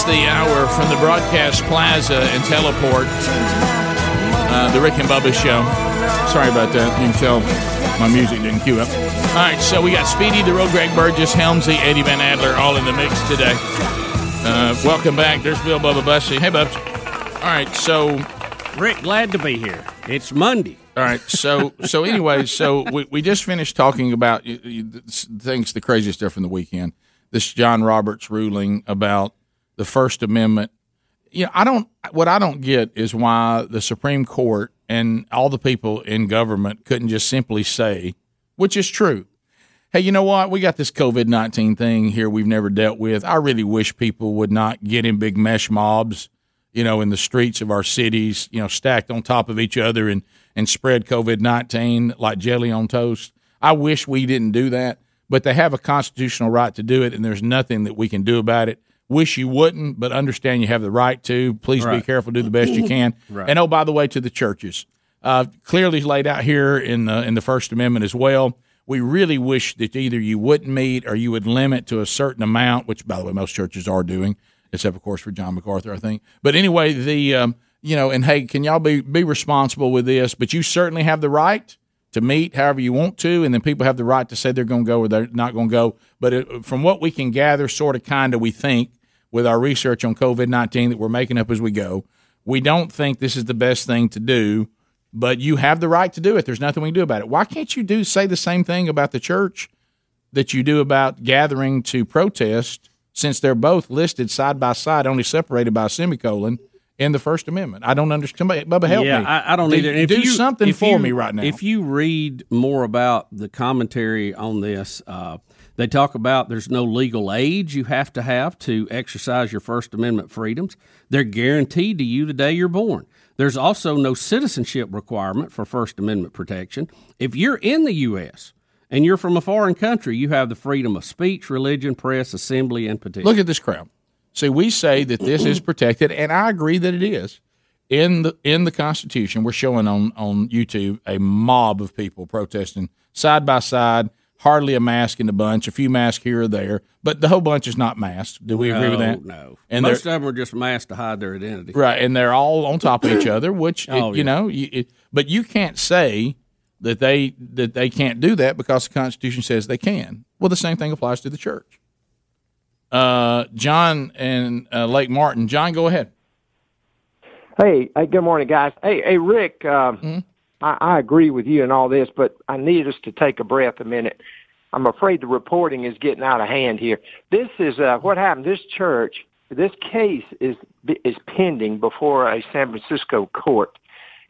past the hour from the broadcast plaza and teleport, uh, the Rick and Bubba show. Sorry about that. You can tell my music didn't cue up. All right, so we got Speedy, the Road, Greg Burgess, Helmsy, Eddie Van Adler, all in the mix today. Uh, welcome back. There's Bill Bubba Bussey. Hey, Bubs. All right, so Rick, glad to be here. It's Monday. All right. So so anyway, so we, we just finished talking about y- y- things, the craziest stuff from the weekend. This John Roberts ruling about the First Amendment. You know, I don't. What I don't get is why the Supreme Court and all the people in government couldn't just simply say, which is true. Hey, you know what? We got this COVID nineteen thing here we've never dealt with. I really wish people would not get in big mesh mobs you know, in the streets of our cities, you know, stacked on top of each other and, and spread COVID 19 like jelly on toast. I wish we didn't do that, but they have a constitutional right to do it, and there's nothing that we can do about it. Wish you wouldn't, but understand you have the right to. Please be careful, do the best you can. Right. And oh, by the way, to the churches, uh, clearly laid out here in the, in the First Amendment as well. We really wish that either you wouldn't meet or you would limit to a certain amount, which, by the way, most churches are doing, except of course for John MacArthur, I think. But anyway, the um, you know, and hey, can y'all be be responsible with this? But you certainly have the right to meet however you want to, and then people have the right to say they're going to go or they're not going to go. But it, from what we can gather, sort of, kind of, we think with our research on COVID nineteen that we're making up as we go, we don't think this is the best thing to do. But you have the right to do it. There's nothing we can do about it. Why can't you do say the same thing about the church that you do about gathering to protest? Since they're both listed side by side, only separated by a semicolon in the First Amendment, I don't understand. Bubba, help yeah, me. I, I don't do, either. If do you- something for you- me right now. If you read more about the commentary on this, uh, they talk about there's no legal age you have to have to exercise your First Amendment freedoms. They're guaranteed to you the day you're born. There's also no citizenship requirement for First Amendment protection. If you're in the U.S. and you're from a foreign country, you have the freedom of speech, religion, press, assembly, and petition. Look at this crowd. See, we say that this is protected, and I agree that it is. In the in the Constitution, we're showing on on YouTube a mob of people protesting side by side, hardly a mask in the bunch, a few masks here or there, but the whole bunch is not masked. Do we agree with that? No. And Most of them are just masked to hide their identity. Right, and they're all on top of each other, which it- Oh, you yeah. know, you, it, but you can't say that they that they can't do that because the Constitution says they can. Well, the same thing applies to the church. Uh, John and uh, Lake Martin. John, go ahead. Hey, hey, good morning, guys. Hey, hey, Rick. Um, I, I agree with you and all this, but I need us to take a breath a minute. I'm afraid the reporting is getting out of hand here. This is uh, what happened. This church, this case is is pending before a San Francisco court.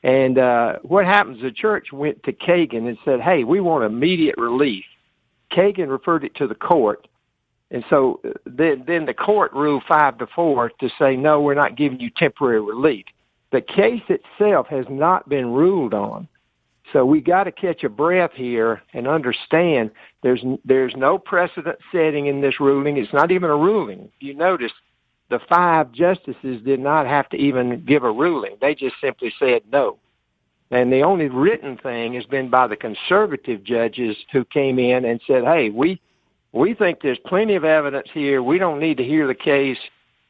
And uh, what happens? The church went to Kagan and said, "Hey, we want immediate relief." Kagan referred it to the court, and so uh, then then the court ruled five to four to say, "No, we're not giving you temporary relief." The case itself has not been ruled on. So we got to catch a breath here and understand there's there's no precedent setting in this ruling. It's not even a ruling. You notice the five justices did not have to even give a ruling. They just simply said no. And the only written thing has been by the conservative judges who came in and said, "Hey, we we think there's plenty of evidence here. We don't need to hear the case.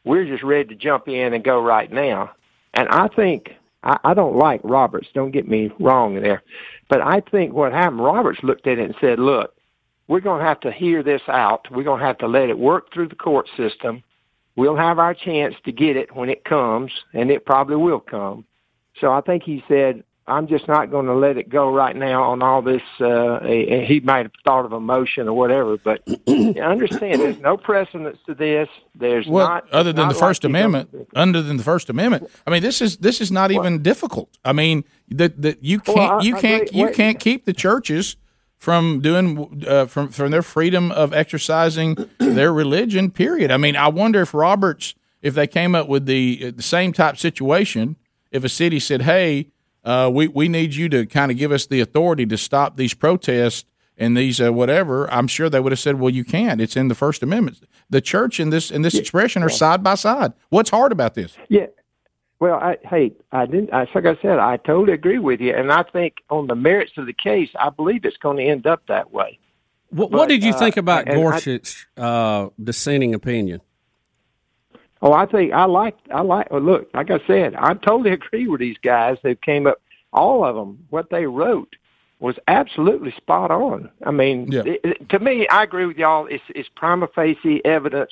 We're just ready to jump in and go right now." And I think I, I don't like Roberts. Don't get me wrong there, but I think what happened, Roberts looked at it and said, "Look, we're going to have to hear this out. We're going to have to let it work through the court system. We'll have our chance to get it when it comes, and it probably will come." So I think he said, "I'm just not going to let it go right now on all this." Uh, he might have thought of a motion or whatever, but understand there's no precedence to this. There's Well, not other than not the First like Amendment, other than the First Amendment, I mean, this is this is not even difficult. I mean, that that you can't I- you can't agree. you Wait. can't keep the churches from doing uh, from from their freedom of exercising their religion. Period. I mean, I wonder if Roberts, if they came up with the the same type situation, if a city said, "Hey, uh, we we need you to kind of give us the authority to stop these protests." And these uh, whatever, I'm sure they would have said, "Well, you can't. It's in the First Amendment." The church and this and this expression are side by side. What's hard about this? Yeah. Well, I, hey, I didn't. I, like I said, I totally agree with you, and I think on the merits of the case, I believe it's going to end up that way. What, But, what did you uh, think about and I- Gorsuch's uh, dissenting opinion? Oh, I think I like I like. Well, look, like I said, I totally agree with these guys that came up. All of them, what they wrote was absolutely spot on. I mean, Yeah. it, it- to me, I agree with y'all. It's it's prima facie evidence.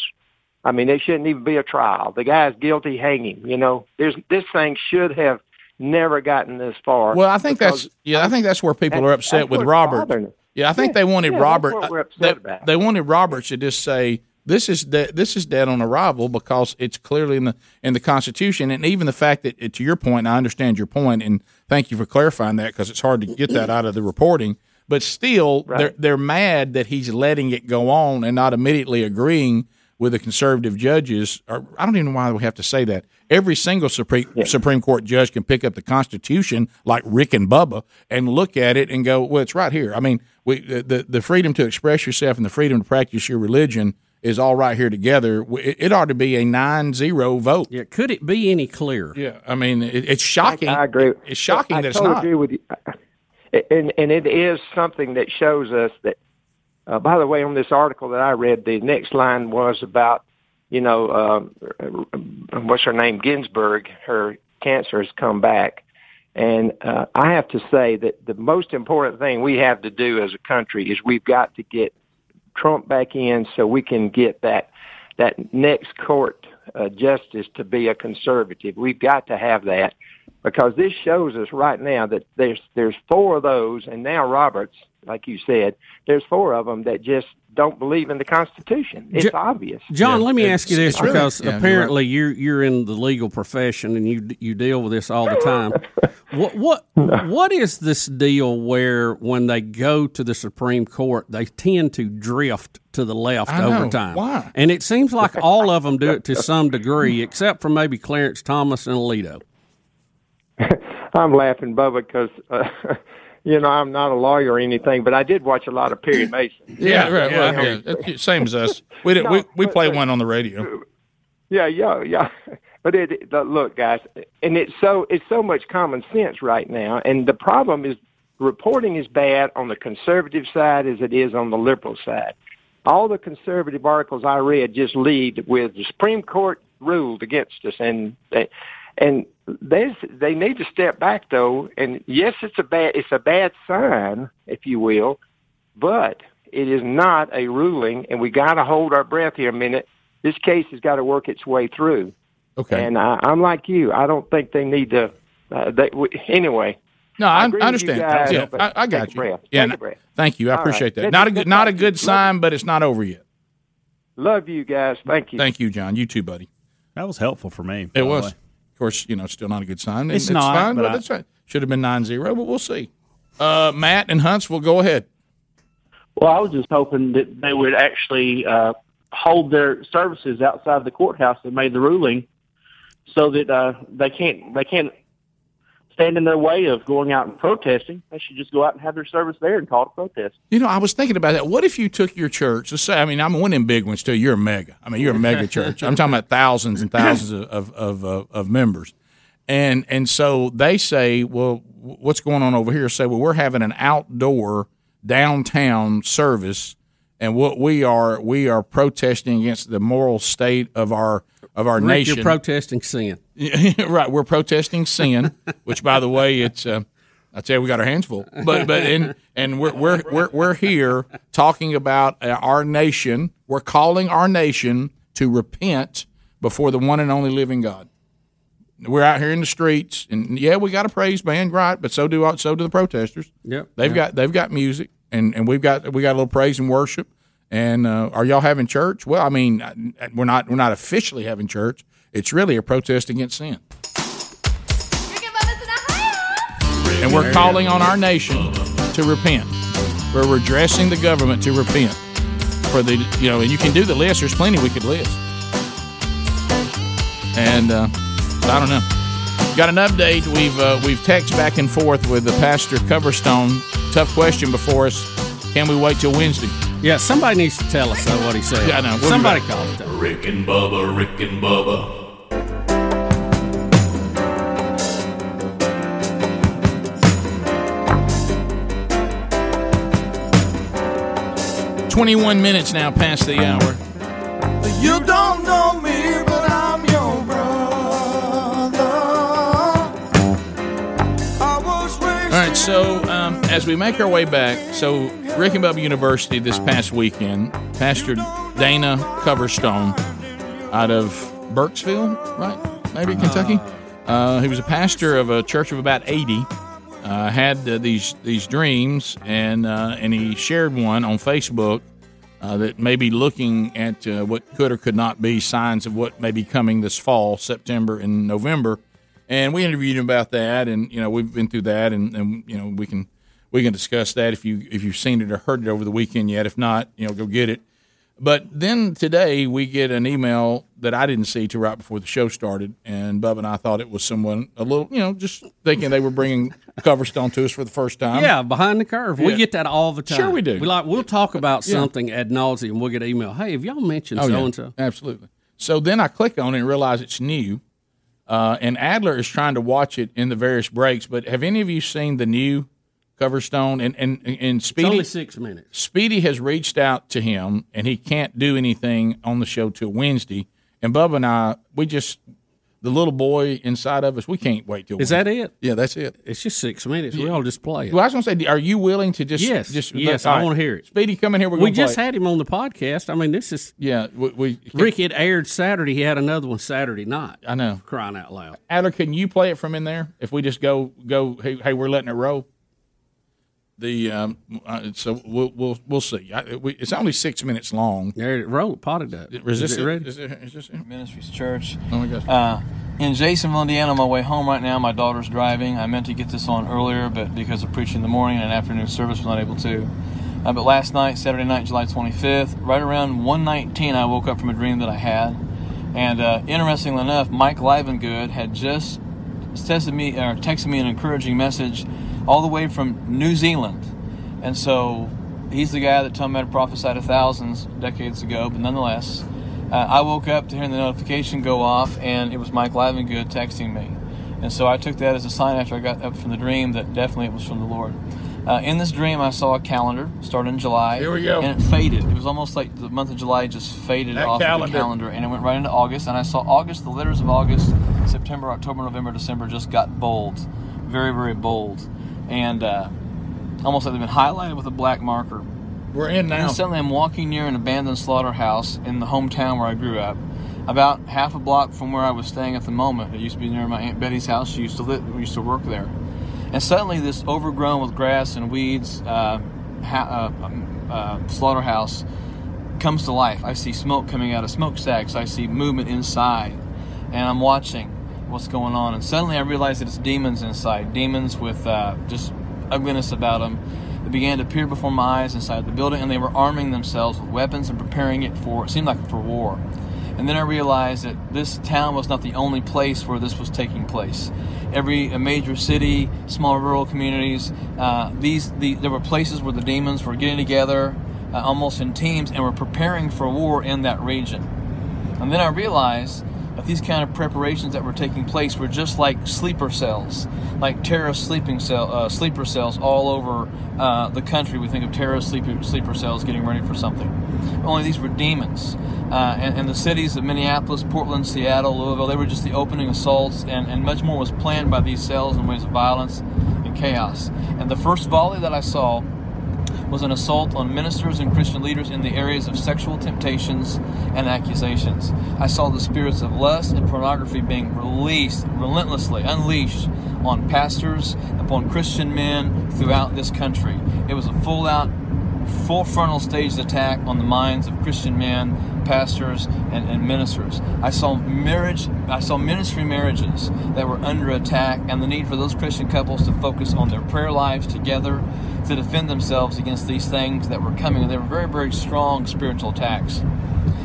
I mean, there shouldn't even be a trial. The guy's guilty, hang him. You know, there's this thing should have never gotten this far. Well, I think that's yeah. I think that's where people are upset with Robert. Yeah, I think Yeah, they wanted yeah, Robert. Uh, upset they, they wanted Robert to just say this is de- this is dead on arrival because it's clearly in the in the Constitution, and even the fact that to your point, I understand your point, and thank you for clarifying that because it's hard to get that out of the reporting. But still, they're they're mad that he's letting it go on and not immediately agreeing with the conservative judges. Or I don't even know why we have to say that. Every single Supreme Supreme Court judge can pick up the Constitution, like Rick and Bubba, and look at it and go, "Well, it's right here." I mean, we the the freedom to express yourself and the freedom to practice your religion is all right here together. It, it ought to be a 9-0 vote. Yeah, could it be any clearer? Yeah, I mean, it, it's shocking. I agree. It's shocking I that it's totally not. agree with you. And and it is something that shows us that. Uh, by the way, on this article that I read, the next line was about, you know, um, what's her name, Ginsburg. Her cancer has come back, and uh, I have to say that the most important thing we have to do as a country is we've got to get Trump back in so we can get that that next court uh, justice to be a conservative. We've got to have that because this shows us right now that there's there's four of those, and now Roberts, like you said, there's four of them that just don't believe in the Constitution. It's Jo- obvious. John, Yeah, let me it's- ask you this it's really- because yeah, you're apparently you're you're in the legal profession and you you deal with this all the time. what what what is this deal where when they go to the Supreme Court they tend to drift to the left I know. over time? Why? And it seems like all of them do it to some degree, except for maybe Clarence Thomas and Alito. I'm laughing, Bubba, because uh, you know I'm not a lawyer or anything, but I did watch a lot of Perry Mason. Yeah, right. yeah, well, yeah, that's same as us. We did, we we play one on the radio. Yeah, yeah, yeah. But it, it look, guys, and it's so it's so much common sense right now, and the problem is reporting is bad on the conservative side as it is on the liberal side. All the conservative articles I read just lead with the Supreme Court ruled against us, and they, and they they need to step back though. And yes, it's a bad it's a bad sign, if you will, but it is not a ruling, and we got to hold our breath here a minute. This case has got to work its way through. Okay. And I, I'm like you. I don't think they need to. Uh, they, w- anyway, No, I, agree I with you understand. guys, yeah, but I, I take got a you. breath. Yeah, Take a breath. thank you. I All appreciate right. that. Let's- Not a good, not a good sign, but it's not over yet. love you guys. Thank you. Thank you, John. You too, buddy. That was helpful for me. It was. way. Of course, you know, still not a good sign. It's And not, fine, but but I- that's right. Should have been 9-0, but we'll see. Uh, Matt and Huntsville, go ahead. Well, I was just hoping that they would actually uh, hold their services outside the courthouse that made the ruling, so that uh, they can't they can't stand in their way of going out and protesting. They should just go out and have their service there and call it a protest. You know, I was thinking about that. What if you took your church? Let's say, I mean, I'm one of them big ones too. You're a mega. I mean, you're a mega church. I'm talking about thousands and thousands of of, of, uh, of members, and and so they say, well, what's going on over here? Say, well, we're having an outdoor downtown service, and what we are we are protesting against the moral state of our of our Rick, nation. you're protesting sin. right, we're protesting sin, which, by the way, it's. Uh, I tell you, we got our hands full. But but and and we're we're we're we're here talking about uh, our nation. We're calling our nation to repent before the one and only living God. We're out here in the streets, and yeah, we got a praise band, right? But so do so do the protesters. Yep. They've got they've got music, and, and we've got we got a little praise and worship. And uh, are y'all having church? Well, I mean, we're not we're not officially having church. It's really a protest against sin, and we're calling on our nation to repent. We're addressing the government to repent for the you know, and you can do the list. There's plenty we could list. And uh, I don't know. Got an update. We've uh, we've text back and forth with the pastor Coverstone. Tough question before us. Can we wait till Wednesday? Yeah, somebody needs to tell us uh, what he said. Yeah, I know. We'll somebody call it. Rick and Bubba, Rick and Bubba. Twenty-one minutes now past the hour. You don't know me, but I'm your brother. I was. All right, so. Uh, as we make our way back, so Rick and Bubba University this past weekend, Pastor Dana Coverstone out of Burkesville, right? Maybe Kentucky. Uh, he was a pastor of a church of about 80. Uh, had uh, these these dreams, and uh, and he shared one on Facebook uh, that may be looking at uh, what could or could not be signs of what may be coming this fall, September and November. And we interviewed him about that, and you know we've been through that, and, and you know we can we can discuss that if you if you've seen it or heard it over the weekend yet. If not, you know go get it. But then today we get an email that I didn't see till right before the show started, and Bub and I thought it was someone a little, you know, just thinking they were bringing Coverstone to us for the first time. Yeah, behind the curve. We get that all the time. Sure we do. We like we'll talk about Yeah. something ad nauseum. and We'll get an email. Hey, have y'all mentioned so and so? Absolutely. So then I click on it and realize it's new. Uh, and Adler is trying to watch it in the various breaks. But have any of you seen the new Coverstone? And and and Speedy six minutes. Speedy has reached out to him, and he can't do anything on the show till Wednesday. And Bubba and I, we just the little boy inside of us, we can't wait till. Is Wednesday. that it? Yeah, that's it. It's just six minutes. We all just play it. Well, I was going to say, are you willing to just Yes, just yes, I wanna hear it. Speedy, come in here. We're we just had him on the podcast. I mean, this is yeah. We, we Rick. It aired Saturday. He had another one Saturday night. I know. Crying out loud. Adler, can you play it from in there? If we just go go, hey, hey we're letting it roll. The um, uh, so we'll we'll we'll see. I, we, it's only six minutes long. There it rolled. Potted up. Is this it ready? Is it, is this it? Ministries Church. Oh my gosh. Uh, in Jasonville, Indiana, on my way home right now. My daughter's driving. I meant to get this on earlier, but because of preaching in the morning and afternoon service, was not able to. Uh, but last night, Saturday night, July 25th, right around 1:19, I woke up from a dream that I had. And uh, interestingly enough, Mike Livengood had just texted me or texted me an encouraging message all the way from New Zealand. And so he's the guy that Tom me prophesied to thousands decades ago, but nonetheless, uh, I woke up to hearing the notification go off, and it was Mike Livengood texting me. And so I took that as a sign after I got up from the dream that definitely it was from the Lord. Uh, in this dream, I saw a calendar starting in July. Here we go. And it faded. It was almost like the month of July just faded That off of calendar. the calendar, and it went right into August. And I saw August, the letters of August, September, October, November, December just got bold, very, very bold, and uh, almost like they've been highlighted with a black marker. We're in now. And suddenly I'm walking near an abandoned slaughterhouse in the hometown where I grew up. About half a block from where I was staying at the moment. It used to be near my Aunt Betty's house. She used to live, used to work there. And suddenly this overgrown with grass and weeds uh, ha- uh, um, uh, slaughterhouse comes to life. I see smoke coming out of smokestacks. I see movement inside. And I'm watching what's going on. And suddenly I realized that it's demons inside. Demons with uh, just ugliness about them. They began to appear before my eyes inside the building, and they were arming themselves with weapons and preparing it for, it seemed like for war. And then I realized that this town was not the only place where this was taking place. Every major city, small rural communities, uh, these the, there were places where the demons were getting together, uh, almost in teams, and were preparing for war in that region. And then I realized these kind of preparations that were taking place were just like sleeper cells, like terrorist sleeping cell, uh, sleeper cells all over uh, the country. We think of terrorist sleeper, sleeper cells getting ready for something. Only these were demons. Uh, and, and the cities of Minneapolis, Portland, Seattle, Louisville, they were just the opening assaults, and, and much more was planned by these cells in ways of violence and chaos. And the first volley that I saw was an assault on ministers and Christian leaders in the areas of sexual temptations and accusations. I saw the spirits of lust and pornography being released relentlessly, unleashed on pastors, upon Christian men throughout this country. It was a full out, full frontal staged attack on the minds of Christian men, pastors, and, and ministers. I saw marriage, I saw ministry marriages that were under attack, and the need for those Christian couples to focus on their prayer lives together to defend themselves against these things that were coming. They were very, very strong spiritual attacks.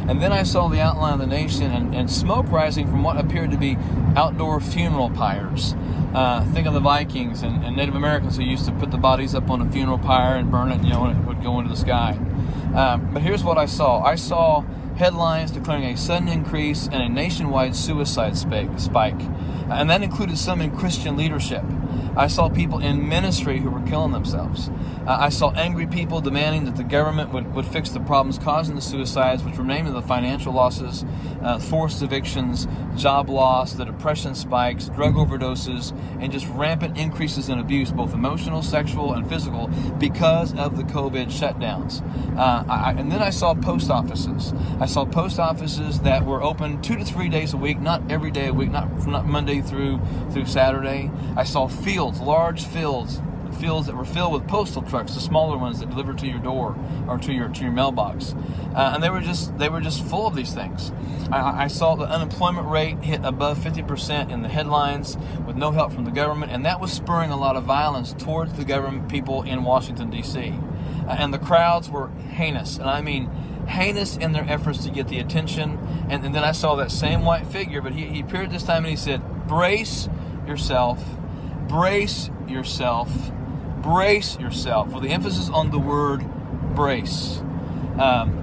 And then I saw the outline of the nation and, and smoke rising from what appeared to be outdoor funeral pyres. Uh, think of the Vikings and, and Native Americans who used to put the bodies up on a funeral pyre and burn it, you know, and it would go into the sky. Um, but here's what I saw I saw headlines declaring a sudden increase in a nationwide suicide spike, spike. and that included some in Christian leadership. I saw people in ministry who were killing themselves. Uh, I saw angry people demanding that the government would, would fix the problems causing the suicides, which were namely the financial losses, uh, forced evictions, job loss, the depression spikes, drug overdoses, and just rampant increases in abuse, both emotional, sexual, and physical, because of the COVID shutdowns. Uh, I, and then I saw post offices. I saw post offices that were open two to three days a week, not every day a week, not, not Monday through through Saturday. I saw fields, large fields fields that were filled with postal trucks, the smaller ones that deliver to your door or to your to your mailbox, uh, and they were just they were just full of these things. I, I saw the unemployment rate hit above 50% in the headlines with no help from the government, and that was spurring a lot of violence towards the government people in Washington D.C. Uh, and the crowds were heinous, and I mean heinous in their efforts to get the attention. And, and then I saw that same white figure, but he, he appeared this time and he said, "Brace yourself." Brace yourself brace yourself with the emphasis on the word brace. Um,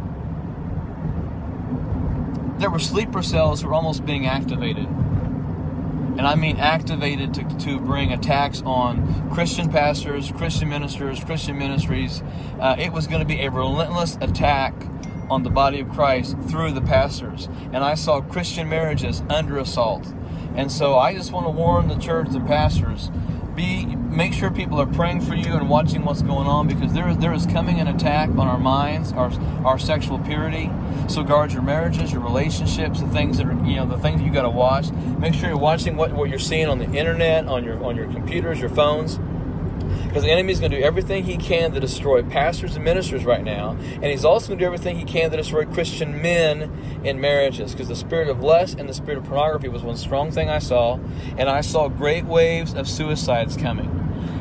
there were sleeper cells who were almost being activated. And I mean activated to, to bring attacks on Christian pastors, Christian ministers, Christian ministries. Uh, it was going to be a relentless attack on the body of Christ through the pastors. And I saw Christian marriages under assault. And so I just want to warn the church and pastors be make sure people are praying for you and watching what's going on because there, there is coming an attack on our minds, our, our sexual purity. So guard your marriages, your relationships, the things that are you know the things you got to watch. Make sure you're watching what, what you're seeing on the internet, on your on your computers, your phones because the enemy is going to do everything he can to destroy pastors and ministers right now, and he's also going to do everything he can to destroy Christian men in marriages. Because the spirit of lust and the spirit of pornography was one strong thing I saw, and I saw great waves of suicides coming.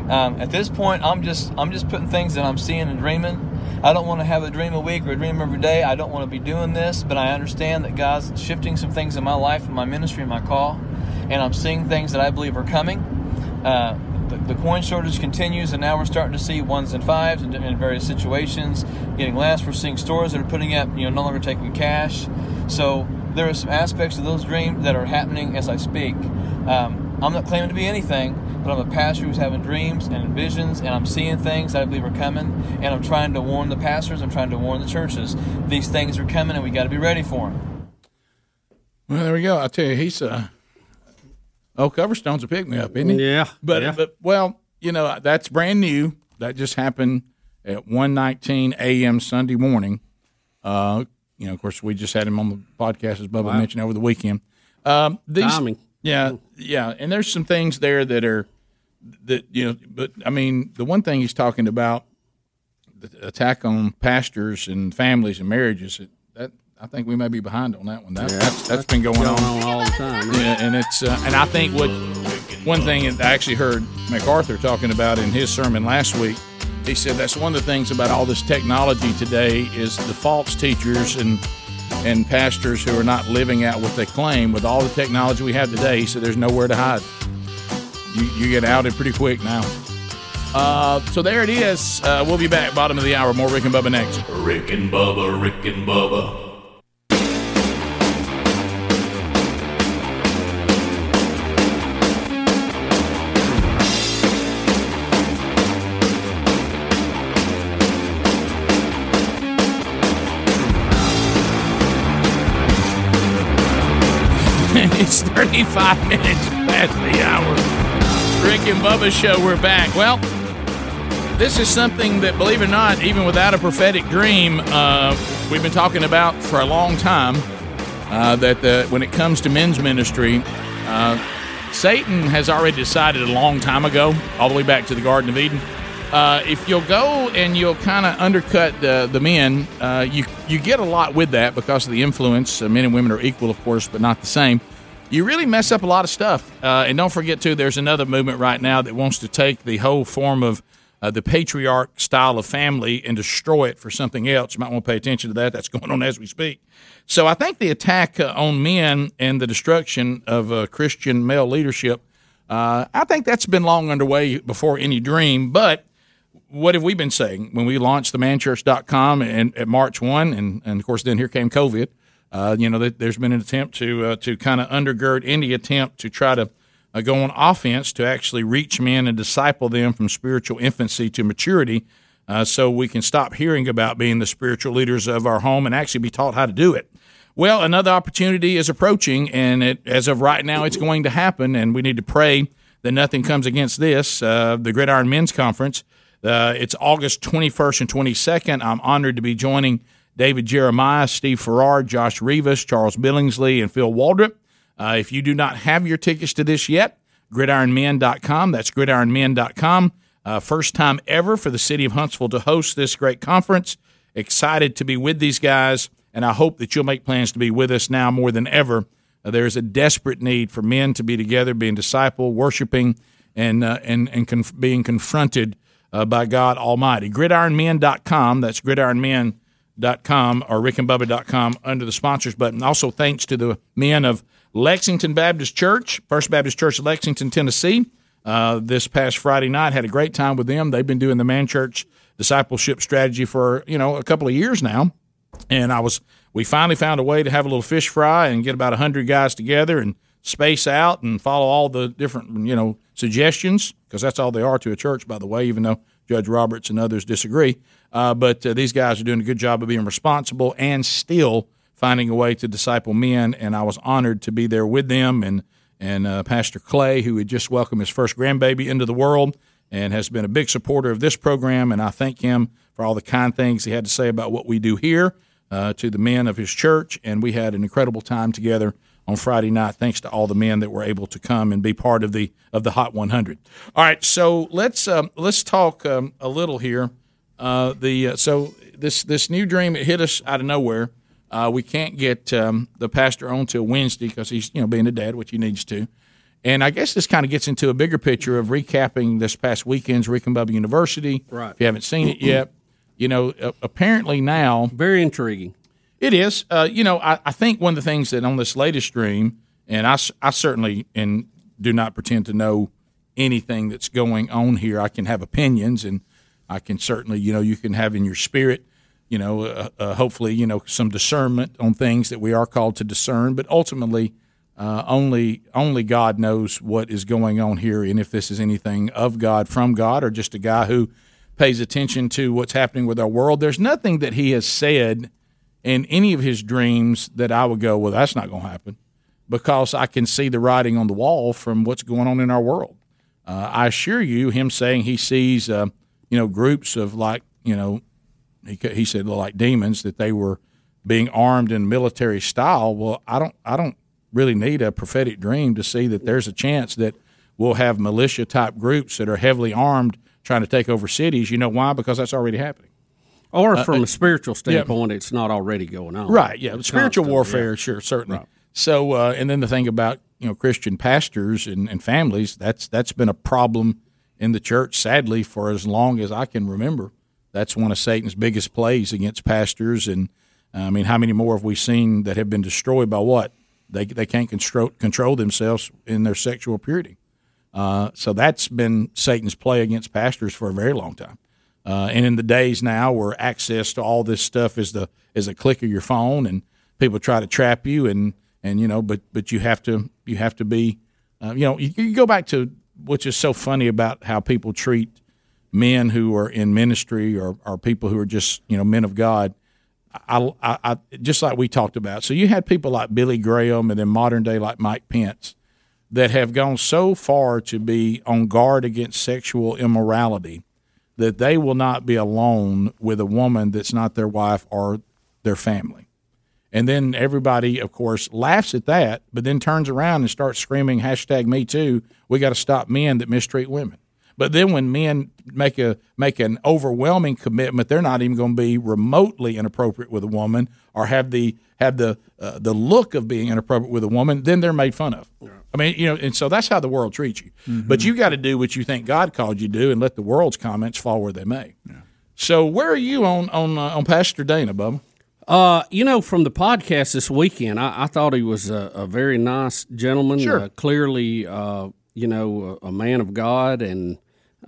Um, at this point, I'm just I'm just putting things that I'm seeing and dreaming. I don't want to have a dream a week or a dream every day. I don't want to be doing this, but I understand that God's shifting some things in my life, in my ministry, in my call, and I'm seeing things that I believe are coming. Uh, the, the, coin shortage continues, and now we're starting to see ones and fives in, in, various situations getting less. We're seeing stores that are putting up, you know, no longer taking cash. So there are some aspects of those dreams that are happening as I speak. Um, I'm not claiming to be anything, but I'm a pastor who's having dreams and visions, and I'm seeing things I believe are coming, and I'm trying to warn the pastors, I'm trying to warn the churches. These things are coming, and we got to be ready for them. Well, there we go. I tell you, he's uh, Oh, Coverstone's a pick me up, isn't he? Yeah. But yeah. but well, you know that's brand new. That just happened at 1:19 a.m. Sunday morning. Uh, you know, of course, we just had him on the podcast as Bubba wow. mentioned over the weekend. Um, these, Timing. Yeah, yeah, and there's some things there that are that you know, but I mean, the one thing he's talking about the attack on pastors and families and marriages that I think we may be behind on that one. That, yeah, that's, that's been going, going on. on. all the time. Yeah, and it's uh, and I think what one thing I actually heard MacArthur talking about in his sermon last week. He said that's one of the things about all this technology today is the false teachers and and pastors who are not living out what they claim with all the technology we have today. He said there's nowhere to hide. You, you get outed pretty quick now. Uh, so there it is. Uh, we'll be back. Bottom of the hour. More Rick and Bubba next. Rick and Bubba. Rick and Bubba. It's 35 minutes past the hour. Rick and Bubba show, we're back. Well, this is something that, believe it or not, even without a prophetic dream, uh, we've been talking about for a long time. Uh, that the, when it comes to men's ministry, uh, Satan has already decided a long time ago, all the way back to the Garden of Eden. Uh, if you'll go and you'll kind of undercut the, men, uh, you you get a lot with that because of the influence. Uh, men and women are equal, of course, but not the same you really mess up a lot of stuff. Uh, and don't forget, too, there's another movement right now that wants to take the whole form of uh, the patriarch style of family and destroy it for something else. You might want to pay attention to that. That's going on as we speak. So I think the attack uh, on men and the destruction of uh, Christian male leadership, uh, I think that's been long underway before any dream. But what have we been saying when we launched themanchurch.com and at March 1? And, and of course, then here came COVID. Uh, you know, there's been an attempt to uh, to kind of undergird any attempt to try to uh, go on offense to actually reach men and disciple them from spiritual infancy to maturity. Uh, so we can stop hearing about being the spiritual leaders of our home and actually be taught how to do it. Well, another opportunity is approaching, and it, as of right now, it's going to happen, and we need to pray that nothing comes against this. Uh, the Gridiron Men's Conference. Uh, it's August 21st and 22nd. I'm honored to be joining David Jeremiah, Steve Farrar, Josh Rivas, Charles Billingsley, and Phil Waldrep. Uh, if you do not have your tickets to this yet, gridironmen.com. That's gridironmen.com. Uh, first time ever for the city of Huntsville to host this great conference. Excited to be with these guys, and I hope that you'll make plans to be with us now more than ever. Uh, there is a desperate need for men to be together, being disciple, worshiping, and uh, and and conf- being confronted uh, by God Almighty. Gridironmen.com. That's gridironmen.com or rickandbubba.com under the sponsors button. Also, thanks to the men of Lexington Baptist Church, First Baptist Church, of Lexington, Tennessee. Uh, this past Friday night, had a great time with them. They've been doing the man church discipleship strategy for you know a couple of years now, and I was we finally found a way to have a little fish fry and get about hundred guys together and space out and follow all the different you know suggestions because that's all they are to a church, by the way. Even though Judge Roberts and others disagree, uh, but uh, these guys are doing a good job of being responsible and still finding a way to disciple men. And I was honored to be there with them and and uh, Pastor Clay, who had just welcomed his first grandbaby into the world and has been a big supporter of this program. And I thank him for all the kind things he had to say about what we do here uh, to the men of his church. And we had an incredible time together on Friday night, thanks to all the men that were able to come and be part of the of the Hot 100. All right, so let's um, let's talk um, a little here. Uh, the uh, so this this new dream it hit us out of nowhere. Uh, we can't get um, the pastor on till Wednesday because he's you know being a dad, which he needs to. And I guess this kind of gets into a bigger picture of recapping this past weekend's Rick and Bubba University. Right. If you haven't seen it yet, you know apparently now Very intriguing. It is. Uh, you know, I, I think one of the things that on this latest stream, and I, I certainly and do not pretend to know anything that's going on here. I can have opinions, and I can certainly, you know, you can have in your spirit, you know, uh, uh, hopefully, you know, some discernment on things that we are called to discern. But ultimately, uh, only only God knows what is going on here, and if this is anything of God, from God, or just a guy who pays attention to what's happening with our world. There's nothing that he has said in any of his dreams that I would go, well, that's not going to happen, because I can see the writing on the wall from what's going on in our world. Uh, I assure you, him saying he sees, uh, you know, groups of like, you know, he, he said like demons that they were being armed in military style. Well, I don't, I don't really need a prophetic dream to see that there's a chance that we'll have militia type groups that are heavily armed trying to take over cities. You know why? Because that's already happening. Or from a spiritual standpoint, it's not already going on. Uh, Right. Yeah. Spiritual Constantly, warfare, sure, certainly. So, uh, and then the thing about you know Christian pastors and, and families that's that's been a problem in the church, sadly, for as long as I can remember. That's one of Satan's biggest plays against pastors. And I mean, how many more have we seen that have been destroyed by what they they can't control control themselves in their sexual purity. Uh, so that's been Satan's play against pastors for a very long time. Uh, and in the days now where access to all this stuff is the is a click of your phone, and people try to trap you, and and you know, but but you have to you have to be, uh, you know, you, you go back to which is so funny about how people treat men who are in ministry or, or people who are just you know men of God. I, I, I just like we talked about. So you had people like Billy Graham, and then modern day like Mike Pence, that have gone so far to be on guard against sexual immorality that they will not be alone with a woman that's not their wife or their family. And then everybody, of course, laughs at that, but then turns around and starts screaming hashtag Me Too. We got to stop men that mistreat women. But then when men make a make an overwhelming commitment, they're not even going to be remotely inappropriate with a woman or have the have the uh, the look of being inappropriate with a woman. Then they're made fun of. I mean, you know, and so that's how the world treats you. But you got to do what you think God called you to do, and let the world's comments fall where they may. So where are you on on uh, on Pastor Dana, Bubba? Uh, you know, from the podcast this weekend, I, I thought he was a, a very nice gentleman. Sure. Uh, clearly, uh, you know, a, a man of God and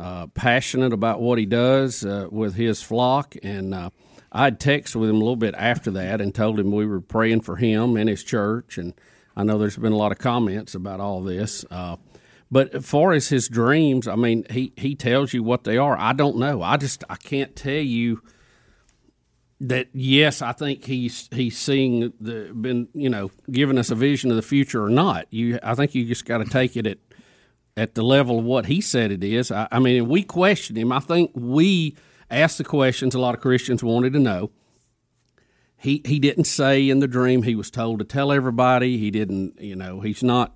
uh, passionate about what he does uh, with his flock. And uh, I had texted with him a little bit after that and told him we were praying for him and his church. And I know there's been a lot of comments about all this. Uh, But as far as his dreams, I mean, he he tells you what they are. I don't know. I just I can't tell you that. Yes, I think he's he's seeing the been you know giving us a vision of the future or not. You, I think you just got to take it at at the level of what he said it is. I, I mean, we questioned him. I think we asked the questions a lot of Christians wanted to know. He he didn't say in the dream he was told to tell everybody. He didn't, you know, he's not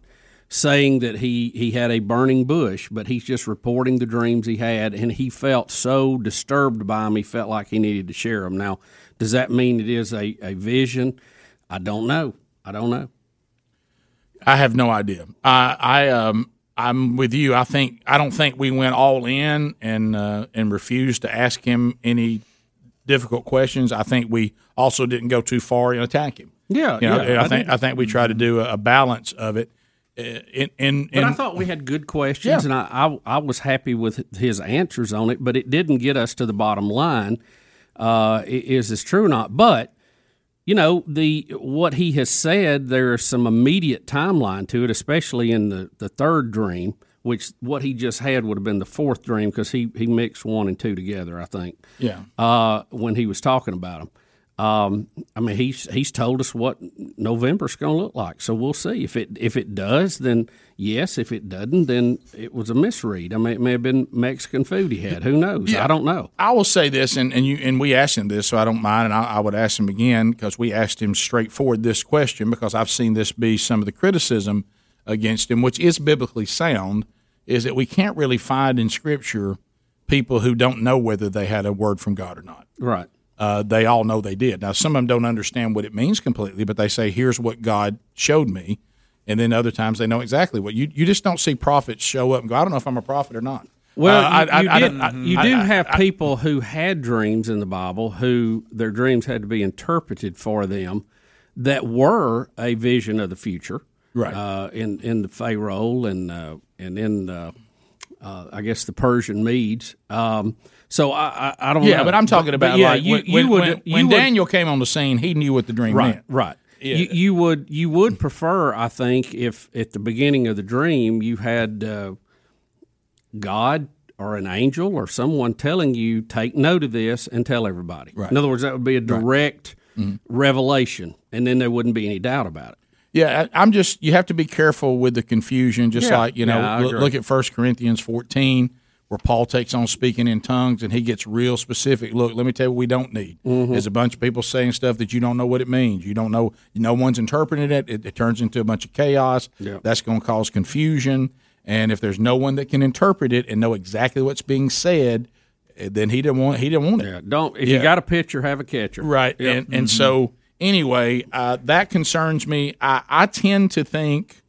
saying that he he had a burning bush, but he's just reporting the dreams he had, and he felt so disturbed by them. He felt like he needed to share them. Now, does that mean it is a, a vision? I don't know. I don't know. I have no idea. I, I um, I'm with you. I think I don't think we went all in and uh, and refused to ask him any difficult questions. I think we also didn't go too far and attack him. Yeah, You know, yeah, I think I think we tried to do a, a balance of it. Uh, In, in, But in I thought we had good questions, Yeah. and I, I I was happy with his answers on it. But it didn't get us to the bottom line. Uh, is this true or not? But you know the what he has said. There is some immediate timeline to it, especially in the the third dream, which what he just had would have been the fourth dream because he he mixed one and two together. I think yeah. uh, when he was talking about them. Um, I mean, he's he's told us what November's going to look like, so we'll see if it if it does, then yes. If it doesn't, then it was a misread. I mean, it may have been Mexican food he had. Who knows? I don't know. I will say this, and, and you and we asked him this, so I don't mind, and I, I would ask him again because we asked him straightforward this question because I've seen this be some of the criticism against him, which is biblically sound, is that we can't really find in Scripture people who don't know whether they had a word from God or not. Right. Uh, they all know they did. Now, some of them don't understand what it means completely, but they say, "Here's what God showed me," and then other times they know exactly what you. You just don't see prophets show up and go, "I don't know if I'm a prophet or not." Well, Uh, you, I- you I- I did, don't- I- you do have people who had dreams in the Bible who their dreams had to be interpreted for them that were a vision of the future. Right. Uh, in in the Pharaoh and uh, and in uh, uh, I guess the Persian Medes. Um, so I, I I don't Yeah, know. but I'm talking about yeah, like you, when, you when, would when, when would- Daniel came on the scene, he knew what the dream right, meant. right. Yeah. You, you would you would prefer, I think, if at the beginning of the dream you had uh, God or an angel or someone telling you take note of this and tell everybody. Right. In other words, that would be a direct revelation, and then there wouldn't be any doubt about it. Yeah, I, I'm just you have to be careful with the confusion. Just Yeah. like you know, Yeah, look, look at First Corinthians 14, where Paul takes on speaking in tongues, and he gets real specific. Look, let me tell you what we don't need. Mm-hmm. There's a bunch of people saying stuff that you don't know what it means. You don't know. No one's interpreting it. It, it turns into a bunch of chaos. Yeah. That's going to cause confusion. And if there's no one that can interpret it and know exactly what's being said, eh, then he didn't want. He didn't want it. Yeah, don't if Yeah. you got a pitcher, have a catcher. Right. And and so anyway, uh, that concerns me. I, I tend to think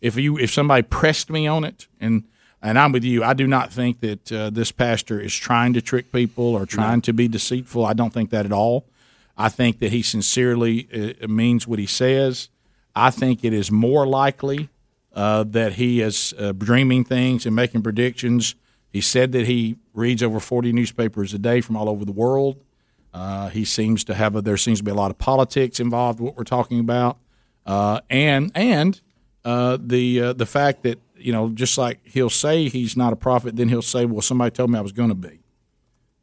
if you if somebody pressed me on it and and I'm with you, I do not think that uh, this pastor is trying to trick people or trying to be deceitful. I don't think that at all. I think that he sincerely uh, means what he says. I think it is more likely uh, that he is uh, dreaming things and making predictions. He said that he reads over 40 newspapers a day from all over the world. Uh, he seems to have a, there seems to be a lot of politics involved. What we're talking about, uh, and and uh, the uh, the fact that you know just like he'll say he's not a prophet, then he'll say, well, somebody told me I was going to be.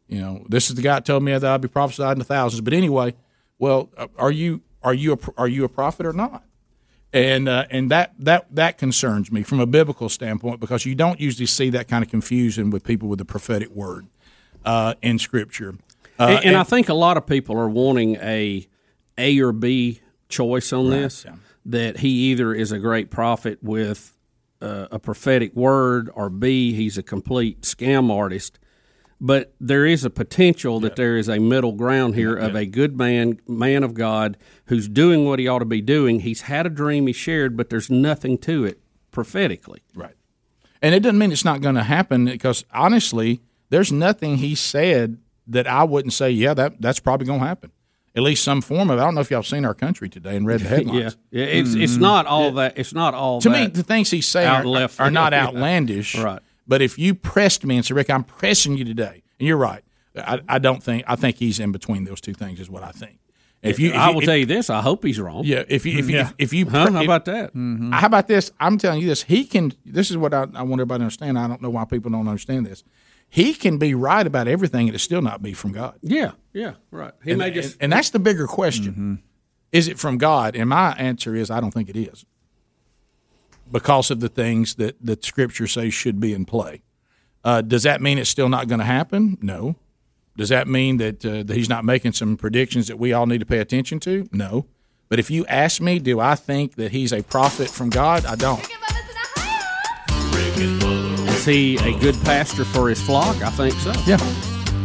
You know, this is the guy that told me that I'd be prophesied in the thousands. But anyway, well, uh, are you are you a, are you a prophet or not? And uh, and that that that concerns me from a biblical standpoint because you don't usually see that kind of confusion with people with the prophetic word uh, in Scripture. Uh, and, and I think a lot of people are wanting a A or B choice on this. That he either is a great prophet with uh, a prophetic word, or B he's a complete scam artist. But there is a potential that there is a middle ground here of a good man, man of God, who's doing what he ought to be doing. He's had a dream he shared, but there's nothing to it prophetically. Right. And it doesn't mean it's not going to happen because honestly, there's nothing he said that I wouldn't say, yeah, that that's probably going to happen. At least some form of it. I don't know if y'all seen our country today and read the headlines. yeah. yeah, It's it's mm-hmm. not all that. It's not all To that. me, the things he's saying out are, left are not outlandish. Right. But if you pressed me and said, Rick, I'm pressing you today, and you're right, I, I don't think, I think he's in between those two things, is what I think. If you, if I will if- tell you this. I hope he's wrong. yeah, if you, if you, Yeah. if, you, Huh? How about that? Mm-hmm. How about this? I'm telling you this. He can. This is what I, I want everybody to understand. I don't know why people don't understand this. He can be right about everything and it still not be from God. Yeah, yeah, right. He And, may just and, and that's the bigger question. Is it from God? And my answer is I don't think it is. Because of the things that, that Scripture says should be in play. Uh, does that mean it's still not going to happen? No. Does that mean that, uh, that he's not making some predictions that we all need to pay attention to? No. But if you ask me, do I think that he's a prophet from God? I don't. Rick and Bubba. is he a good pastor for his flock? I think so. Yeah.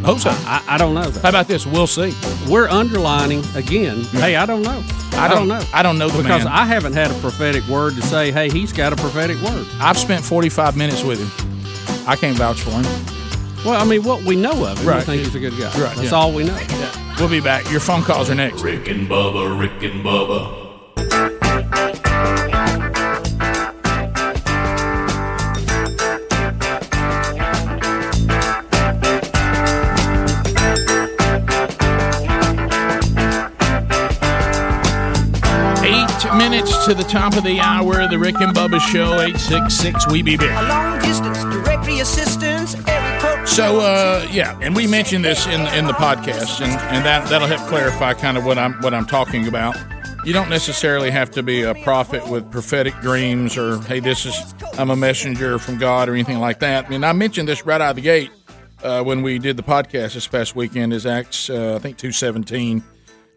Hope so. I, I don't know that. How about this? We'll see. We're underlining again. Hey, I don't know. I, don't- know. I don't know the because man. I haven't had a prophetic word to say. Hey, he's got a prophetic word. I've spent 45 minutes with him. I can't vouch for him. Well, I mean, what we know of him, Right. I think he's a good guy. Right, That's yeah. all we know. We'll be back. Your phone calls are next. Rick and Bubba, Rick and Bubba. Minutes to the top of the hour. The Rick and Bubba Show. Eight six six. We be big. long distance directory assistance. Every So uh, yeah, and we mentioned this in in the podcast, and, and that that'll help clarify kind of what I'm what I'm talking about. You don't necessarily have to be a prophet with prophetic dreams, or hey, this is I'm a messenger from God, or anything like that. I mean, I mentioned this right out of the gate uh, when we did the podcast this past weekend. Is Acts uh, I think two seventeen.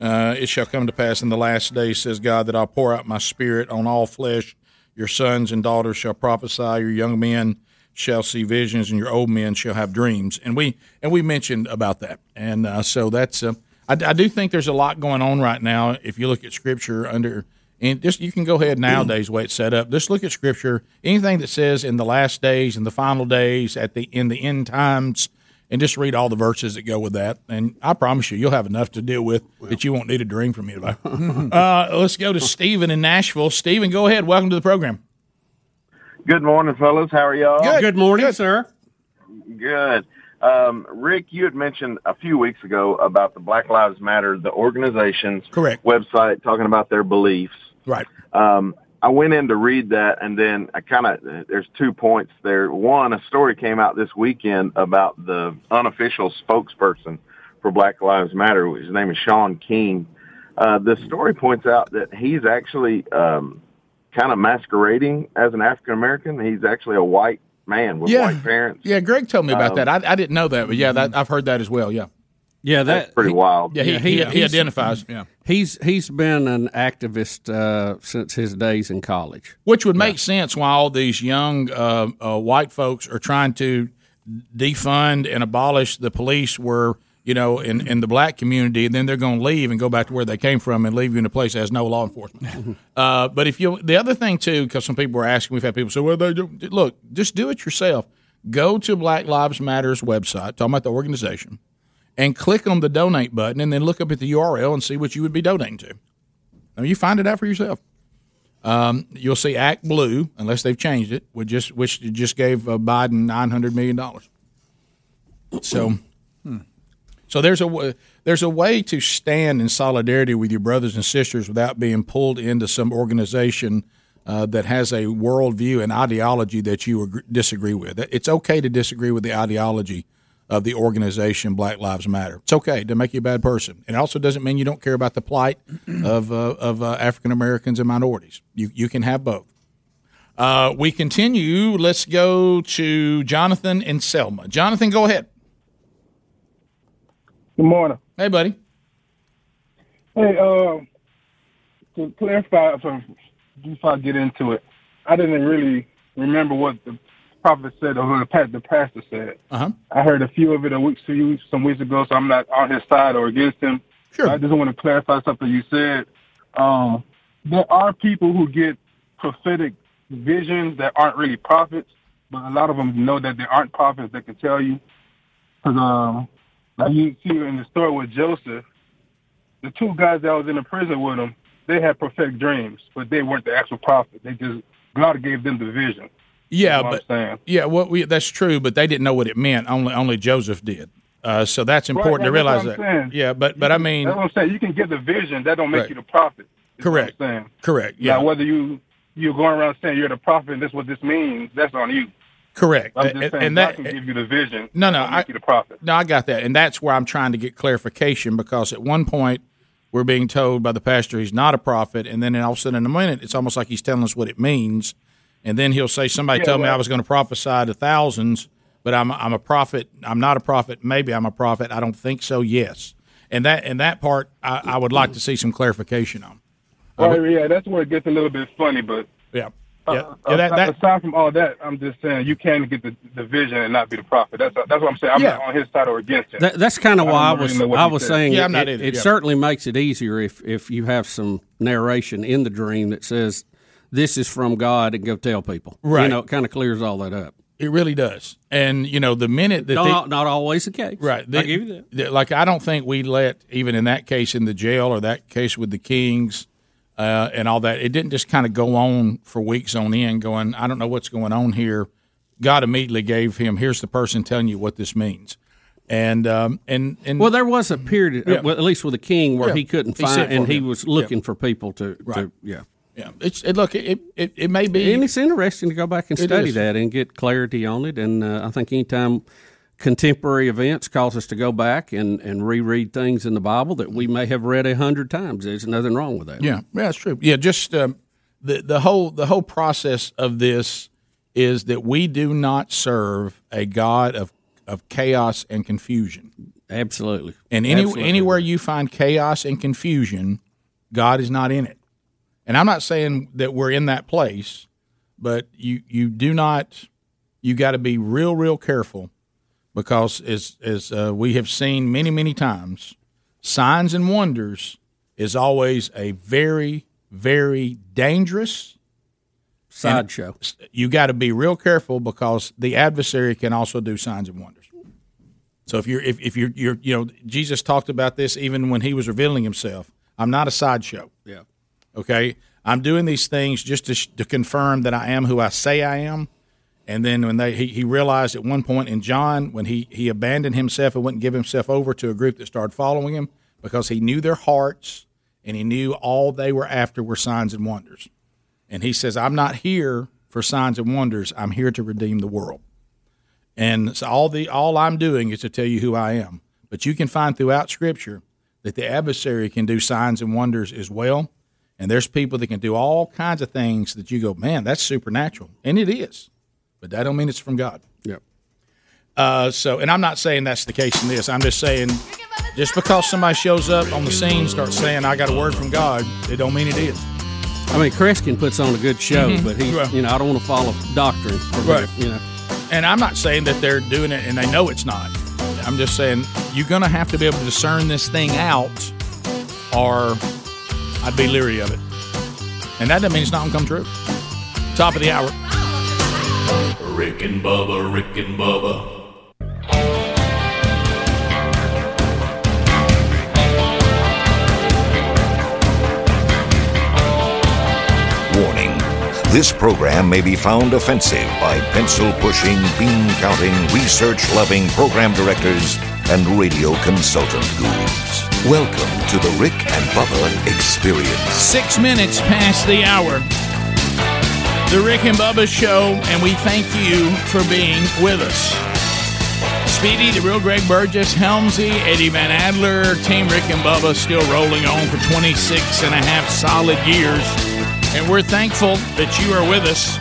Uh, it shall come to pass in the last days, says God, that I'll pour out my spirit on all flesh. Your sons and daughters shall prophesy. Your young men shall see visions, and your old men shall have dreams. And we and we mentioned about that. And uh, so that's uh, I, I do think there's a lot going on right now. If you look at Scripture under and just you can go ahead nowadays way it's set up. Just look at Scripture. Anything that says in the last days, in the final days, at the in the end times and just read all the verses that go with that. And I promise you, you'll have enough to deal with that you won't need a dream from anybody. uh, let's go to Stephen in Nashville. Stephen, go ahead. Welcome to the program. Good morning, fellas. How are y'all? Good. Good morning, sir. Good. Um, Rick, you had mentioned a few weeks ago about the Black Lives Matter, the organization's Correct. website, talking about their beliefs. Right. Um, I went in to read that, and then I kind of there's two points there. One, a story came out this weekend about the unofficial spokesperson for Black Lives Matter. His name is Shaun King. Uh, the story points out that he's actually um, kind of masquerading as an African American. He's actually a white man with Yeah. white parents. Yeah, Greg told me about Um, that. I, I didn't know that, but yeah, that, I've heard that as well. Yeah. Yeah, That's pretty he- wild. Yeah, he, Yeah, he, he- he, identifies. Yeah. He's he's been an activist uh, since his days in college. Which would make sense why all these young uh, uh, white folks are trying to defund and abolish the police were, you know, in, in the black community, and then they're going to leave and go back to where they came from and leave you in a place that has no law enforcement. uh, but if you, the other thing too, because some people were asking, we've had people say, well, they do, look, just do it yourself. Go to Black Lives Matters website, talking about the organization, and click on the donate button, and then look up at the URL and see what you would be donating to. Mean, you find it out for yourself. Um, you'll see ActBlue, unless they've changed it, which just which just gave uh, Biden nine hundred million dollars. So, so there's a there's a way to stand in solidarity with your brothers and sisters without being pulled into some organization uh, that has a worldview and ideology that you agree, disagree with. It's okay to disagree with the ideology of the organization Black Lives Matter. It's okay to make you a bad person. It also doesn't mean you don't care about the plight of uh, of uh, African Americans and minorities. You you can have both. Uh, we continue. Let's go to Jonathan and Selma. Jonathan, go ahead. Good morning. Hey, buddy. Hey, uh, to clarify, before I get into it, I didn't really remember what the prophet said or the the pastor said. Uh-huh. I heard a few of it a week, few weeks, some weeks ago, so I'm not on his side or against him. Sure. I just want to clarify something you said. Um, there are people who get prophetic visions that aren't really prophets, but a lot of them know that they aren't prophets. They can tell you. Because um, like you see in the story with Joseph, the two guys that was in the prison with him, they had prophetic dreams, but they weren't the actual prophet. They just God gave them the vision. Yeah, That's but I'm yeah, what we that's true, but they didn't know what it meant. Only only Joseph did. Uh, so that's important Right, to realize what that. Saying. Yeah, but but I mean, That's what I'm saying. You can get the vision. That don't make Right. you the prophet. is what I'm correct, correct. Yeah, Now, whether you you're going around saying you're the prophet and this is what this means, that's on you. correct. I'm just And- saying and God that can give you the vision. No, no, I- you the prophet. No, I got that, and that's where I'm trying to get clarification because at one point we're being told by the pastor he's not a prophet, and then all of a sudden in a minute it's almost like he's telling us what it means, and then he'll say somebody Yeah, told me I was going to prophesy to thousands, but I'm I'm a prophet. I'm not a prophet. Maybe I'm a prophet. I don't think so. Yes, and that and that part I, I would like to see some clarification on. Well, yeah, that's where it gets a little bit funny, but Yeah, uh, yeah, yeah. That, that aside from all that, I'm just saying you can get the, the vision and not be the prophet. That's that's what I'm saying. I'm Yeah. not on his side or against him. That, that's kind of why I was really I was said. saying Yeah, it, I'm not it, either, it yeah. certainly makes it easier if if you have some narration in the dream that says this is from God and go tell people. Right. You know, it kind of clears all that up. it really does, and you know the minute that they, Not, not always the case. Right. They, I give you that. like I don't think we let even in that case in the jail or that case with the Kings uh, and all that. It didn't just kind of go on for weeks on end. Going, I don't know what's going on here. God immediately gave him. Here's the person telling you what this means. And um, and and Well, there was a period, Yeah. well, at least with the king, where Yeah. he couldn't He find, and for he was looking for people to, Right. to yeah. Yeah, it's it, look. It, it it may be. And it's interesting to go back and study is. that and get clarity on it. And uh, I think anytime contemporary events cause us to go back and, and reread things in the Bible that we may have read a hundred times, there's nothing wrong with that. Yeah, yeah, that's true. Yeah, just um, the the whole the whole process of this is that we do not serve a God of of chaos and confusion. Absolutely. And any, Absolutely. anywhere you find chaos and confusion, God is not in it. And I'm not saying that we're in that place, but you you do not you got to be real real careful because as as uh, we have seen many many times, signs and wonders is always a very very dangerous sideshow. You got to be real careful because the adversary can also do signs and wonders. So if you're if, if you're you're you know Jesus talked about this even when he was revealing himself. I'm not a sideshow. Okay, I'm doing these things just to, sh- to confirm that I am who I say I am. And then when they he, he realized at one point in John when he he abandoned himself and wouldn't give himself over to a group that started following him because he knew their hearts and he knew all they were after were signs and wonders. And he says, "I'm not here for signs and wonders. I'm here to redeem the world." And so all the all I'm doing is to tell you who I am. But you can find throughout Scripture that the adversary can do signs and wonders as well. And there's people that can do all kinds of things that you go, man, that's supernatural, and it is. But that don't mean it's from God. Yep. Uh, so, and I'm not saying that's the case in this. I'm just saying, just because somebody shows up on the scene, starts saying, "I got a word from God," it don't mean it is. I mean, Kreskin puts on a good show, Mhm. but he, Right. you know, I don't want to follow doctrine. Right. You know, And I'm not saying that they're doing it and they know it's not. I'm just saying you're going to have to be able to discern this thing out, or I'd be leery of it. And that doesn't mean it's not going to come true. Top of the hour. Rick and Bubba, Rick and Bubba. Warning this program may be found offensive by pencil pushing, bean counting, research loving program directors and radio consultant gurus. Welcome to the Rick and Bubba Experience. Six minutes past the hour. The Rick and Bubba Show, and we thank you for being with us. Speedy, the real Greg Burgess, Helmsy, Eddie Van Adler, Team Rick and Bubba still rolling on for 26 and a half solid years. And we're thankful that you are with us.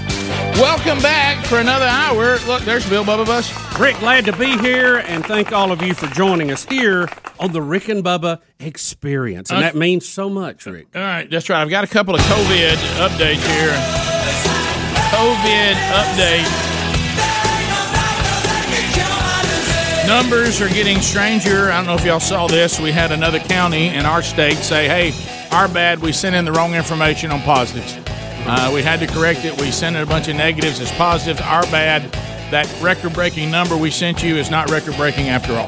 Welcome back for another hour. Look, there's Bill Bubba Bus. Rick, glad to be here, and thank all of you for joining us here on the Rick and Bubba Experience, and Okay. that means so much, Rick. All right, that's right. I've got a couple of COVID updates here. COVID update. Numbers are getting stranger. I don't know if y'all saw this. We had another county in our state say, hey, our bad, we sent in the wrong information on positives. Uh, we had to correct it. We sent in a bunch of negatives as positives. Our bad. That record breaking number we sent you is not record breaking after all.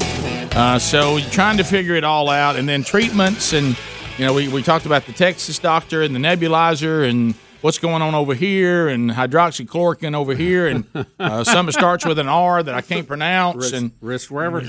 Uh, so trying to figure it all out. And then treatments and, you know, we, we talked about the Texas doctor and the nebulizer and what's going on over here, and hydroxychloroquine over here, and uh, something starts with an R that I can't pronounce, and Risk wherever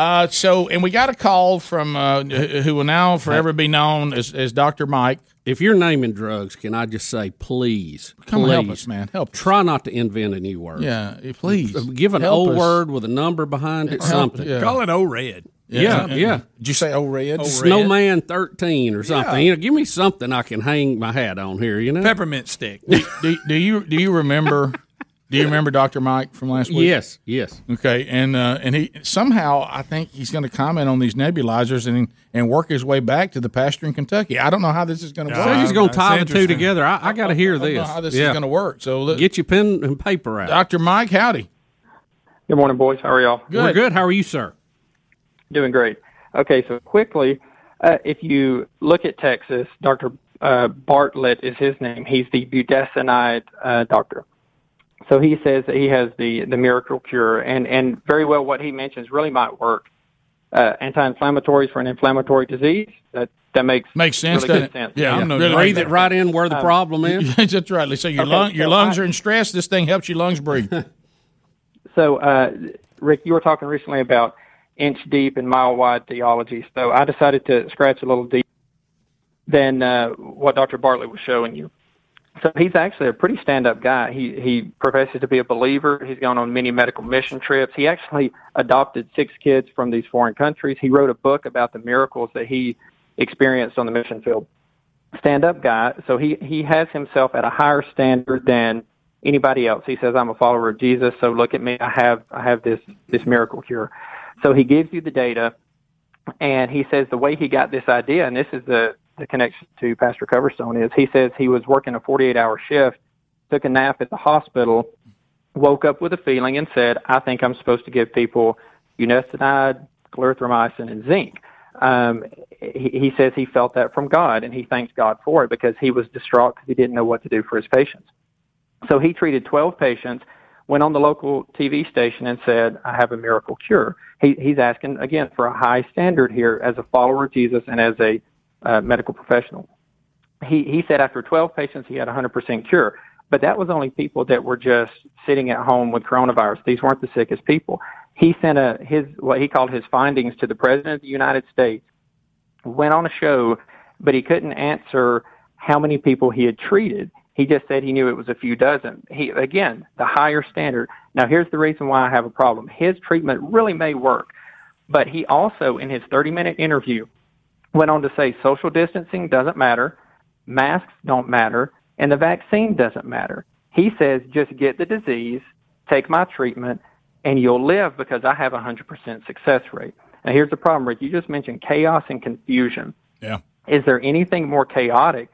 uh, so, and we got a call from uh, who will now forever be known as, as Dr. Mike. If you're naming drugs, can I just say, please, Come please, help us, man. Help. Try not to invent a new word. Yeah, please. Give an Help old us. word with a number behind it, Help, something. yeah. Call it O Red. Yeah, yeah. Did you say O Red? Snowman 13 or something. Yeah. You know, give me something I can hang my hat on here, you know? Peppermint stick. do, do, do you do you remember? Do you remember Dr. Mike from last week? Yes, yes. Okay, and uh, and he somehow I think he's going to comment on these nebulizers and and work his way back to the pasture in Kentucky. I don't know how this is going to work. So work. he's going to tie the two together. I, I got to hear I don't know this. how this Yeah. is going to work. So, look, Get your pen and paper out. Dr. Mike, howdy. Good morning, boys. How are y'all? We're good. How are you, sir? Doing great. Okay, so quickly, uh, if you look at Texas, Dr. Uh, Bartlett is his name. He's the budesonide uh, doctor. So he says that he has the, the miracle cure, and, and very well what he mentions really might work. Uh, anti-inflammatories for an inflammatory disease, that, that makes, Makes sense, really doesn't good it? sense. Yeah, I'm no Breathe it right in where the Um, problem is. That's right. So your Okay, lung, your so lungs I- are in stress. This thing helps your lungs breathe. So, uh, Rick, you were talking recently about inch deep and mile wide theology. So I decided to scratch a little deeper than uh, what Dr. Bartlett was showing you. So he's actually a pretty stand-up guy. He he professes to be a believer. He's gone on many medical mission trips. He actually adopted six kids from these foreign countries. He wrote a book about the miracles that he experienced on the mission field. Stand-up guy. So he he has himself at a higher standard than anybody else. He says, "I'm a follower of Jesus, so look at me. I have I have this this miracle cure." So he gives you the data, and he says the way he got this idea, and this is the the connection to Pastor Coverstone is he says he was working a 48 hour shift, took a nap at the hospital, woke up with a feeling, and said, "I think I'm supposed to give people budesonide, clarithromycin, and zinc." Um, he, he says he felt that from God, and he thanks God for it because he was distraught because he didn't know what to do for his patients. So he treated 12 patients, went on the local TV station and said, I have a miracle cure. He, he's asking, again, for a high standard here as a follower of Jesus and as a uh, medical professional. He, he said after 12 patients, he had a 100% cure. But that was only people that were just sitting at home with coronavirus. These weren't the sickest people. He sent a, his, what he called his findings to the President of the United States, went on a show, but he couldn't answer how many people he had treated. He just said he knew it was a few dozen. He again, the higher standard. Now here's the reason why I have a problem. His treatment really may work, but he also in his 30-minute interview went on to say social distancing doesn't matter, masks don't matter, and the vaccine doesn't matter. He says just get the disease, take my treatment, and you'll live because I have a 100% success rate. Now here's the problem, Rick. You just mentioned chaos and confusion. Yeah. Is there anything more chaotic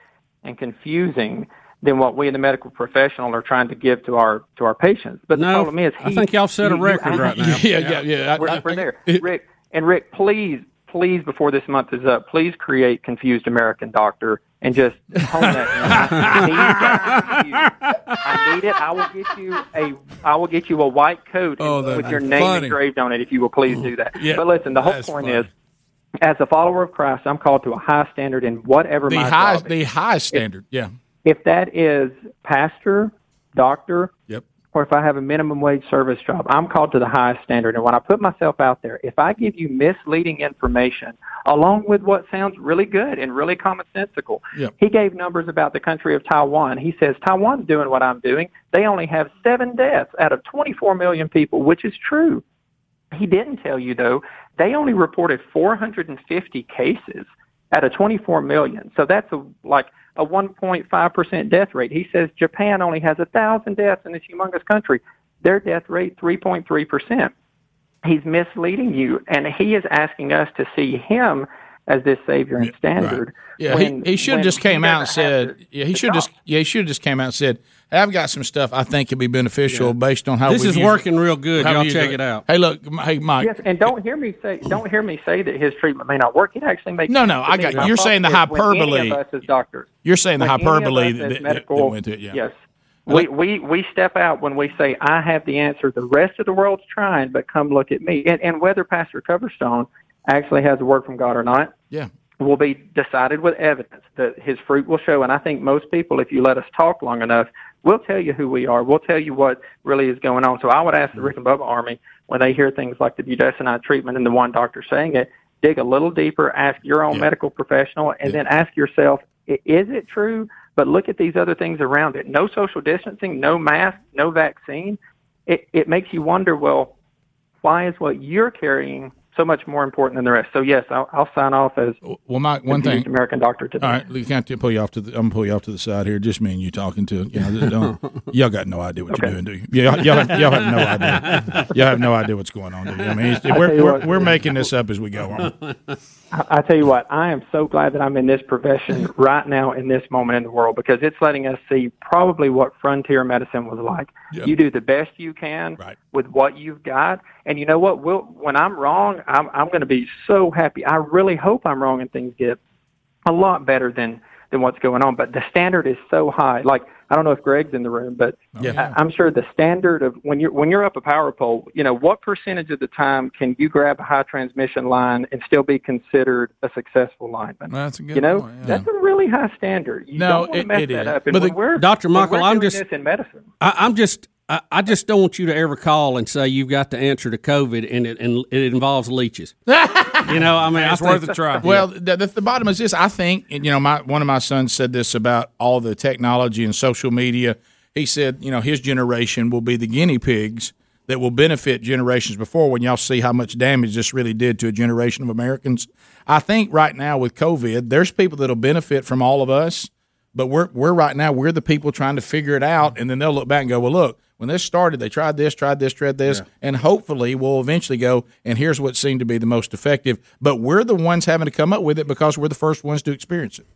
and confusing than what we in the medical professional are trying to give to our to our patients? But the problem is, I think y'all set a you- you- record I- right now. Yeah, yeah, yeah. I- we're, I- we're there, Rick. And Rick, please, please, before this month is up, please create confused American doctor and just hone that. in. I need that. I need it. I will get you a. I will get you a white coat Oh, with your name funny. engraved on it, if you will please do that. Yeah, but listen, the whole point funny. is, as a follower of Christ, I'm called to a high standard in whatever the my high, the high standard. yeah. If that is pastor, doctor, Yep. Or if I have a minimum wage service job, I'm called to the highest standard. And when I put myself out there, if I give you misleading information along with what sounds really good and really commonsensical, Yep. he gave numbers about the country of Taiwan. He says Taiwan's doing what I'm doing. They only have seven deaths out of 24 million people, which is true. He didn't tell you though, they only reported 450 cases out of 24 million. So that's a, like a 1.5% death rate. He says Japan only has a thousand deaths in this humongous country. Their death rate 3.3%. He's misleading you, and he is asking us to see him as this savior and standard. Yeah, when- he, he should have just came out and said, yeah, he should just, yeah, he should have just came out and said, I've got some stuff I think could be beneficial based on how This we is working real good. how Y'all check it out. Hey, look, hey, Mike. Yes, and don't hear me say don't hear me say that his treatment may not work. It actually makes No, no, to I got you. You're saying the problem when hyperbole. Any of us as doctors, You're saying the when any of hyperbole us that, as that- that went to it. Yeah. Yes. We, we we step out when we say I have the answer. The rest of the world's trying, but come look at me. And, and whether Pastor Coverstone actually has a word from God or not, Yeah. will be decided with evidence that his fruit will show. And I think most people, if you let us talk long enough, we'll tell you who we are. We'll tell you what really is going on. So I would ask the Rick and Bubba Army when they hear things like the budesonide treatment and the one doctor saying it, dig a little deeper, ask your own medical professional, and then ask yourself, is it true? But look at these other things around it. No social distancing, no mask, no vaccine. It, it makes you wonder, well, why is what you're carrying so much more important than the rest? So yes, I'll, I'll sign off as well. My one thing, American doctor today. All right, we can't pull you off to the. I'm gonna pull you off to the side here. Just me and you talking to. You know, don't, y'all got no idea what you're doing, do you? Y'all, y'all, have, y'all have no idea. Y'all have no idea what's going on, do you? I mean, we're, we're, what. we're making this up as we go on. I, tell you what, I am so glad that I'm in this profession right now in this moment in the world because it's letting us see probably what frontier medicine was like. Yeah. You do the best you can with what you've got, and you know what? We'll, when I'm wrong, I'm, I'm going to be so happy. I really hope I'm wrong and things get a lot better than than what's going on. But the standard is so high. Like I don't know if Greg's in the room, but Yeah. I, I'm sure the standard of when you're when you're up a power pole, you know what percentage of the time can you grab a high transmission line and still be considered a successful lineman? That's a good You know, point, yeah. that's a really high standard. You No, don't want to it- mess it that is. up. And But the- we're, Dr. Michael, I'm just- this in medicine. I, I'm just. I, I just don't want you to ever call and say you've got the answer to COVID and it and it involves leeches. you know, I mean, it's I think- worth a try. Well, the, the, the bottom is this. I think you know, my one of my sons said this about all the technology and social media. He said, you know, his generation will be the guinea pigs that will benefit generations before. When y'all see how much damage this really did to a generation of Americans, I think right now with COVID, there's people that'll benefit from all of us. But we're we're right now we're the people trying to figure it out, and then they'll look back and go, well, look, when this started, they tried this, tried this, tried this, and hopefully we'll eventually go. And here's what seemed to be the most effective. But we're the ones having to come up with it because we're the first ones to experience it.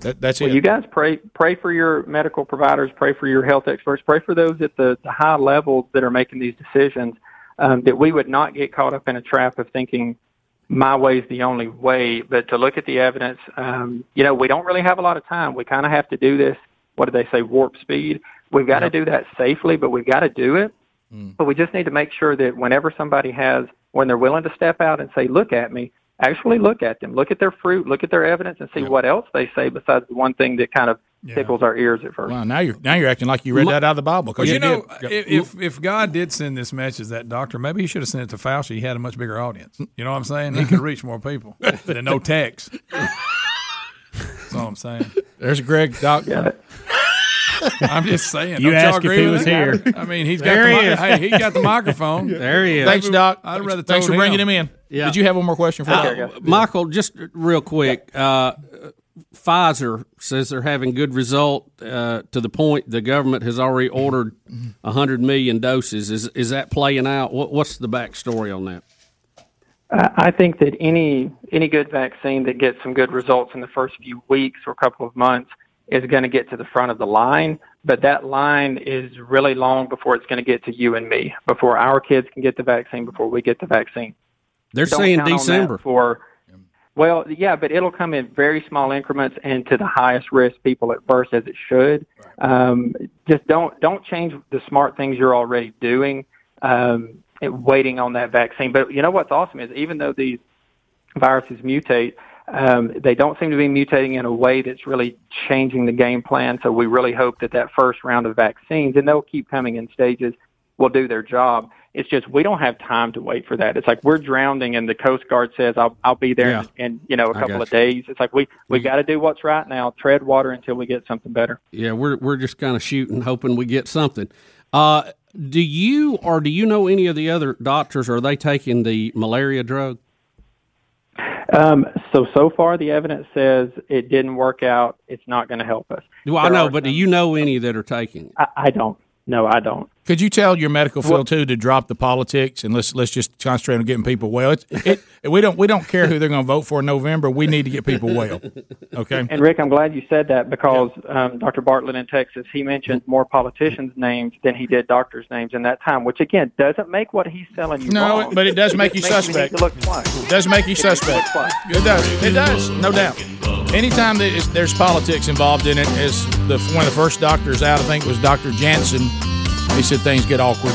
That, that's well, it. you guys pray pray for your medical providers, pray for your health experts, pray for those at the, the high levels that are making these decisions. Um, that we would not get caught up in a trap of thinking my way is the only way, but to look at the evidence. Um, you know, we don't really have a lot of time. We kind of have to do this. What do they say? Warp speed. We've got to do that safely, but we've got to do it. Mm. But we just need to make sure that whenever somebody has, when they're willing to step out and say, "Look at me," actually look at them, look at their fruit, look at their evidence, and see what else they say besides the one thing that kind of tickles our ears at first. Wow, now you're now you're acting like you read that out of the Bible. 'cause Well, you know, did. if, if if God did send this message, that doctor, maybe he should have sent it to Fauci. He had a much bigger audience. You know what I'm saying? He could reach more people than no text. That's all I'm saying. There's Greg Doc. I'm just saying. You Don't y'all asked if he was here. I mean, he's There got he the, is. mi- Hey, he got the microphone. There he is. Thanks, Doc. I'd rather Thanks for told bringing him in. Yeah. Did you have one more question for Uh, us? Michael, just real quick. Uh, Pfizer says they're having good result uh, to the point the government has already ordered hundred million doses. Is is that playing out? What, what's the backstory on that? I I think that any any good vaccine that gets some good results in the first few weeks or couple of months is going to get to the front of the line. But that line is really long before it's going to get to you and me, before our kids can get the vaccine, before we get the vaccine. They're Don't saying count on that December. for. Well, yeah, but it'll come in very small increments and to the highest risk people at first, as it should. Um, just don't don't change the smart things you're already doing, um, waiting on that vaccine. But you know what's awesome is even though these viruses mutate, um, they don't seem to be mutating in a way that's really changing the game plan. So we really hope that that first round of vaccines, and they'll keep coming in stages, will do their job. It's just we don't have time to wait for that. It's like we're drowning, and the Coast Guard says, "I'll I'll be there Yeah. in, in you know a couple of days." It's like we we We- got to do what's right now. Tread water until we get something better. Yeah, we're we're just kind of shooting, hoping we get something. Uh, do you or do you know any of the other doctors? Are they taking the malaria drug? Um, so so far, the evidence says it didn't work out. It's not going to help us. Well, I know, but do you know any that are taking it? I, I don't. No, I don't. Could you tell your medical field too to drop the politics and let's let's just concentrate on getting people well? It's, it, we don't we don't care who they're going to vote for in November. We need to get people well. Okay. And Rick, I'm glad you said that because um, Dr. Bartlett in Texas, he mentioned more politicians' names than he did doctors' names in that time, which again doesn't make what he's selling you No, wrong. but it does make you It makes suspect. need to look twice. It does make you suspect. It does. It does. No doubt. Anytime that is, there's politics involved in it, as the one of the first doctors out, I think was Dr. Jensen. He said things get awkward.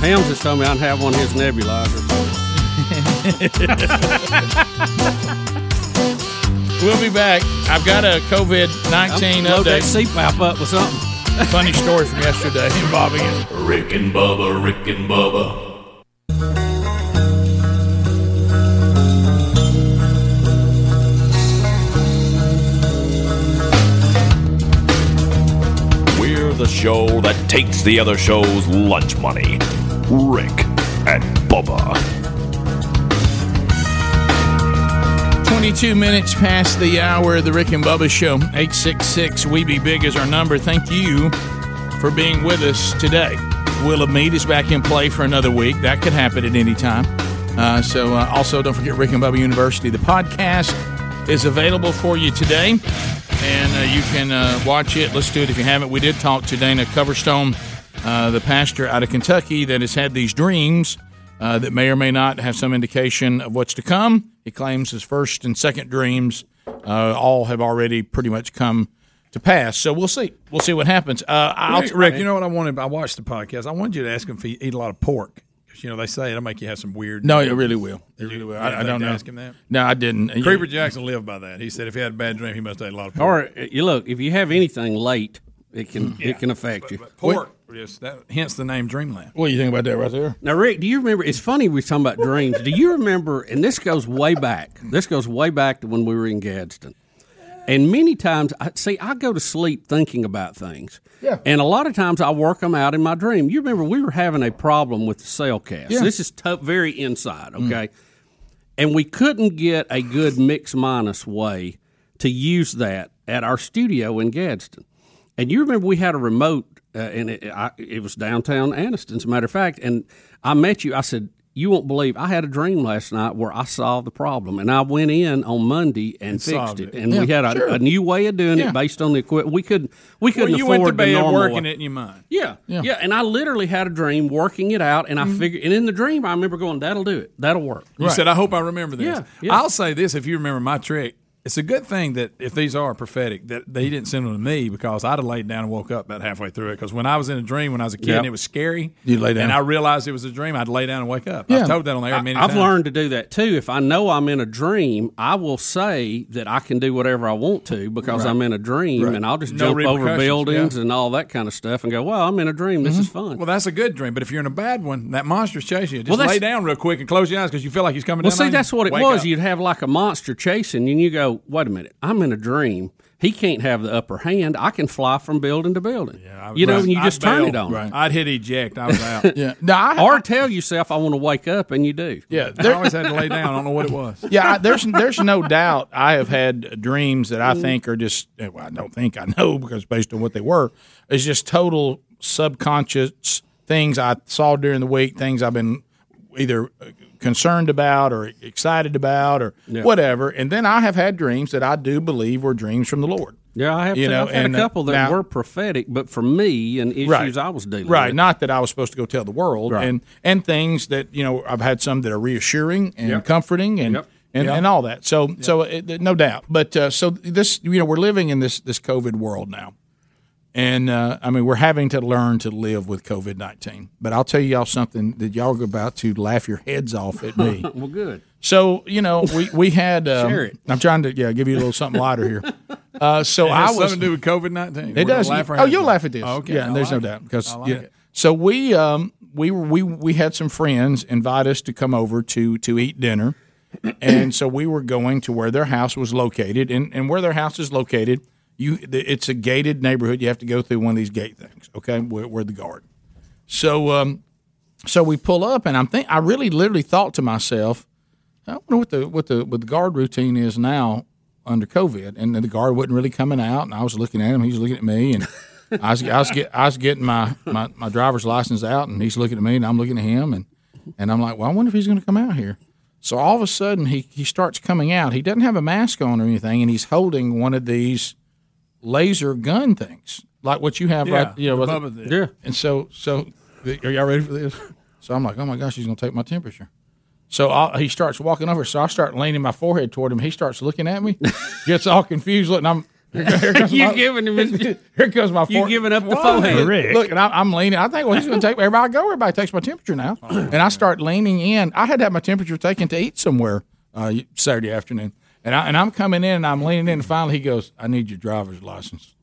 Helms just told me I'd have one of his nebulizers. We'll be back. I've got a COVID nineteen Load that update. CPAP up with something. Funny story from yesterday involving it. Rick and Bubba, Rick and Bubba. The show that takes the other show's lunch money. Rick and Bubba. 22 minutes past the hour of the Rick and Bubba Show. 866 We Be Big is our number. Thank you for being with us today. Wheel of Meat is back in play for another week. That could happen at any time. Uh, so, uh, also, don't forget Rick and Bubba University. The podcast is available for you today, you can uh, watch it. Let's do it if you haven't. We did talk to Dana Coverstone, uh, the pastor out of Kentucky that has had these dreams uh, that may or may not have some indication of what's to come. He claims his first and second dreams uh, all have already pretty much come to pass. So we'll see. We'll see what happens. Uh, I'll, Rick, Rick, you know what I wanted? I watched the podcast. I wanted you to ask him if he eat a lot of pork. 'Cause, you know, they say it'll make you have some weird. No, it really will. It really will. you I, I don't know. Ask him that. No, I didn't. Creeper Jackson lived by that. He said if he had a bad dream, he must have ate a lot of pork. Or uh, you look, if you have anything late, it can it can affect you. pork. Yes, that, hence the name Dreamland. What do you think about that right there? Now, Rick, do you remember? It's funny we are talking about dreams. Do you remember? And this goes way back. This goes way back to when we were in Gadsden. And many times, I see, I go to sleep thinking about things. Yeah. And a lot of times, I work them out in my dream. You remember we were having a problem with the cell cast. Yeah. This is to- very inside, okay? And we couldn't get a good mix minus way to use that at our studio in Gadsden. And you remember we had a remote, uh, and it, I, it was downtown Anniston, as a matter of fact. And I met you. I said, "You won't believe I had a dream last night where I solved the problem." And I went in on Monday and, fixed it. it. And Yeah, we had a, sure. a new way of doing Yeah. it based on the equipment. We could we couldn't Well, you afford went to bed working way. it in your mind. Yeah, Yeah. yeah, And I literally had a dream working it out, and I mm-hmm. figured. And in the dream, I remember going, "That'll do it. That'll work." You said, I hope I remember this. Yeah. I'll say this if you remember my trick. It's a good thing that if these are prophetic, that they didn't send them to me because I'd have laid down and woke up about halfway through it. Because when I was in a dream when I was a kid Yep. and it was scary, You'd lay down. and I realized it was a dream, I'd lay down and wake up. Yeah. I've told that on the air many times. I've times. learned to do that too. If I know I'm in a dream, I will say that I can do whatever I want to because I'm in a dream, and I'll just No jump over buildings yeah. and all that kind of stuff and go, "Well, I'm in a dream. This is mm-hmm. fun." Well, that's a good dream. But if you're in a bad one, that monster's chasing you. Just Well, lay down real quick and close your eyes because you feel like he's coming Well, see, you. that's what it was. up. You'd have like a monster chasing, you, and you go, "Wait a minute, I'm in a dream. He can't have the upper hand. I can fly from building to building." I- you know, right. and you I'd just turn bail. it on. Right. I'd hit eject. I was out. Yeah. No, I, Or tell yourself, "I want to wake up," and you do. yeah. I always had to lay down. I don't know what it was. yeah, I, there's there's no doubt I have had dreams that I mm. think are just eh, well, I don't think I know because based on what they were, it's just total subconscious things I saw during the week, things I've been either uh, concerned about or excited about or whatever, and then I have had dreams that I do believe were dreams from the Lord. Yeah, I have. You to, know, I've had and, a uh, couple that now- were prophetic, but for me and issues Right. I was dealing with. Right, with. not that I was supposed to go tell the world, Right. and and things that you know I've had some that are reassuring and Yep. comforting and Yep. and, and all that. So so it, no doubt, but uh, so this you know we're living in this this COVID world now, and uh, I mean we're having to learn to live with COVID nineteen. But I'll tell y'all something that y'all are about to laugh your heads off at me. Well, good. So you know we we had um, Share it. I'm trying to yeah give you a little something lighter here. Uh, so I was something to do with COVID nineteen. it does. Oh, you'll laugh at this. Okay, yeah, there's no it. doubt because like yeah. it. So we um we were- we we had some friends invite us to come over to to eat dinner, and so we were going to where their house was located, and and where their house is located, you it's a gated neighborhood. You have to go through one of these gate things. Okay, where, where the guard. So um, so we pull up, and I'm think I really literally thought to myself, I wonder what the what the what the guard routine is now under COVID, and the guard wasn't really coming out, and I was looking at him, he was looking at me, and I was I was, get, I was getting my, my my driver's license out, and he's looking at me, and I'm looking at him, and and I'm like, well, I wonder if he's going to come out here. So all of a sudden, he he starts coming out. He doesn't have a mask on or anything, and he's holding one of these laser gun things, like what you have Yeah, right, you know, the with Bubba Yeah. And so, so are y'all ready for this? So I'm like, oh my gosh, he's gonna take my temperature. So I, he starts walking over. So I start leaning my forehead toward him. He starts looking at me, gets all confused. Looking, I'm here, here comes You my, giving him his- here comes my You giving up the forehead. Look, and I, I'm leaning. I think, well, he's going to take everybody. I go, everybody takes my temperature now, and I start leaning in. I had to have my temperature taken to eat somewhere uh, Saturday afternoon, And I and I'm coming in and I'm leaning in and finally he goes, I need your driver's license.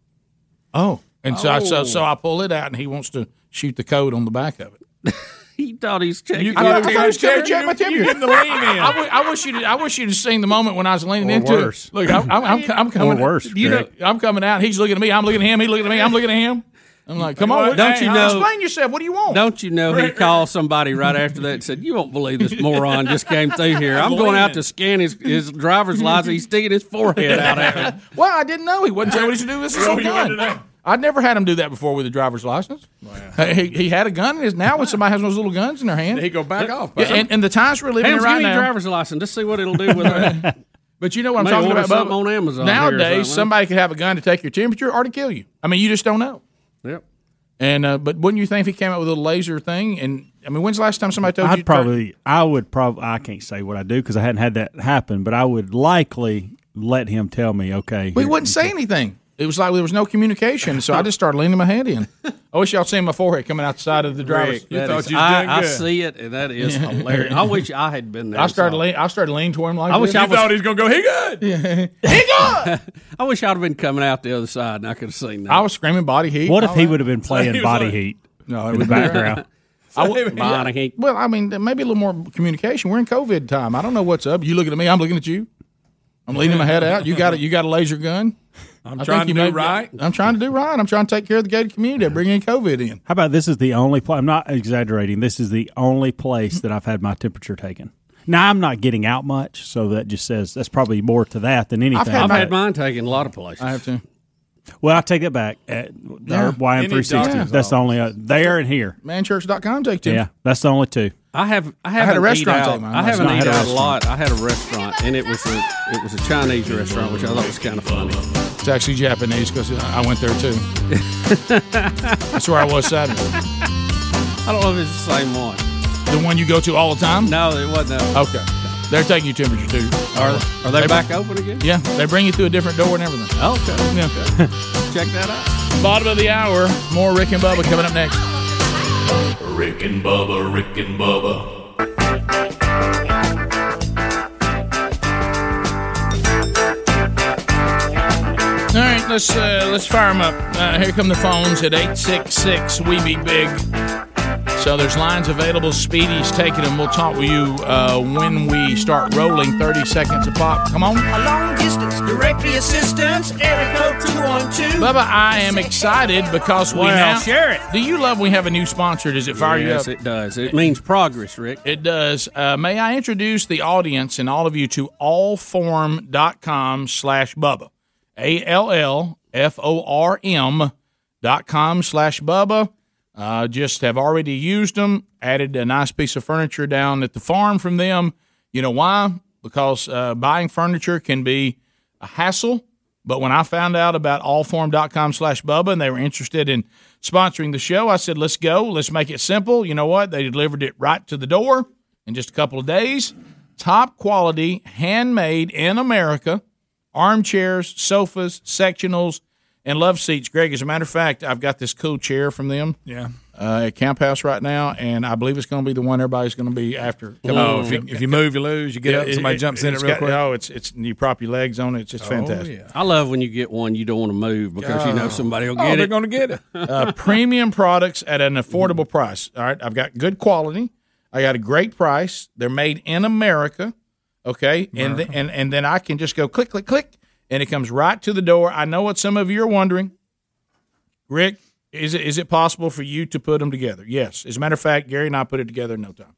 Oh. And so I so, oh. so I pull it out and he wants to shoot the code on the back of it. he thought he's checking. I, thought he was checking check my temperature. I, wi- I wish you. I wish you'd have seen the moment when I was leaning Or into worse. it. Look, I'm, I'm, I'm, I'm coming. Or worse, You know, I'm coming out. He's looking at me. I'm looking at him. He's looking at me. I'm looking at him. I'm like, come on. Don't hey, you know- Explain yourself. What do you want? Don't you know he called somebody right after that and said, "You won't believe this moron just came through here. I'm going out to scan his, his driver's license. He's sticking his forehead out at me." Well, I didn't know he wasn't telling me what he should do with his Oh, own you wanted to gun. I'd never had him do that before with a driver's license. Oh, he, he had a gun. in his- Now when somebody has those little guns in their hand, He go back off. Yeah, and, and the times we're living Hey, in let's right me now. driver's license. Let's see what it'll do with that. But you know what I'm May talking about, something Bubba? on Amazon Nowadays, something. somebody could have a gun to take your temperature or to kill you. I mean, you just don't know. Yep. And uh, but wouldn't you think if he came out with a laser thing? And I mean, when's the last time somebody told you? I'd to try- probably, I would probably, I can't say what I do because I hadn't had that happen, but I would likely let him tell me, okay. But he wouldn't say anything. It was like there was no communication, so I just started leaning my head in. I wish y'all seen my forehead coming out the side of the driver's. Rick, that is- I, I see it, and that is hilarious. I wish I had been there. I started so- lean, I started leaning toward him like I wish this. I was, he was going to go, he good. he good. I wish I'd have been coming out the other side, and I could have seen that. I was screaming body heat. What if he oh, would have been playing He body like- heat No, in the background? I w- Body heat. Well, I mean, maybe a little more communication. We're in COVID time. I don't know what's up. You looking at me? I'm looking at you. I'm leaning my head out. You got it. You got a laser gun. I'm I trying to do may- right. I'm trying to do right. I'm trying to take care of the gated community. I'm bringing COVID in. How about this is the only place, I'm not exaggerating, this is the only place that I've had my temperature taken. Now, I'm not getting out much, so that just says that's probably more to that than anything. I've but- had mine taken a lot of places. I have to. Well, I take it back. At Yeah. YM360, Any that's the only, uh, there and here. Manchurch.com take two. Yeah, that's the only two. I have. I I had haven't a restaurant out. I haven't eaten a out a lot. I had a restaurant, and it was a it was a Chinese restaurant, which I thought was kind of funny. It's actually Japanese because I went there too. That's where I was Saturday. I don't know if it's the same one. The one you go to all the time? No, it wasn't. No. Okay. They're taking your temperature too. Are, are they back open again? Yeah, they bring you through a different door and everything. Okay. Yeah. Check that out. Bottom of the hour. More Rick and Bubba coming up next. Rick and Bubba, Rick and Bubba. All right, let's uh, let's fire them up. Uh, here come the phones at eight six six. We be big. So there's lines available. Speedy's taking them. We'll talk with you uh, when we start rolling. Thirty seconds a pop. Come on, A long distance directory assistance, area code 212. Bubba. I am excited because we Well, now share it. Do you love we have a new sponsor? Does it fire yes, you up? Yes, it does. It means progress, Rick. It does. Uh, may I introduce the audience and all of you to allform.com slash Bubba. A L L F O R M dot com slash Bubba. Uh, just have already used them, added a nice piece of furniture down at the farm from them. You know why? Because uh, buying furniture can be a hassle. But when I found out about allform.com slash Bubba and they were interested in sponsoring the show, I said, let's go. Let's make it simple. You know what? They delivered it right to the door in just a couple of days. Top quality, handmade in America, armchairs, sofas, sectionals, and love seats. Greg, as a matter of fact, I've got this cool chair from them Yeah. uh, at Camp House right now, and I believe it's going to be the one everybody's going to be after. Oh, if you, if you move, you lose. You get up, somebody jumps in it real got- quick. Oh, it's it's you prop your legs on it. It's just fantastic. yeah. I love when you get one you don't want to move because you know somebody will Oh, it. they're going to get it. uh, premium products at an affordable price. All right, I've got good quality. I got a great price. They're made in America. Okay, and th- and and then I can just go click, click, click, and it comes right to the door. I know what some of you are wondering. Rick, is it is it possible for you to put them together? Yes. As a matter of fact, Gary and I put it together in no time,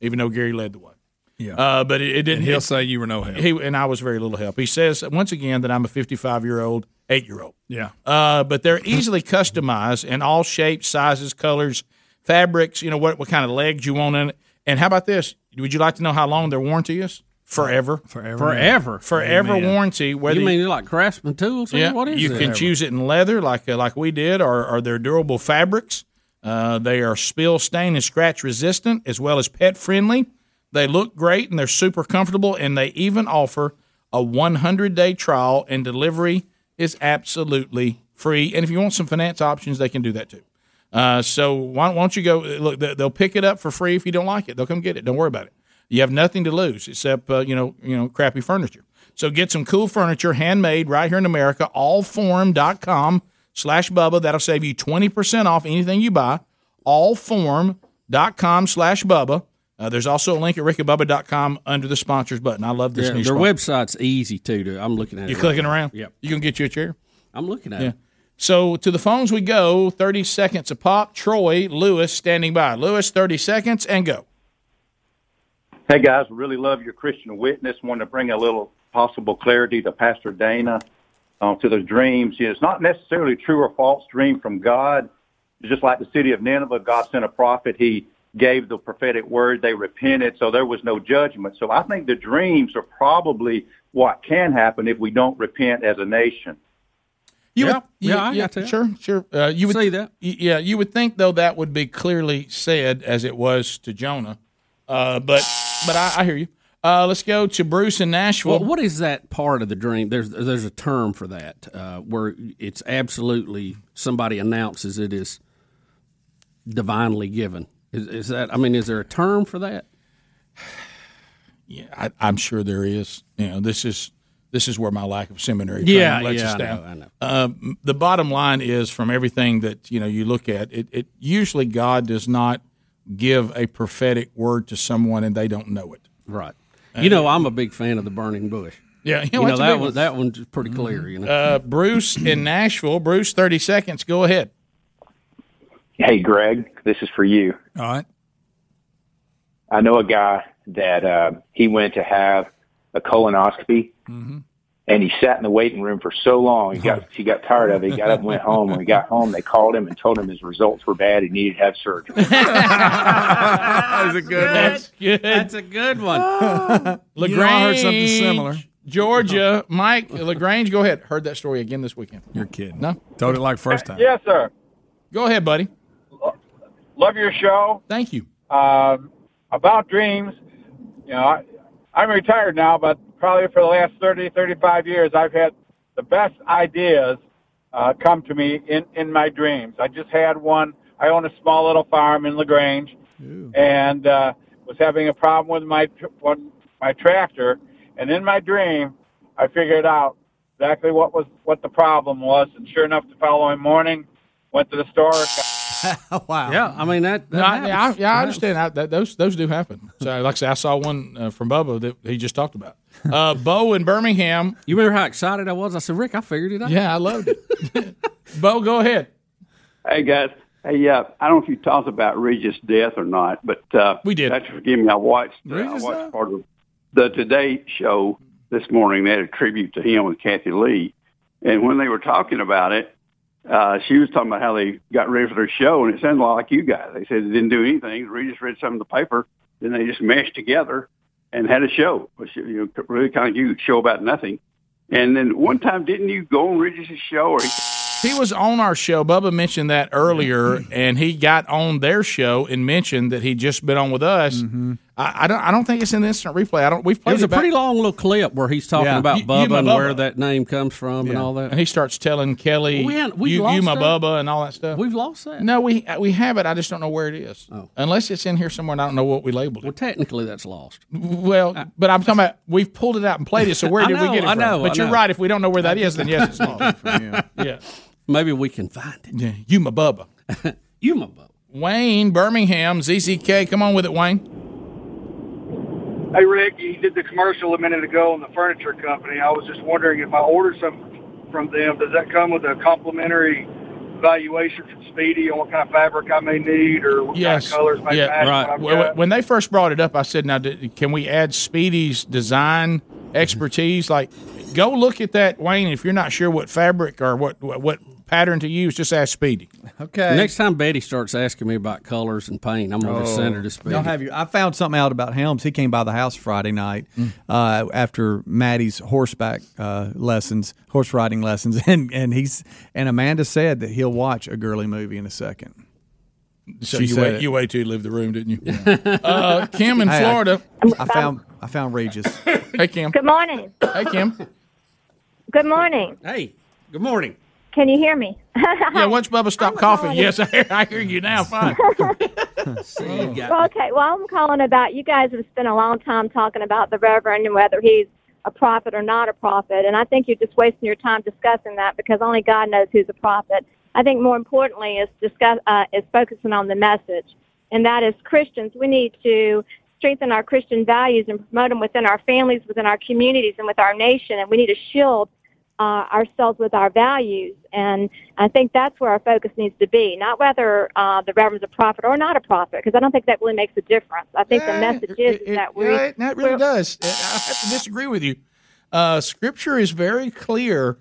even though Gary led the way. Yeah. Uh, but it, it didn't. and he'll it- say you were no help. he and I was very little help. He says once again that I'm a 55 year old, eight year old. yeah. Uh, but they're easily customized in all shapes, sizes, colors, fabrics. You know what what kind of legs you want in it. And how about this? Would you like to know how long their warranty is? Forever, Forever. Forever. forever Amen. warranty. Whether You mean you're like Craftsman tools? yeah, what is you it? can choose it in leather, like uh, like we did, or, or they're durable fabrics. Uh, they are spill, stain, and scratch resistant, as well as pet friendly. They look great and they're super comfortable, and they even offer a 100 day trial, and delivery is absolutely free. And if you want some finance options, they can do that too. Uh, so why, why don't you go? Look, they'll pick it up for free if you don't like it. They'll come get it. Don't worry about it. You have nothing to lose except uh, you know you know crappy furniture. So get some cool furniture, handmade right here in America, allform.com slash Bubba. That'll save you 20% off anything you buy. Allform.com slash Bubba. Uh, there's also a link at rickandbubba.com under the sponsors button. I love this Yeah, new their website's easy too. To, I'm looking at You it. You're clicking right around? Yep. You gonna get you a chair? I'm looking at Yeah. it. So to the phones we go. Thirty seconds a pop. Troy Lewis standing by. Lewis, thirty seconds and go. Hey guys, really love your Christian witness. Want to bring a little possible clarity to Pastor Dana uh, to the dreams. You know, it's not necessarily true or false dream from God. It's just like the city of Nineveh, God sent a prophet. He gave the prophetic word. They repented, so there was no judgment. So I think the dreams are probably what can happen if we don't repent as a nation. You Yeah, would, you- yeah, I got that. Sure, sure. Uh, you would See that. y- Yeah, you would think though that would be clearly said as it was to Jonah. Uh, but but I, I hear you. Uh, let's go to Bruce in Nashville. Well, what is that part of the dream? There's there's a term for that uh, where it's absolutely somebody announces it is divinely given. Is, is that? I mean, is there a term for that? Yeah, I, I'm sure there is. You know, this is this is where my lack of seminary Yeah, lets yeah, us I know, I know. Uh, the bottom line is, from everything that you know, you look at it, it. Usually, God does not give a prophetic word to someone and they don't know it. Right. You know, I'm a big fan of the burning bush. Yeah, you you know, know that's a that big one. one. That one's pretty clear. You know. Uh, Bruce in Nashville. Bruce, thirty seconds. Go ahead. Hey, Greg, this is for you. All right. I know a guy that uh, he went to have a colonoscopy, Mm-hmm. And he sat in the waiting room for so long. He got he got tired of it. He got up and went home. When he got home, they called him and told him his results were bad. He needed to have surgery. That's a good one. That's good. That's a good one. Lagrange, You know, I heard something similar. Georgia, Mike Lagrange. Go ahead. Heard that story again this weekend. You're kidding. No, Told it like first time. Yes, sir. Go ahead, buddy. Love your show. Thank you. Um, about dreams, you know, I, I'm retired now, but probably for the last 30, 35 years, I've had the best ideas uh, come to me in, in my dreams. I just had one. I own a small little farm in Lagrange, and uh, was having a problem with my one, my tractor. And in my dream, I figured out exactly what was what the problem was. And sure enough, the following morning, went to the store. wow. Yeah, I mean that. that No, I, yeah, I, yeah, I understand. I, that, those those do happen. So, like I said, I saw one uh, from Bubba that he just talked about. Uh, Bo in Birmingham. You remember how excited I was? I said, Rick, I figured it out. Yeah, I loved it. Bo, go ahead. Hey guys, hey yeah, I don't know if you talked about Regis' death or not, but uh, we did. That's forgive me. I watched. Uh, I Regis watched died? part of the Today Show this morning. They had a tribute to him with Kathie Lee, and when they were talking about it, uh, she was talking about how they got ready for their show, and it sounded like you guys. They said they didn't do anything. Regis read some of the paper, then they just meshed together and had a show, which you know, really kind of you show about nothing. And then one time, didn't you go on Regis' show or? He, He was on our show. Bubba mentioned that earlier, and he got on their show and mentioned that he'd just been on with us. Mm-hmm. I, I don't. I don't think it's in the instant replay. I don't. We've played. It played was a it back- pretty long little clip where he's talking Yeah. about You- you Bubba my and Bubba. where that name comes from and all that. And he starts telling Kelly, We hadn't- we've you, you my that? Bubba, and all that stuff. We've lost that. No, we we have it. I just don't know where it is. Oh. Unless it's in here somewhere, and I don't know what we labeled it. Well, technically, that's lost. Well, but I'm talking about we've pulled it out and played it. So where did know, we get it I from? know, but I you're know. right. If we don't know where that is, then yes, it's lost. yeah. Maybe we can find it. Yeah, you my Bubba. you my Bubba. Wayne, Birmingham, ZZK. Come on with it, Wayne. Hey, Rick, you did the commercial a minute ago on the furniture company. I was just wondering if I order some from them, does that come with a complimentary evaluation from Speedy on what kind of fabric I may need or what Yes. kind of colors may yeah, match right. When- they first brought it up, I said, "Now, can we add Speedy's design mm-hmm. expertise? Like, go look at that, Wayne. If you're not sure what fabric or what, what pattern to use, just ask Speedy." Okay. Next time Betty starts asking me about colors and paint, I'm going to Oh. send her to Speedy. Y'all have your, I found something out about Helms. He came by the house Friday night Mm. uh, after Maddie's horseback uh, lessons, horse riding lessons, and and he's and Amanda said that he'll watch a girly movie in a second. So She you said wait, it. you wait till you leave the room, didn't you? uh, Kim in Hey, I- Florida. I, found I found Regis. hey Kim. Good morning. Hey Kim. Good morning. Hey, good morning. Can you hear me? yeah, once Bubba stopped coughing, yes, I hear, I hear you now. Fine. Well, okay. Well, I'm calling about you guys have spent a long time talking about the Reverend and whether he's a prophet or not a prophet. And I think you're just wasting your time discussing that because only God knows who's a prophet. I think more importantly is discuss uh, is focusing on the message, and that is Christians. We need to strengthen our Christian values and promote them within our families, within our communities, and with our nation. And we need to shield uh, ourselves with our values. And I think that's where our focus needs to be, not whether uh, the reverend's a prophet or not a prophet, because I don't think that really makes a difference. I think the message is, is that we. Yeah, it, it really does. I have to disagree with you. Uh, scripture is very clear.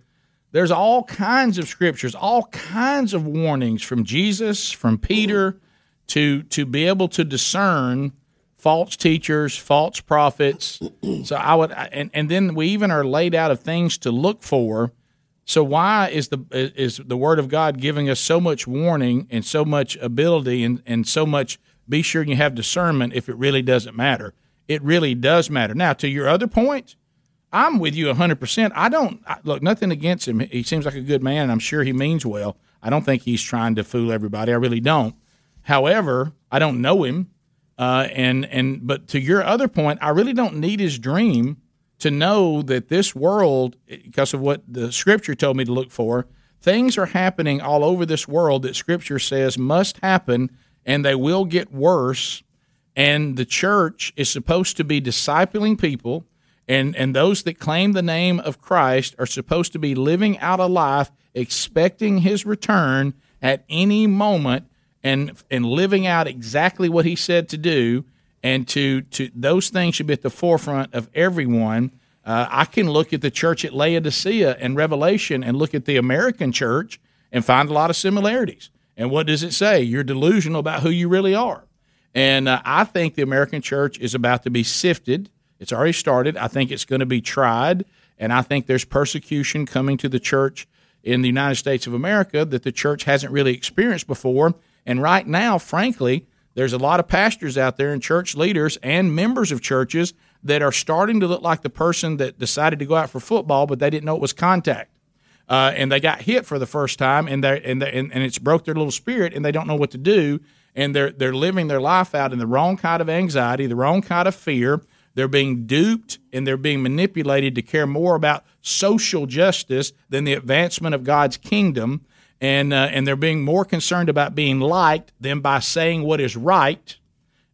There's all kinds of scriptures, all kinds of warnings from Jesus, from Peter, to to be able to discern false teachers, false prophets. So I would, and, and then we even are laid out of things to look for. So why is the is the Word of God giving us so much warning and so much ability and, and so much? Be sure you have discernment if it really doesn't matter. It really does matter. Now, to your other point, I'm with you 100. percent I don't I, look nothing against him. He seems like a good man, and I'm sure he means well. I don't think he's trying to fool everybody. I really don't. However, I don't know him. Uh, and and but to your other point, I really don't need his dream to know that this world, because of what the Scripture told me to look for, things are happening all over this world that Scripture says must happen, and they will get worse. And the church is supposed to be discipling people, and and those that claim the name of Christ are supposed to be living out a life expecting His return at any moment and and living out exactly what he said to do and to to those things should be at the forefront of everyone. Uh, i can look at the church at laodicea and revelation and look at the american church and find a lot of similarities. And what does it say? You're delusional about who you really are. And uh, i think the american church is about to be sifted. It's already started. I think it's going to be tried. And i think there's persecution coming to the church in the united states of america that the church hasn't really experienced before and right now, frankly, there's a lot of pastors out there and church leaders and members of churches that are starting to look like the person that decided to go out for football, but they didn't know it was contact. Uh, and they got hit for the first time, and they and, and and it's broke their little spirit, and they don't know what to do, and they're they're living their life out in the wrong kind of anxiety, the wrong kind of fear. They're being duped, and they're being manipulated to care more about social justice than the advancement of God's kingdom and uh, and they're being more concerned about being liked than by saying what is right.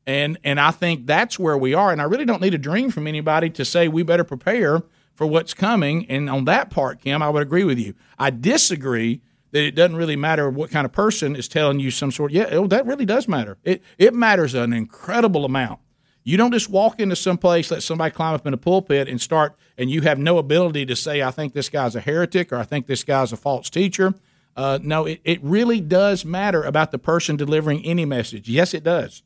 And and I think that's where we are. And I really don't need a dream from anybody to say we better prepare for what's coming. And on that part, Kim, I would agree with you. I disagree that it doesn't really matter what kind of person is telling you some sort. Yeah, oh, that really does matter. It it matters an incredible amount. You don't just walk into some place, let somebody climb up in a pulpit and start, and you have no ability to say, I think this guy's a heretic or I think this guy's a false teacher uh, no, it, it really does matter about the person delivering any message. Yes, it does.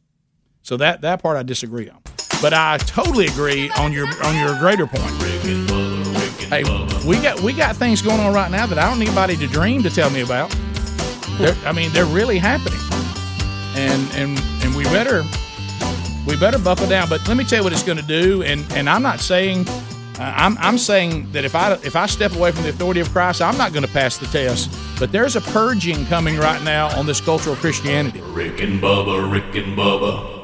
So that that part I disagree on, but I totally agree on your on your greater point. Hey, we got we got things going on right now that I don't need anybody to dream to tell me about. They're, I mean, they're really happening, and and and we better we better buckle down. But let me tell you what it's going to do, and and I'm not saying uh, I'm, I'm saying that if I if I step away from the authority of Christ, I'm not going to pass the test. But there's a purging coming right now on this cultural Christianity. Rick and Bubba, Rick and Bubba.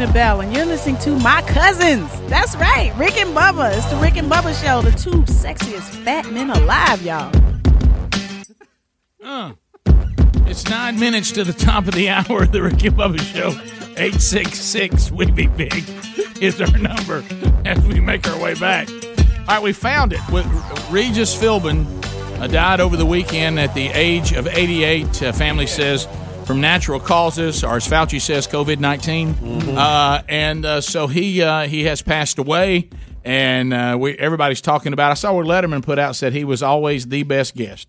Regina Belle, and you're listening to My Cousins. That's right, Rick and Bubba. It's the Rick and Bubba Show, the two sexiest fat men alive, y'all. Uh, it's nine minutes to the top of the hour of the Rick and Bubba Show. 866 We Be Big is our number as we make our way back. All right, we found it. With Regis Philbin uh, died over the weekend at the age of 88. Uh, family says from natural causes, or as Fauci says, COVID 19. Uh, and uh, so he uh, he has passed away. And uh, we everybody's talking about. I saw where Letterman put out said he was always the best guest.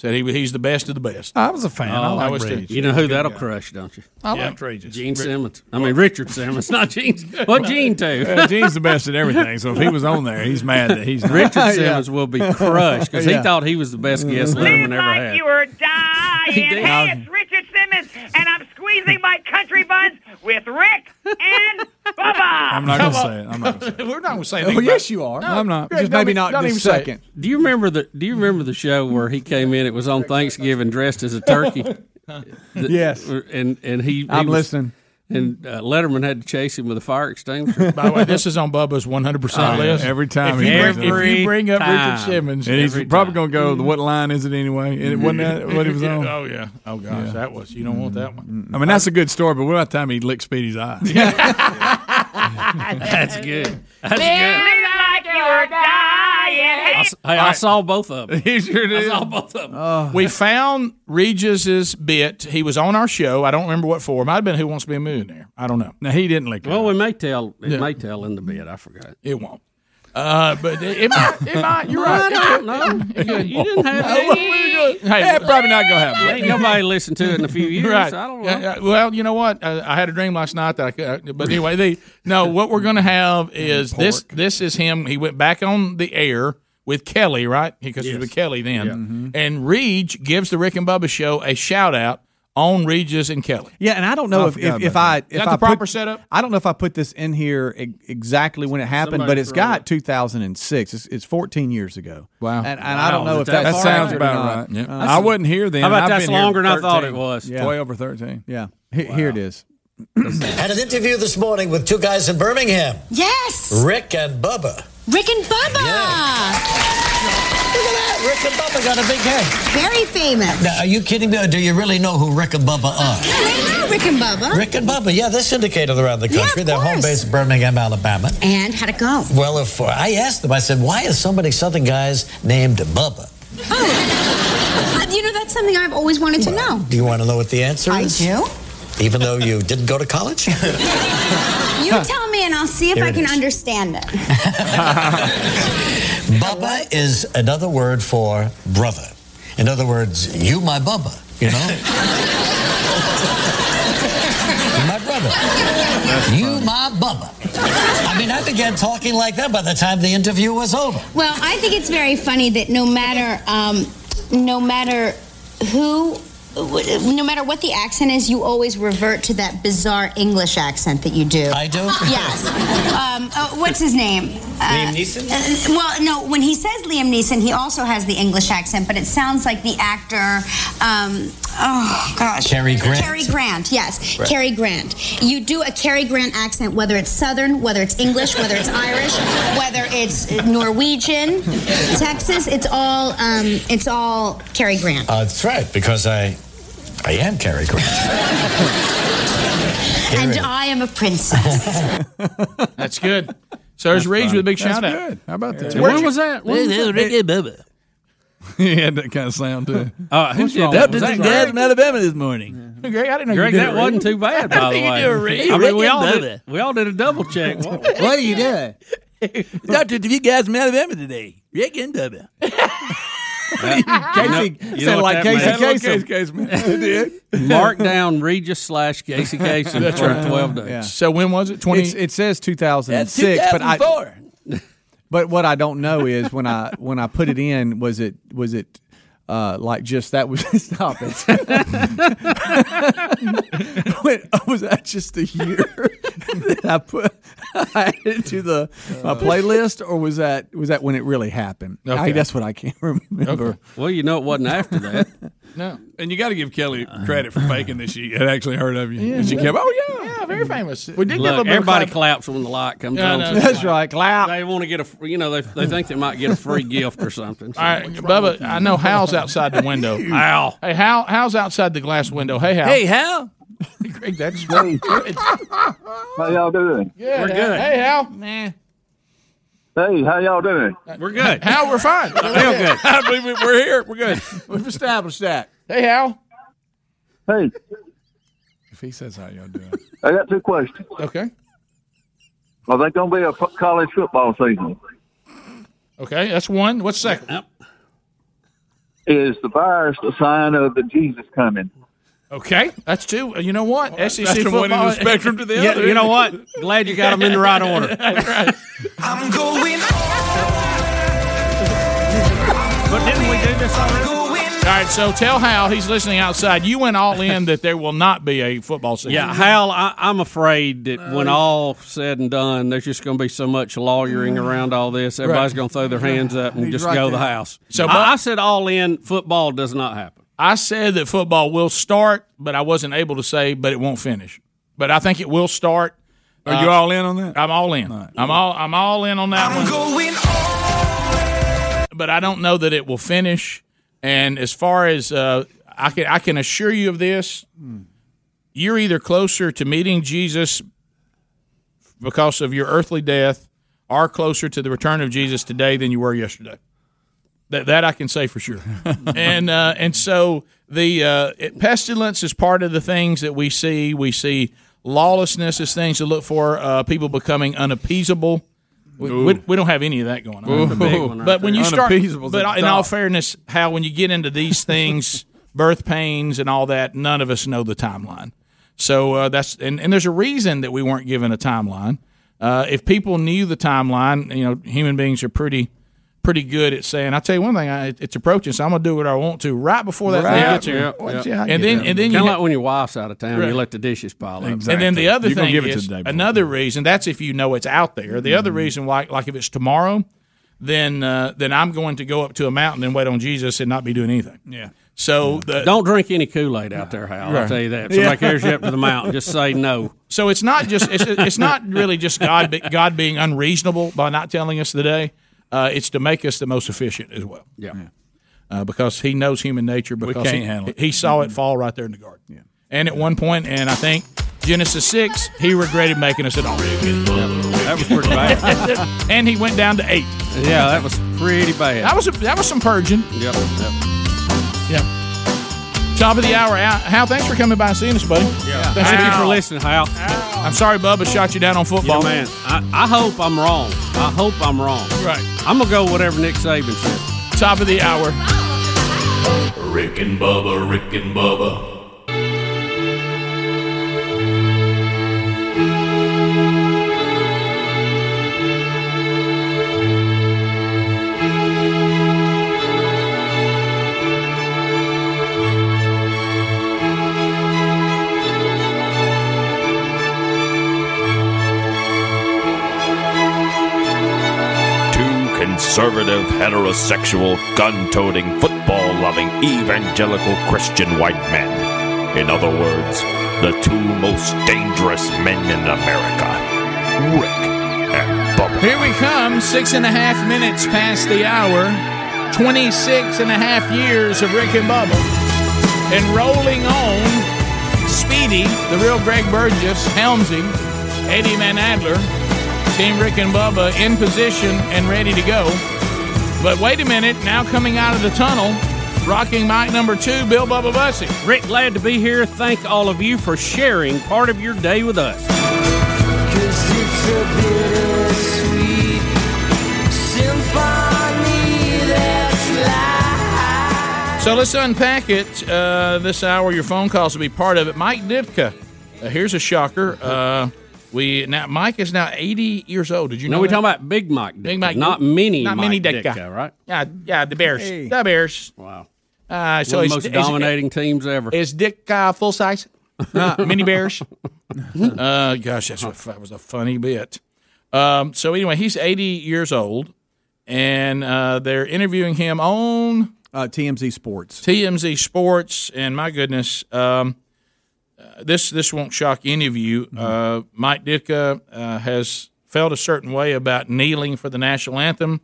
Said he he's the best of the best. I was a fan. I Oh, like was too. Regis. You know who that'll guy. crush, don't you? I Yeah. like Regis. Gene Rick- Simmons. I mean Richard Simmons, not Gene. What Gene too? Yeah, Gene's the best at everything. So if he was on there, he's mad that he's not. Richard Simmons will be crushed because Yeah. he thought he was the best guest Letterman ever had. You were dying. He did. Hey, it's Richard Simmons, and I'm squeezing my country buns with Rick and I'm not going to say it. I'm not going to say We're not going to say it. Oh, yes, you are. No, I'm not. Greg, Just don't maybe not don't this even second. Do you remember the Do you remember the show where he came in? It was on Thanksgiving, dressed as a turkey. The- Yes. and and he. he I'm was- listening. And uh, Letterman had to chase him with a fire extinguisher. By the way, this is on Bubba's 100 percent Oh, yeah. list. Every time if he you, brings bring, it up. if you bring up Every Richard. Simmons, And he's probably going to go. What line is it anyway? And it wasn't that what he was on. Oh yeah. Oh gosh, that was. You don't want that one. I mean, that's a good story, but what about the time he licked Speedy's eye? That's good. That's good. I, s- hey, I saw both of them. he sure I saw both of them. Oh. Uh. We found Regis's bit. He was on our show. I don't remember what for. Might have been Who Wants to Be a Millionaire. I don't know. Now he didn't lick. It. Well, we may tell. It Yeah. may tell in the bit. I forgot. It won't. Uh, but it, it might. It might. You're right. I don't know. You didn't have Hey, Yeah, probably not going to happen. Ain't nobody listened to it in a few years. Right. I don't know. Yeah, yeah. well, you know what? I, I had a dream last night that I could. But anyway, they no. What we're going to have is this. This is him. He went back on the air with Kelly, right? Because he was with Kelly then. And Reed gives the Rick and Bubba show a shout out on Regis and Kelly. Yeah, and I don't know I if, if, if about I Is if that I the proper put, setup? I don't know if I put this in here e- exactly when it happened, Somebody but it's got it. 2006. It's, it's 14 years ago. Wow. and, and I don't know if that That sounds about not. right. Yep. Uh, I wasn't here then. How about I've that's been here longer than I thought it was? Yeah. Twelve or thirteen. Yeah, He- here it is. Had an interview this morning with two guys in Birmingham, Yes, Rick and Bubba. Rick and Bubba. Look at that. Rick and Bubba got a big head. Very famous. Now, are you kidding me? Or do you really know who Rick and Bubba are? I know Rick and Bubba. Rick and Bubba, yeah, they're syndicated around the Yeah, country. of They're home base in Birmingham, Alabama. And how'd it go? Well, if I asked them, I said, why is so many Southern guys named Bubba? Oh. Uh, you know, that's something I've always wanted to know. Do you want to know what the answer I is? I do. Even though you didn't go to college? You tell me, and I'll see if Here I can is. understand it. Bubba is another word for brother. In other words, you my Bubba, you know? My brother. You my Bubba. I mean, I began talking like that by the time the interview was over. Well, I think it's very funny that no matter, um, no matter who, no matter what the accent is, you always revert to that bizarre English accent that you do. I do? Yes. Um, uh, what's his name? Liam Neeson? Uh, well, no. When he says Liam Neeson, he also has the English accent, but it sounds like the actor. Um, oh gosh. Cary Grant. Cary Grant. Yes, Right. Cary Grant. You do a Cary Grant accent, whether it's Southern, whether it's English, whether it's Irish, whether it's Norwegian, Texas. It's all. Um, it's all Cary Grant. Uh, that's right, because I, I am Cary Grant. And. I am a princess. That's good. So there's Reed with a big That's shout out. How about that? When was that? When was that? he had that kind of sound too. Uh, who did wrong that? with Was that? that Greg? Greg? in Alabama this morning. Greg, I didn't know Greg, you did that it, wasn't Reed. too bad, by I the think you way. do it, Reed. I mean, we all and did. We all did a double check. What, What are you doing? Talk to you guys from Alabama today. Rick and Bubba. Casey you know sounded what like that Casey means? Kasem. Case man, it did. Mark down Regis slash Casey Kasem That's for right. 12 days. Yeah. So when was it? Twenty. It's, it says 2006, That's but I but what I don't know is when I when I put it in, was it was it uh, like just that was stop it? Wait, was that just the year that I put I added to the my playlist, or was that was that when it really happened? I, Okay. that's what I can't remember. Okay. Well, you know it wasn't after that. No. And you got to give Kelly credit for faking that she had actually heard of you. And she kept, oh yeah. Yeah, very famous. We did get a little Look, bit of everybody clap. claps when the light comes Yeah, on. no, That's right, clap. They want to get a, you know, they, they think they might get a free gift or something. So All right, Bubba. I know Hal's outside the window. Hal. Hey, Hal. Hal's outside the glass window. Hey, Hal. Hey, Hal. Greg, that's great. How y'all doing? Yeah, We're good. Hey, Hal. Nah. Hey, how y'all doing? We're good. Hal, we're fine. Real good. I believe it. We're here. We're good. We've established that. Hey, Hal. Hey, If he says how y'all doing, I got two questions. Okay. Are they going to be a f- college football season? Okay, that's one. What's second? Is the virus a sign of the Jesus coming? Okay, that's two. Uh, You know what? SEC that's from one end football. of the spectrum to the Yeah, other. you know what? Glad you got them in the right order. That's right. I'm going But didn't we do this already? All right, right, so tell Hal he's listening outside. You went all in that there will not be a football season. Yeah, Hal, I, I'm afraid that when all said and done, there's just going to be so much lawyering around all this. Everybody's Right. going to throw their hands up and He's just right go to the house. So, So but- I, I said all in. Football does not happen. I said that football will start, but I wasn't able to say, but it won't finish. But I think it will start. Uh, Are you all in on that? I'm all in. I'm all. I'm all in on that one. But I don't know that it will finish. And as far as uh, I can, I can assure you of this: you're either closer to meeting Jesus because of your earthly death, or closer to the return of Jesus today than you were yesterday. That that I can say for sure. and uh, and so the uh, it, pestilence is part of the things that we see. We see lawlessness as things to look for. Uh, people becoming unappeasable. We, we, we don't have any of that going on. That's a big one right but when there. you start, but in all fairness, how when you get into these things, birth pains and all that, none of us know the timeline. So uh, that's and, and there's a reason that we weren't given a timeline. Uh, if people knew the timeline, you know, human beings are pretty pretty good at saying, "I'll tell you one thing, I, it's approaching, so I'm gonna do what I want to right before that thing gets here." Yeah, yeah. Yeah, I and get then and then you Kinda ha- like when your wife's out of town, Right. you let the dishes pile up. and then the other You're thing give it to is the day before. another reason. That's if you know it's out there. The other reason, like like if it's tomorrow, then uh, then I'm going to go up to a mountain and wait on Jesus and not be doing anything. Yeah. So the, Don't drink any Kool Aid out there, Hal. I'll tell you that. If somebody Yeah. carries you up to the mountain, just say no. So it's not just it's, it's not really just God God being unreasonable by not telling us the day. Uh, it's to make us the most efficient as well. Yeah. Uh, because He knows human nature. Because can't he, handle it. He saw it fall right there in the garden. Yeah. And at one point, and I think Genesis six, He regretted making us at all. That was pretty bad. and he went down to eight. Yeah, that was pretty bad. That was a, that was some purging. Yep. yep. Yeah. Top of the hour. Hal, thanks for coming by and seeing us, buddy. Yeah. Thanks Thank you for listening, Hal. I'm sorry, Bubba shot you down on You know, football. man, I, I hope I'm wrong. I hope I'm wrong. Right. I'm gonna go whatever Nick Saban said. Top of the hour. Rick and Bubba, Rick and Bubba. Conservative, heterosexual, gun toting, football loving, evangelical Christian white men. In other words, the two most dangerous men in America Rick and Bubba. Here we come, six and a half minutes past the hour. 26 and a half years of Rick and Bubba. And rolling on, Speedy, the real Greg Burgess, Helmsy, Eddie Van Adler, Team Rick and Bubba in position and ready to go. But wait a minute, now coming out of the tunnel, rocking mic number two, Bill Bubba Bussey. Rick, glad to be here. Thank all of you for sharing part of your day with us. So let's unpack it. Uh, this hour, your phone calls will be part of it. Mike Ditka. Uh, here's a shocker. Uh, we now Mike is now 80 years old. Did you No, know? we're that? talking about Big Mike, Ditka, Big Mike, not mini, not Mike mini Ditka, Ditka, right? Yeah, yeah, the Bears, Hey. the Bears. Wow. Uh, so One of the most is- dominating teams ever. Is Dick uh, full size? mini Bears. uh, gosh, that's what, that was a funny bit. Um, so anyway, he's 80 years old, and uh, they're interviewing him on uh, TMZ Sports. TMZ Sports, and my goodness, um, uh, this this won't shock any of you. Uh, Mike Ditka uh, has felt a certain way about kneeling for the national anthem,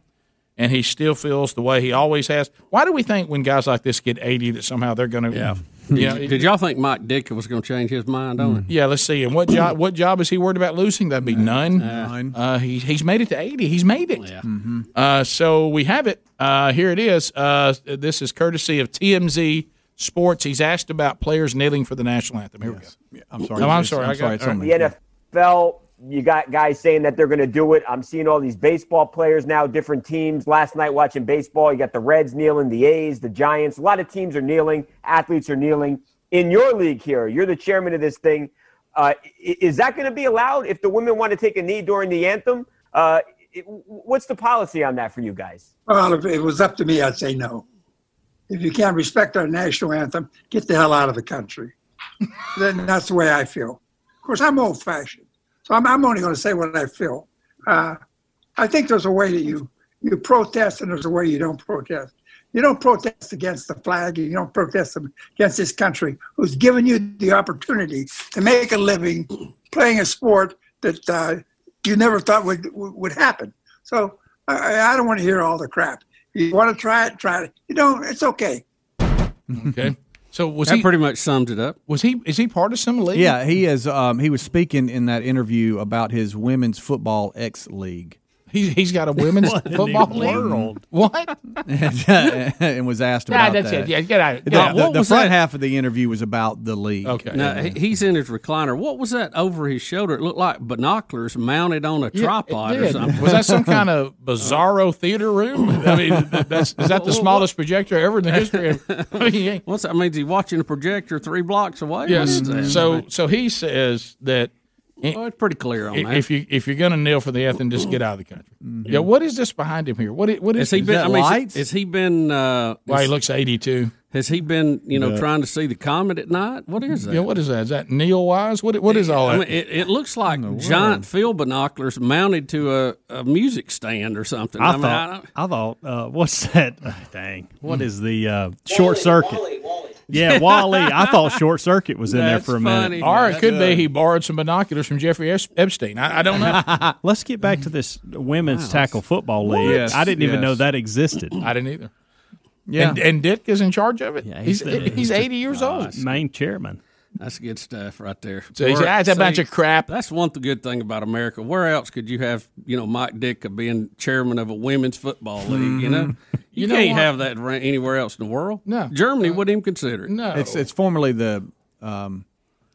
and he still feels the way he always has. Why do we think when guys like this get eighty that somehow they're going to? Yeah. You know, Did y'all think Mike Ditka was going to change his mind on it? yeah, let's see. And what job? What job is he worried about losing? That'd be none. Uh, he, he's made it to eighty. He's made it. Uh, so we have it. Uh, here it is. Uh, this is courtesy of TMZ Sports. He's asked about players kneeling for the national anthem. Here we go. I'm sorry. No, I'm sorry. I'm I sorry, got, it's on right. The NFL, you got guys saying that they're going to do it. I'm seeing all these baseball players now, different teams. Last night watching baseball, you got the Reds kneeling, the A's, the Giants. A lot of teams are kneeling. Athletes are kneeling. In your league here, you're the chairman of this thing. Uh, is that going to be allowed if the women want to take a knee during the anthem? Uh, it- what's the policy on that for you guys? Well, if it was up to me, I'd say no. If you can't respect our national anthem, get the hell out of the country. then that's the way I feel. Of course, I'm old fashioned, so I'm, I'm only going to say what I feel. Uh, I think there's a way that you you protest, and there's a way you don't protest. You don't protest against the flag, and you don't protest against this country, who's given you the opportunity to make a living playing a sport that uh, you never thought would would happen. So I, I don't want to hear all the crap. You want to try it, try it. You don't. It's okay. Okay. So was that he pretty much sums it up? Was he is he part of some league? Yeah, he is. Um, he was speaking in that interview about his women's football X league. He's, he's got a women's What in the football league. world? What? and, uh, and was asked Yeah, about that's that. it. Yeah, get out. The, Get out. the- the front that? half of the interview was about the league. Okay. Now he- he's in his recliner. What was that over his shoulder? It looked like binoculars mounted on a Yeah, tripod or something. Was that some kind of bizarro theater room? I mean, that's is that the smallest projector ever in the history of? I mean, What's that? Means he's watching a projector three blocks away. yes. What is that? So so he says that. Well, it's pretty clear on i- that. If you if you're going to kneel for the anthem, just get out of the country. Yeah. What is this behind him here? What what is Has he is been? that I mean, lights? has he been? Uh, Why he looks 82. Has he been? You know, Yeah. trying to see the comet at night. What is that? Yeah. What is that? Is that NEOWISE? What what is all I that? mean, it, it looks like giant field binoculars mounted to a, a music stand or something. I, mean, thought. I, thought. Uh, what's that? Dang. What is the uh, short circuit? Yeah, WALL-E. I thought short circuit was in there for a minute. Or it could be he borrowed some binoculars from Jeffrey Es- Epstein. I, I don't know. Let's get back to this women's tackle football league. Yes, I didn't even yes. know that existed. I didn't either. Yeah. And, and Dick is in charge of it. he's the- he's, the- 80 years uh, old. Main chairman. That's good stuff right there. So he's- Where- that's a bunch of crap. That's one th- good thing about America. Where else could you have, you know, Mike Ditka being chairman of a women's football league? You know, you, Mm-hmm. You know can't what? have that ra- anywhere else in the world. No, Germany wouldn't even consider it. No, It's it's formerly the um,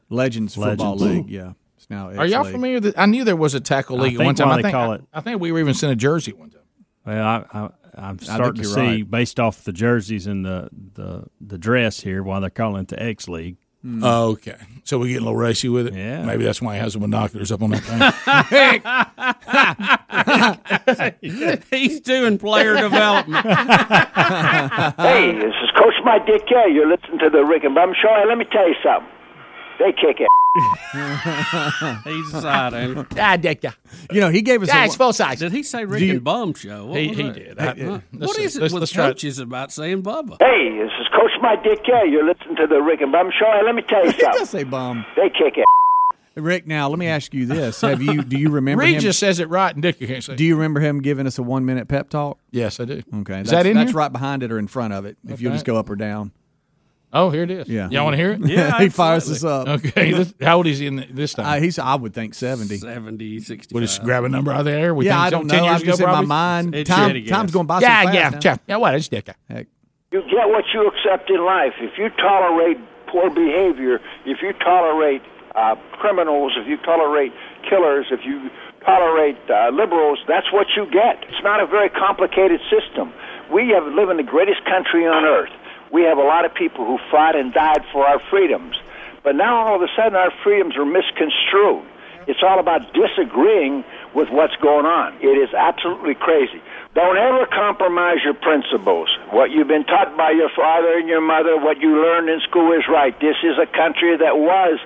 Legends, Football League. Yeah, it's now. Are y'all X-League. familiar? That, I knew there was a tackle league at one time. I think call I, it- I think we were even sent a jersey one time. Well, I, I, I'm starting to see right. based off the jerseys and the, the the dress here why they're calling it the X League. Oh, okay. So we're getting a little racy with it. Yeah. Maybe that's why he has the binoculars up on that thing. He's doing player development. hey, this is Coach Mike Ditka. You're listening to the Rick and Bum Show. And let me tell you something. They kick it. He's aside, ain't he? Ah, Dick. You know, he gave us. Yeah, a, it's full size. Did he say Rick Do you- and Bum show? What He- he did. I- Huh? let's- what is it let's- with let's it. coaches about saying Bubba? Hey, this is Coach Mike Ditka. You're listening to the Rick and Bum Show. And let me tell you He does something. say bum. They kick it. Rick, now let me ask you this: Have you do you remember Reed him? just says it right, and Dick you can't say. do you remember him giving us a one minute pep talk? Yes, I do. Okay, Is that's, that in that's here? right behind it or in front of it. If you'll just go up or down. Oh, here it is. Yeah. Y'all want to hear it? Yeah, he fires us up. Okay. this- how old is he in the, this time? Uh, he's I would think seventy. 70, 65. We'll just grab a number out of there. We yeah, think I some- don't 10 know. years I'm ago, just in my probably? mind. It's Time, shitty, time's going by Yeah, so fast. yeah, now. yeah. Yeah, what? It's Dick. Heck. You get what you accept in life. If you tolerate poor behavior, if you tolerate uh, criminals, if you tolerate killers, if you tolerate uh, liberals, that's what you get. It's not a very complicated system. We have live in the greatest country on earth. We have a lot of people who fought and died for our freedoms. But now all of a sudden our freedoms are misconstrued. It's all about disagreeing with what's going on. It is absolutely crazy. Don't ever compromise your principles. What you've been taught by your father and your mother, what you learned in school is right. This is a country that was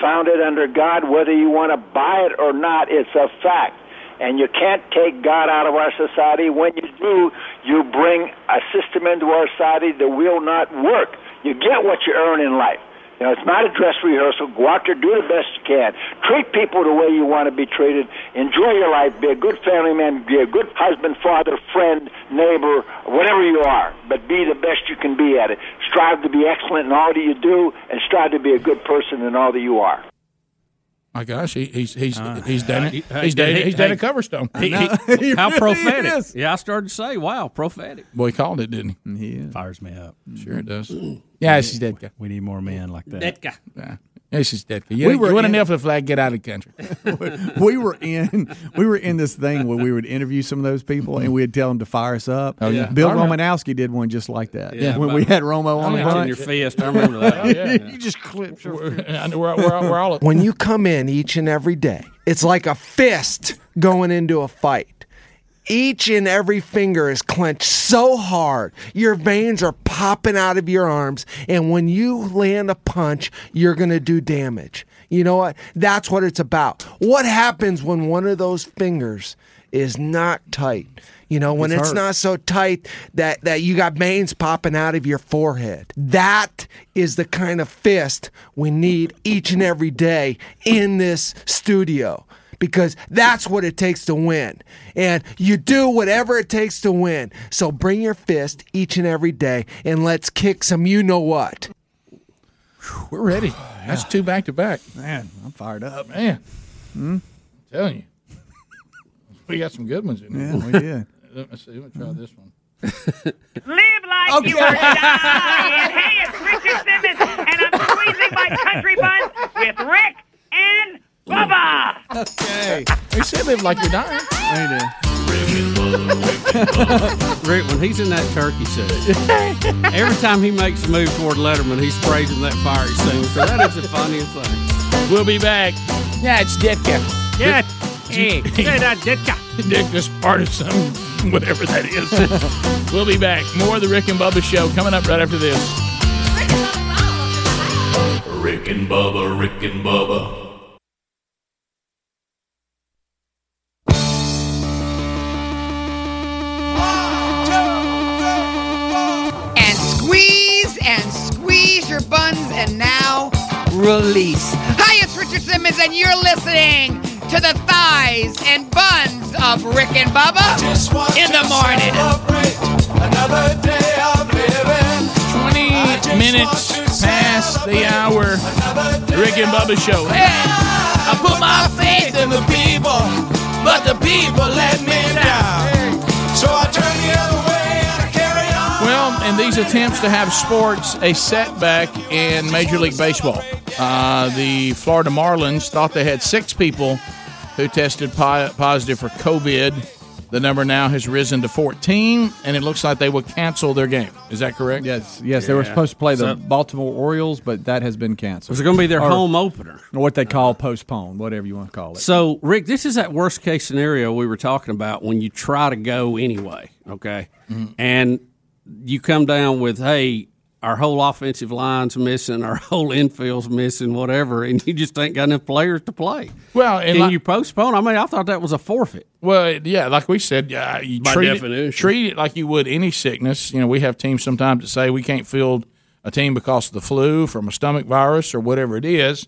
founded under God, whether you want to buy it or not, it's a fact. And you can't take God out of our society. When you do, you bring a system into our society that will not work. You get what you earn in life. You know, it's not a dress rehearsal. Go out there, do the best you can. Treat people the way you want to be treated. Enjoy your life. Be a good family man. Be a good husband, father, friend, neighbor, whatever you are. But be the best you can be at it. Strive to be excellent in all that you do, and strive to be a good person in all that you are. My gosh, he, he's he's uh, he's done it. Hey, He's done hey, it. He's done hey, a cover stone. He- he- how prophetic. Yeah, I started to say, wow, prophetic. Boy, he called it, didn't he? He is. Fires me up. Sure it does. Mm. Yeah, she's dead guy. We need more men like that. That guy. Yeah. Yeah, she's dead guy. You, We you were want to in- kneel for the flag? Get out of the country. we were in we were in this thing where we would interview some of those people and we'd tell them to fire us up. Oh, yeah. Bill Romanowski did one just like that. Yeah, when we had Romo on the Punch in your fist. I remember that. Oh, yeah. you just clipped your We're, we're, we're, we're all when you come in each and every day, it's like a fist going into a fight. Each and every finger is clenched so hard, your veins are popping out of your arms, and when you land a punch, you're going to do damage. You know what? That's what it's about. What happens when one of those fingers is not tight? You know, when It's it's not so tight that, that you got veins popping out of your forehead. That is the kind of fist we need each and every day in this studio because that's what it takes to win. And you do whatever it takes to win. So bring your fist each and every day and let's kick some you know what. We're ready. That's two back to back. Man, I'm fired up. Man, Hmm? I'm telling you. We got some good ones in there. Yeah, we did. Let me see. Let me try this one. Live like you were dying. Hey, it's Richard Simmons, and I'm squeezing my country buns with Rick and Bubba. Okay. He said live like you're dying. Rick, when he's in that turkey suit, every time he makes a move toward Letterman, he sprays him that fire soon. So that is the funniest thing. We'll be back. Yeah, it's Ditka. Yeah. Hey, say that, Ditka. Dick just farted some, whatever that is. we'll be back. More of the Rick and Bubba show coming up right after this. Rick and Bubba, Rick and Bubba. Squeeze your buns and now release. Hi, it's Richard Simmons, and you're listening to the thighs and buns of Rick and Bubba in the morning. Another day of living. 20 minutes past the hour. Rick and Bubba show. Hey, I put my faith in the people, but the people let me down. So I turn the Well, attempts to have sports a setback in Major League Baseball, uh, the Florida Marlins thought they had six people who tested pi- positive for COVID. The number now has risen to 14, and it looks like they will cancel their game. Is that correct? Yes, yes. They were supposed to play the So- Baltimore Orioles, but that has been canceled. Was it gonna be their Or- home opener? Or what they call postpone, whatever you want to call it. So, Rick, this is that worst case scenario we were talking about when you try to go anyway, okay? And you come down with, hey, our whole offensive line's missing, our whole infield's missing, whatever, and you just ain't got enough players to play. Well, and like- you postpone? I mean, I thought that was a forfeit. Well, yeah, like we said, uh, you By treat definition. it, treat it like you would any sickness. You know, we have teams sometimes that say we can't field a team because of the flu, from a stomach virus, or whatever it is,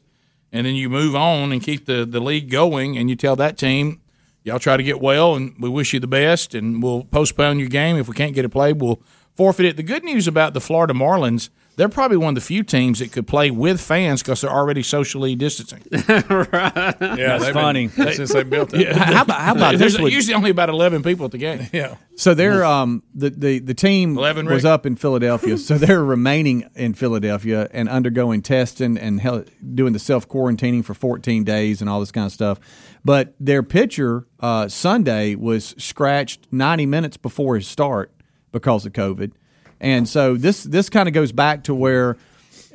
and then you move on and keep the, the league going, and you tell that team, y'all try to get well, and we wish you the best, and we'll postpone your game if we can't get it played. We'll forfeit it. The good news about the Florida Marlins. They're probably one of the few teams that could play with fans because they're already socially distancing. right. Yeah, That's funny. been- Since they built it. Yeah. How about- how about There's this would- usually only about eleven people at the game. Yeah. So they're um the the, the team 11, was up in Philadelphia. so they're remaining in Philadelphia and undergoing testing and hel- doing the self quarantining for 14 days and all this kind of stuff. But their pitcher uh, Sunday was scratched 90 minutes before his start because of COVID. And so this this kind of goes back to where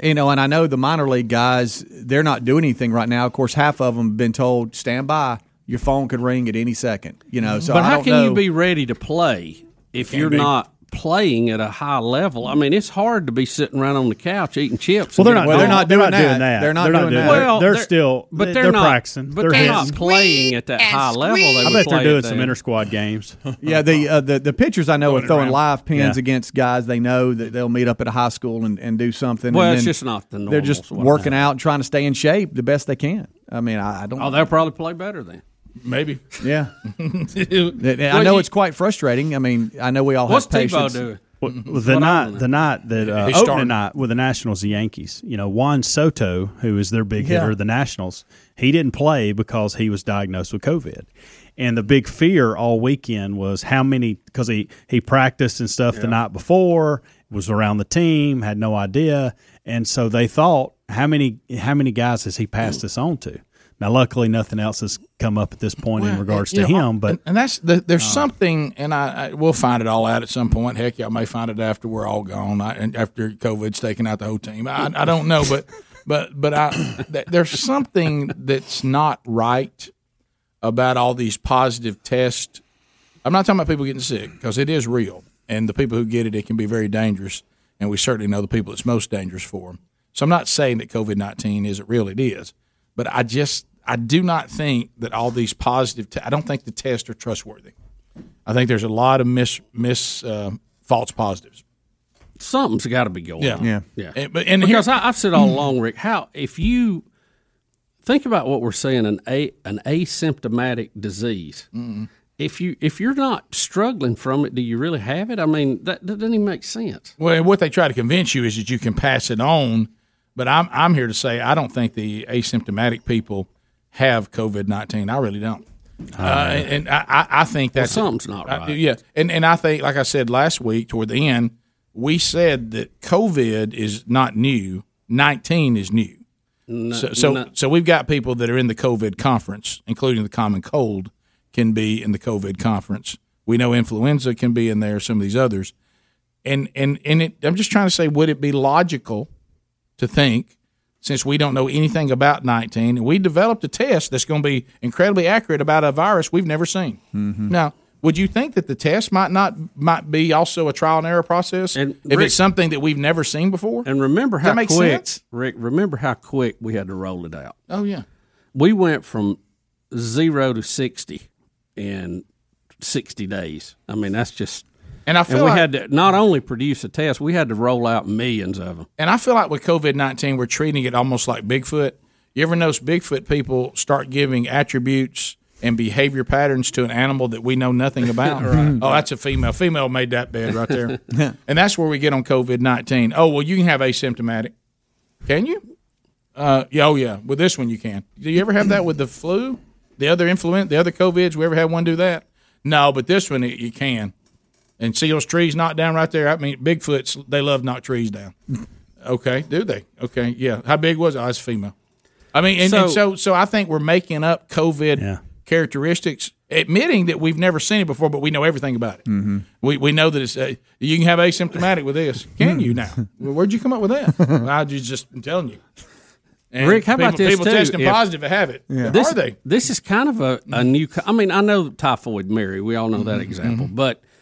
you know, and I know the minor league guys, they're not doing anything right now. Of course, half of them have been told, stand by. Your phone could ring at any second. You know, mm-hmm. so but I how don't can know. you be ready to play if Can't you're be. not playing at a high level? I mean, it's hard to be sitting around on the couch eating chips. Well, they're not. getting- they're not. They're not doing that. They're not doing that. Well, they're, still. but they're, they're, not practicing. But they're they're, not playing at that high level. They I bet they're doing some inter squad games. Yeah, the, uh, the the pitchers I know are throwing around. live pins Yeah. against guys they know that they'll meet up at a high school and, and do something. Well, and it's just not the They're just working out and trying to stay in shape the best they can. I mean, I, I don't. Oh, they'll probably play better then. Maybe. Yeah. I know it's quite frustrating. I mean, I know we all What's have Tebow patience. doing? Well, the night, the night that uh, He's opening starting. night with the Nationals, the Yankees. You know, Juan Soto, who is their big Yeah. hitter, the Nationals, he didn't play because he was diagnosed with COVID. And the big fear all weekend was how many because he he practiced and stuff the night before, was around the team, had no idea, and so they thought how many how many guys has he passed this on to? Now, luckily, nothing else has come up at this point in regards to know, him. But and, and that's the, there's uh. something, and I, I we'll find it all out at some point. Heck, y'all may find it after we're all gone, I, and after COVID's taken out the whole team. I, I don't know, but but but I th- there's something that's not right about all these positive tests I'm not talking about people getting sick because it is real, and the people who get it, it can be very dangerous, and we certainly know the people it's most dangerous for. So I'm not saying that COVID nineteen isn't real; it is, but I just I do not think that all these positive. Te- I don't think the tests are trustworthy. I think there's a lot of mis mis uh, false positives. Something's got to be going Yeah. on. Yeah. yeah. And- but- and because here- I, I've said all along, Rick, how if you think about what we're saying, an a an asymptomatic disease. If you if you're not struggling from it, do you really have it? I mean, that, that doesn't even make sense. Well, what they try to convince you is that you can pass it on, but I'm I'm here to say I don't think the asymptomatic people have COVID nineteen. I really don't. Uh, and and I, I- I think Well, something's not I- right. yeah, and and I think, like I said last week, toward the end, we said that COVID is not new. Nineteen is new. No- so so, no- so we've got people that are in the COVID conference, including the common cold, can be in the COVID conference. We know influenza can be in there. Some of these others, and and and it, I'm just trying to say, would it be logical to think, since we don't know anything about 19, and we developed a test that's going to be incredibly accurate about a virus we've never seen? Mm-hmm. Now, would you think that the test might not might be also a trial and error process and if Rick- it's something that we've never seen before? And remember how quick, sense? Rick. Remember how quick we had to roll it out. Oh yeah. We went from zero to sixty in sixty days. I mean, that's just. And I feel we like- had to not only produce a test, we had to roll out millions of them. And I feel like with COVID 19, we're treating it almost like Bigfoot. You ever notice Bigfoot people start giving attributes and behavior patterns to an animal that we know nothing about? Right. Oh, that's a female. Female made that bed right there. and that's where we get on COVID 19. Oh, well, you can have asymptomatic. Can you? Uh, yeah, oh, yeah. With this one, you can. Do you ever have that with the flu? The other influenza, the other COVIDs, we ever had one do that? No, but this one, you can. And see those trees knocked down right there? I mean, Bigfoots, they love knock trees down. Okay, do they? Okay, yeah. How big was it? I was female. I mean, and so, and so, so I think we're making up COVID characteristics, admitting that we've never seen it before, but we know everything about it. Mm-hmm. We, we know that it's uh, you can have asymptomatic with this. Can you now? Well, where'd you come up with that? I just just I'm telling you. And Rick, how people, about this people too? testing If- positive to have it? This, Are they? This is kind of a, a new. I mean, I know typhoid Mary. We all know that example, but th-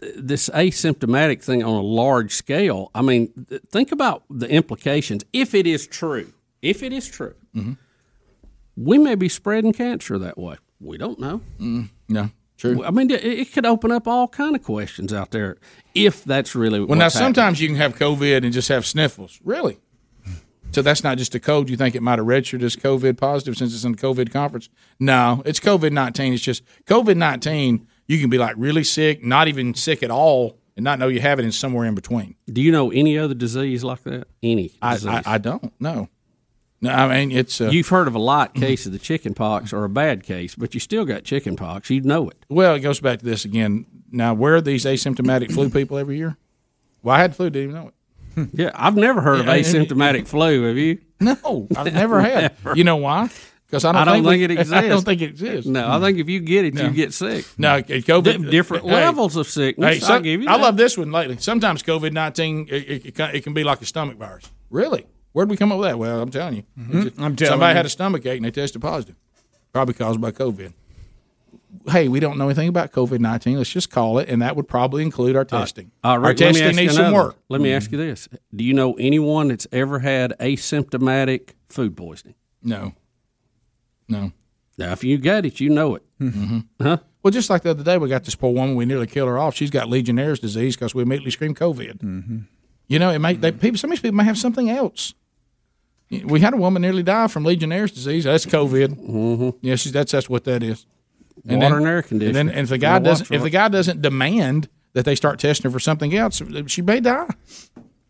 this asymptomatic thing on a large scale. I mean, th- think about the implications. If it is true, if it is true, mm-hmm. we may be spreading cancer that way. We don't know. Mm-hmm. No, true. I mean, it, it could open up all kind of questions out there if that's really. Well, now happening. sometimes you can have COVID and just have sniffles. Really? So that's not just a cold. You think it might have registered as COVID positive since it's in the COVID conference? No, it's COVID nineteen. It's just COVID nineteen. You can be like really sick, not even sick at all, and not know you have it, and somewhere in between. Do you know any other disease like that? Any? I? I, I don't know. No, I mean it's. Uh, You've heard of a light case of the chicken pox or a bad case, but you still got chicken pox. You know it. well, it goes back to this again. Now, where are these asymptomatic flu people every year? Well, I had flu, didn't even know it. Yeah, I've never heard of asymptomatic flu. Have you? No, I've never had. You know why? Because I don't, I don't think, we- it exists. I don't think it exists. No, I think if you get it, No. you get sick. No, COVID. Di- different hey, levels of sickness. Hey, I give you. I love this one lately. Sometimes COVID nineteen it, it, it can- be like a stomach virus. Really? Where'd we come up with that? Well, I'm telling you, Mhm. It's- I'm telling somebody you. had a stomach ache and they tested positive, probably caused by COVID. Hey, we don't know anything about COVID nineteen. Let's just call it, and that would probably include our testing. Uh, our Rick, let testing needs some work. Let me ask you this: Do you know anyone that's ever had asymptomatic food poisoning? No. No. Now, if you got it, you know it. Mm-hmm. Huh? Well, just like the other day, we got this poor woman. We nearly killed her off. She's got Legionnaire's disease because we immediately screamed COVID. Mm-hmm. You know, it may they, people. Some of these people may have something else. We had a woman nearly die from Legionnaire's disease. That's COVID. Mm-hmm. Yeah, she's, that's that's what that is. Water and air conditioning. And then, and if the guy Gotta doesn't, if the guy doesn't demand that they start testing her for something else, she may die.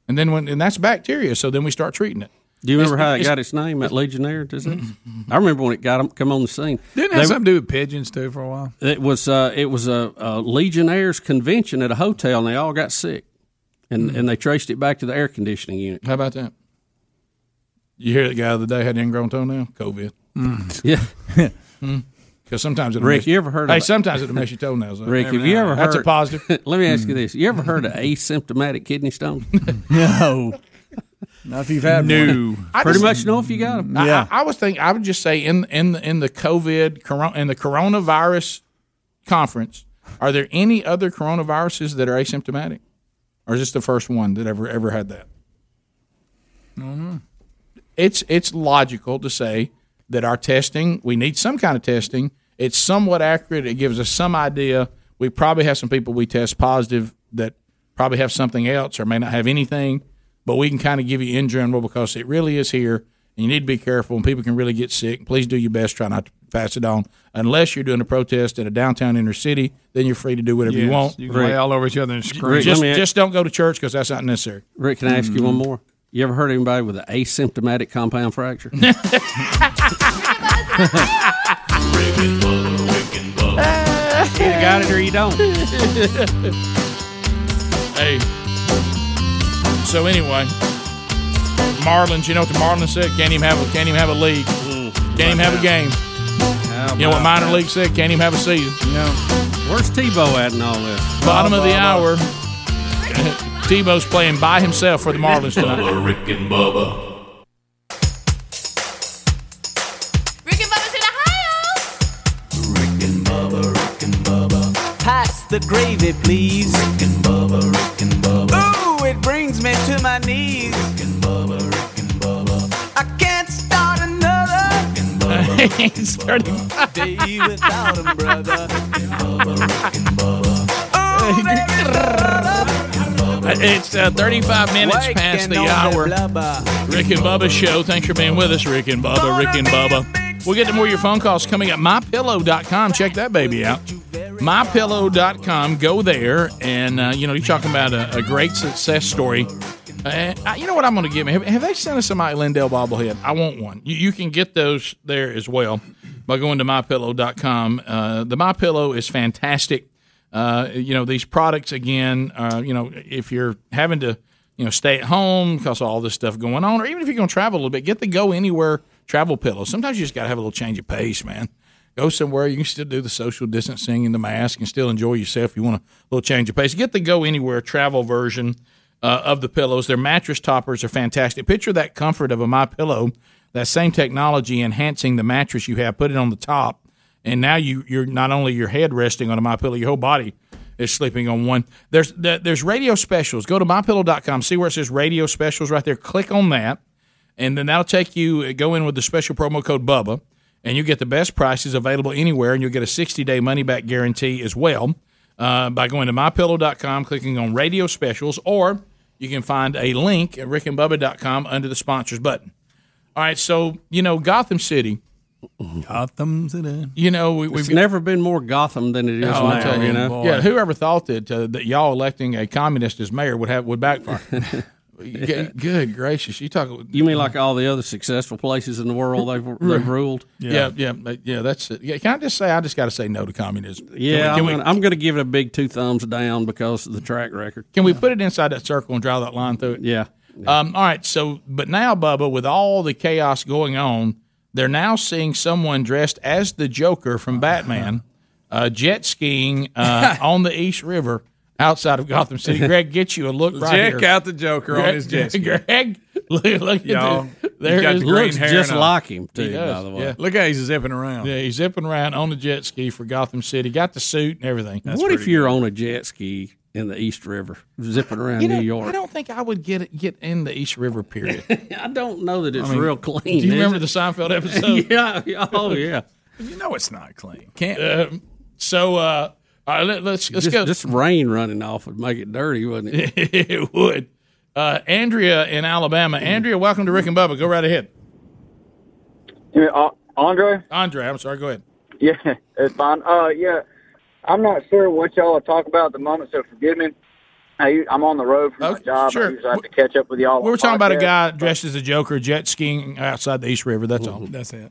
And then when and that's bacteria, so then we start treating it. Do you remember It's- how it got its name, that Legionnaire disease? Mm-hmm. I remember when it got come on the scene. Didn't it have something to do with pigeons too for a while? It was uh, it was a, a Legionnaires convention at a hotel, and they all got sick, and mm. and they traced it back to the air conditioning unit. How about that? You hear the guy the other day had an ingrown toenail? COVID. Mm. Yeah. Hmm. Because sometimes it'll Rick, mess- you ever heard? Hey, of sometimes it'll mess your toenails. up. Rick, have you ever heard? That's a positive. Let me ask you hmm. this: You ever heard of asymptomatic kidney stones? no. Not if you've had one. I Pretty just- much know if you got them. I, mm, I, I was thinking. I would just say in in the, in the COVID corona in the coronavirus conference, Are there any other coronaviruses that are asymptomatic, or is this the first one that ever ever had that? Mm-hmm. It's it's logical to say that our testing we need some kind of testing. It's somewhat accurate. It gives us some idea. We probably have some people we test positive that probably have something else or may not have anything, but we can kind of give you in general because it really is here. And you need to be careful, and people can really get sick. Please do your best. Try not to pass it on. Unless you're doing a protest in a downtown inner city, then you're free to do whatever you want. you can lay all over each other and scream. Just, just don't go to church because that's not necessary. Rick, can I ask you one Mhm. more? You ever heard anybody with an asymptomatic compound fracture? You got it or you don't. hey. So anyway, Marlins. You know what the Marlins said? Can't even have a can't even have a league. Can't even have a game. You know what minor league said? Can't even have a season. No. Where's Tebow at in all this? Bottom of the hour. Tebow's playing by himself for the Marlins tonight. Bubba, Rick and Bubba. Rick and Bubba's in Ohio. Rick and Bubba, Rick and Bubba. Pass the gravy, please. Rick and Bubba, Rick and Bubba. Ooh, it brings me to my knees. Rick and Bubba, Rick and Bubba. I can't start another. Rick and Bubba, starting. Day without him, brother. Rick and Bubba, Rick and Bubba. It's uh, 35 minutes past the hour. Rick and Bubba show. Thanks for being with us, Rick and Bubba. Rick and Bubba. We'll get to more of your phone calls coming up. MyPillow.com. Check that baby out. MyPillow.com. Go there, and uh, you know you're talking about a, a great success story. Uh, I- you know what I'm going to give me? Have, have they sent us some Mike Lindell bobblehead? I want one. You, you can get those there as well by going to MyPillow.com. Uh, the MyPillow is fantastic. Uh, you know these products again. Uh, you know if you're having to you know stay at home because all this stuff going on, or even if you're going to travel a little bit, get the Go Anywhere travel pillow. Sometimes you just got to have a little change of pace, man. Go somewhere you can still do the social distancing and the mask and still enjoy yourself. You want a little change of pace. Get the Go Anywhere travel version uh, of the pillows. Their mattress toppers are fantastic. Picture that comfort of a My Pillow, that same technology enhancing the mattress you have. Put it on the top, and now you you're not only your head resting on a My Pillow, your whole body is sleeping on one. There's there's radio specials. Go to mypillow.com. See where it says radio specials right there. Click on that, and then that'll take you. Go in with the special promo code Bubba, and you get the best prices available anywhere, and you'll get a 60 day money back guarantee as well uh, by going to mypillow.com, clicking on radio specials, or you can find a link at rickandbubba.com under the sponsors button. All right, so you know Gotham City. Gotham City. You know we, we've never been more Gotham than it is Oh, now. tell You know, yeah. Whoever thought that uh, that y'all electing a communist as mayor would have would backfire? good, good gracious! You talk. You mean like all the other successful places in the world they've they've ruled? Yeah, yeah, yeah. yeah that's it. Yeah, can I just say I just got to say no to communism? Yeah, Can we, I'm, can, I'm gonna give it a big two thumbs down because of the track record. can we put it inside that circle and draw that line through it? Yeah. Um, all right. So, but now, Bubba, with all the chaos going on, they're now seeing someone dressed as the Joker from Batman, uh, jet skiing uh, on the East River outside of Gotham City. Greg, get you a look right Check here. out the Joker on his jet ski. Greg, look, look at Y'all, the, there got is- the green looks hair just and all. like him, He does, Yeah. Look how he's zipping around. Yeah, he's zipping around on the jet ski for Gotham City. Got the suit and everything. what if you're on a jet ski in the East River, zipping around You know, New York? I don't think I would get get in the East River. Period. I don't know that it's I mean, real clean. Do you remember it? the Seinfeld episode? yeah, yeah, oh yeah. You know it's not clean. Can't. Um, so, uh, all right, let, let's let's just, go. Just rain running off would make it dirty, wouldn't it? it would. Uh, Andrea in Alabama. Andrea, welcome to Rick and Bubba. Go right ahead. Yeah, uh, Andre? Andre, I'm sorry. Go ahead. Yeah, it's fine. Uh, yeah, I'm not sure what y'all are talking about at the moment, so forgive me. I, I'm on the road for my job. sure. I usually have to catch up with y'all. We were on talking about a guy dressed as a Joker jet skiing outside the East River. That's all. That's it.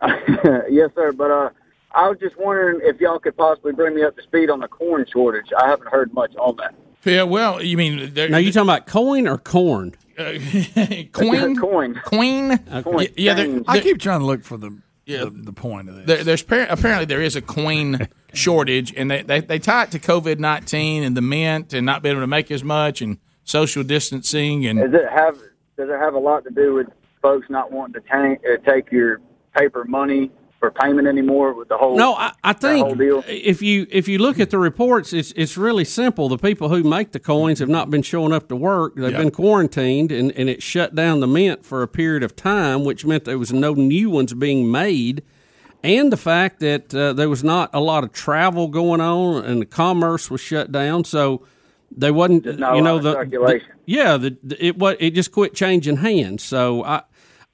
yes, sir. But uh, I was just wondering if y'all could possibly bring me up to speed on the corn shortage. I haven't heard much on that. Yeah, well, you mean Now you talking about coin or corn? uh, coin? Coin. Coin? Coin. Yeah, there, I keep trying to look for the Yeah. the, the point of this. there, there's par- apparently there is a coin shortage, and they, they, they tie it to COVID nineteen and the mint and not being able to make as much and social distancing and Does it have Does it have a lot to do with folks not wanting to tank, uh, take your paper money for payment anymore with the whole. No, I, I think deal? if you if you look at the reports, it's it's really simple. The people who make the coins have not been showing up to work. They've Yeah. been quarantined, and, and it shut down the mint for a period of time, which meant there was no new ones being made. And the fact that uh, there was not a lot of travel going on, and the commerce was shut down, so they wasn't. not you know the, the- yeah, the, the it what it just quit changing hands. So I.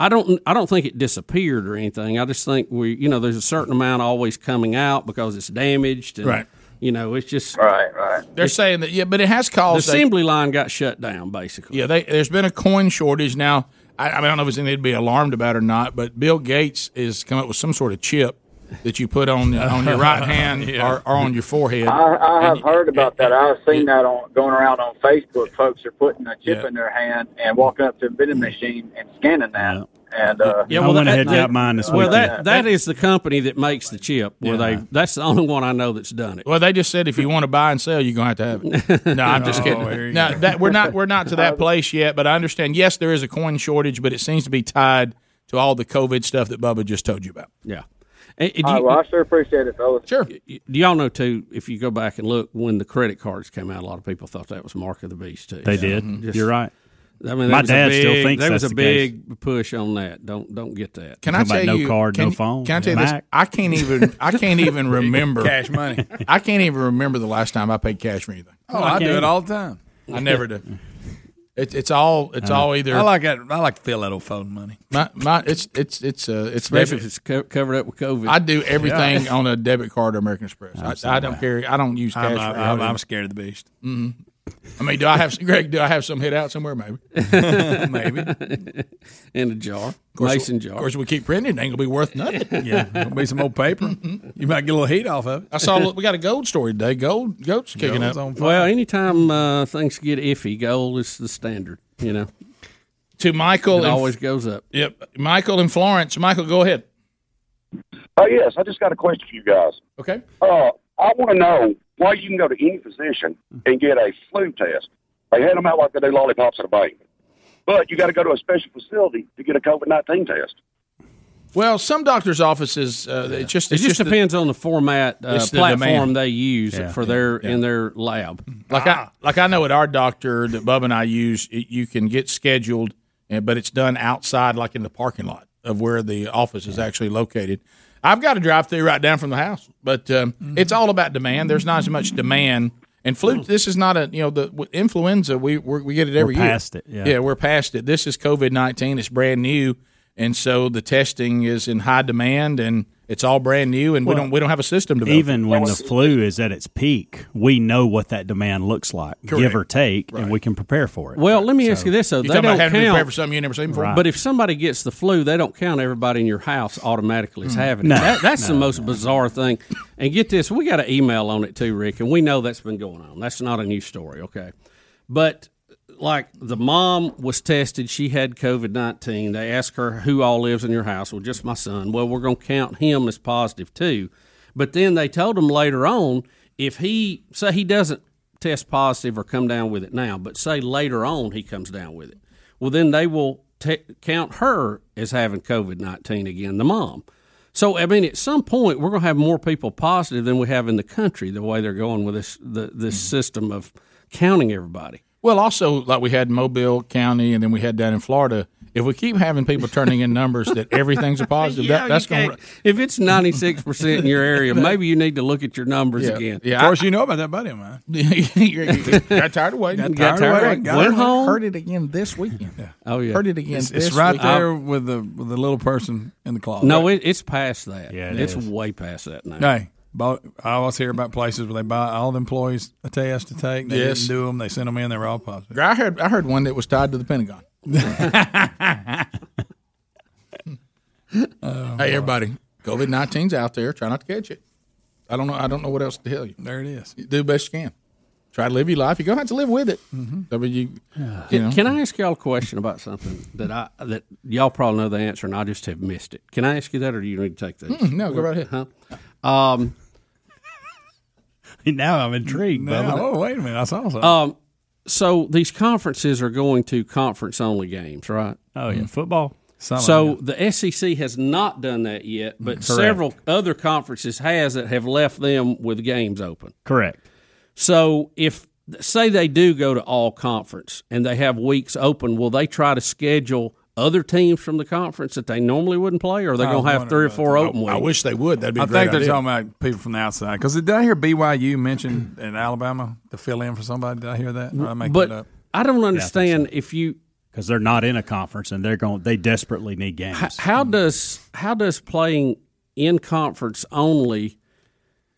I don't. I don't think it disappeared or anything. I just think we, you know, there's a certain amount always coming out because it's damaged. And, Right. You know, it's just right, right. They're saying that yeah, but it has The caused a- assembly line got shut down, basically. Yeah, they, there's been a coin shortage now. I, I, mean, I don't know if it's anything to be alarmed about or not, but Bill Gates is come up with some sort of chip that you put on on your right hand Yeah. or, or on your forehead. I, I have And- heard about that. I've seen that on going around on Facebook. Folks are putting a chip Yeah. in their hand and walking up to a vending machine and scanning that. And uh, Yeah, I well, went that- ahead and got mine this Well, weekend. that that is the company that makes the chip. Where Yeah. they that's the only one I know that's done it. Well, they just said if you want to buy and sell, you're gonna have to have it. No, I'm just Oh, kidding. here No, that we're not we're not to that place yet, but I understand. Yes, there is a coin shortage, but it seems to be tied to all the COVID stuff that Bubba just told you about. Yeah. And- and you- right, well, I sure appreciate it, fellas. Sure. do y'all know too? If you go back and look when the credit cards came out, a lot of people thought that was mark of the beast too. They did. Mm-hmm. Just- You're right. I mean, My there was a dad big, still thinks there was a the case. big push on that. Don't don't get that. Can I Talking about tell no you? card, can, no phone, Can I tell you Mac? this? I can't even. I can't even remember Cash money. I can't even remember the last time I paid cash for anything. Oh, I do it all the time. I never do. It, it's all. It's all either. I like that. I like to feel that old phone money. my, my. It's it's it's uh it's Especially debit- if it's co- covered up with COVID. I do everything Yeah. on a debit card or American Express. I, I don't carry. I don't use cash. I'm, for I'm. I'm scared of the beast. Mhm. I mean, do I have Greg? Do I have some hid out somewhere? Maybe. Maybe. in a jar, course, mason jar. Of jar. course, we keep printing. It ain't gonna be worth nothing. Yeah, there'll be some old paper. You might get a little heat off of it. I saw. We got a gold story today. Gold, goat's kicking Gold's up. Well, anytime uh, things get iffy, gold is the standard. You know, To Michael, it and- always goes up. Yep, Michael and Florence. Michael, go ahead. Oh yes, I just got a question for you guys. Okay. Uh, I want to know why you can go to any physician and get a flu test. They hand them out like they do lollipops at a bank, but you got to go to a special facility to get a COVID nineteen test. Well, some doctors' offices, uh, it just It it's just, the- depends on the format uh, It's the platform they use Yeah. for their in their lab. like I like I know at our doctor that Bub and I use, it, you can get scheduled, but it's done outside, like in the parking lot of where the office is actually located. I've got a drive through right down from the house, but um, it's all about demand. There's not as much demand. And flu, this is not a you know the influenza. We we're, we get it every We're year. past it, yeah. we're past it. This is COVID nineteen. It's brand new, and so the testing is in high demand, and it's all brand new, and we don't we don't have a system developed. Even when the flu is at its peak, we know what that demand looks like, give or take, and we can prepare for it. Well, let me ask you this: though, You're they talking don't having to prepare count for something you never seen before. Right. But if somebody gets the flu, they don't count everybody in your house automatically as Mm. having it. No, That, that's the no, most bizarre thing. And get this, we got an email on it too, Rick, and we know that's been going on. That's not a new story, okay? But like the mom was tested, she had COVID nineteen. They asked her who all lives in your house. Well, just my son. Well, we're going to count him as positive too. But then they told him later on if he say he doesn't test positive or come down with it now, but say later on he comes down with it. Well, then they will t- count her as having COVID 19 again, the mom. So, I mean, at some point, we're going to have more people positive than we have in the country, the way they're going with this, the, this mm-hmm. system of counting everybody. Well, also like we had Mobile County, and then we had down in Florida. If we keep having people turning in numbers that everything's a positive, Yeah, that, that's going. can't- If it's 96% in your area, maybe you need to look at your numbers Yeah, again. yeah, Of course, you know about that buddy of mine. got tired of waiting. Got tired of waiting. Went home. Heard it again this weekend. Oh, yeah. Heard it again. It's, this it's right weekend. there with the with the little person in the closet. No, it, it's past that. Yeah, it it's is. way past that now. Hey, bought, I always hear about places where they buy all the employees a test to take. They Yes. didn't do them. They sent them in. They were all positive. I heard. I heard one that was tied to the Pentagon. hey, everybody! COVID 19's out there. Try not to catch it. I don't know. I don't know what else to tell you. There it is. You do the best you can. Try to live your life. You're gonna have to live with it. I mean, you, you know. Can I ask y'all a question about something that I that y'all probably know the answer and I just have missed it? Can I ask you that, or do you need to take this? Mm, no, go right ahead. Huh? Um, now I'm intrigued. Now, oh, wait a minute. I saw something. um, so these conferences are going to conference only games, right? Oh yeah, football. Something so the SEC has not done that yet, but Correct. several other conferences has that have left them with games open. Correct. So if say they do go to all conference and they have weeks open, will they try to schedule other teams from the conference that they normally wouldn't play, or are they going to have three or four that. open weeks? I wish they would. That'd be a I great think they're idea. talking about people from the outside. Because did I hear BYU mentioned in Alabama to fill in for somebody? Did I hear that? Or did I make but that up? I don't understand if you because they're not in a conference and they're going. They desperately need games. H- how hmm. does how does playing in conference only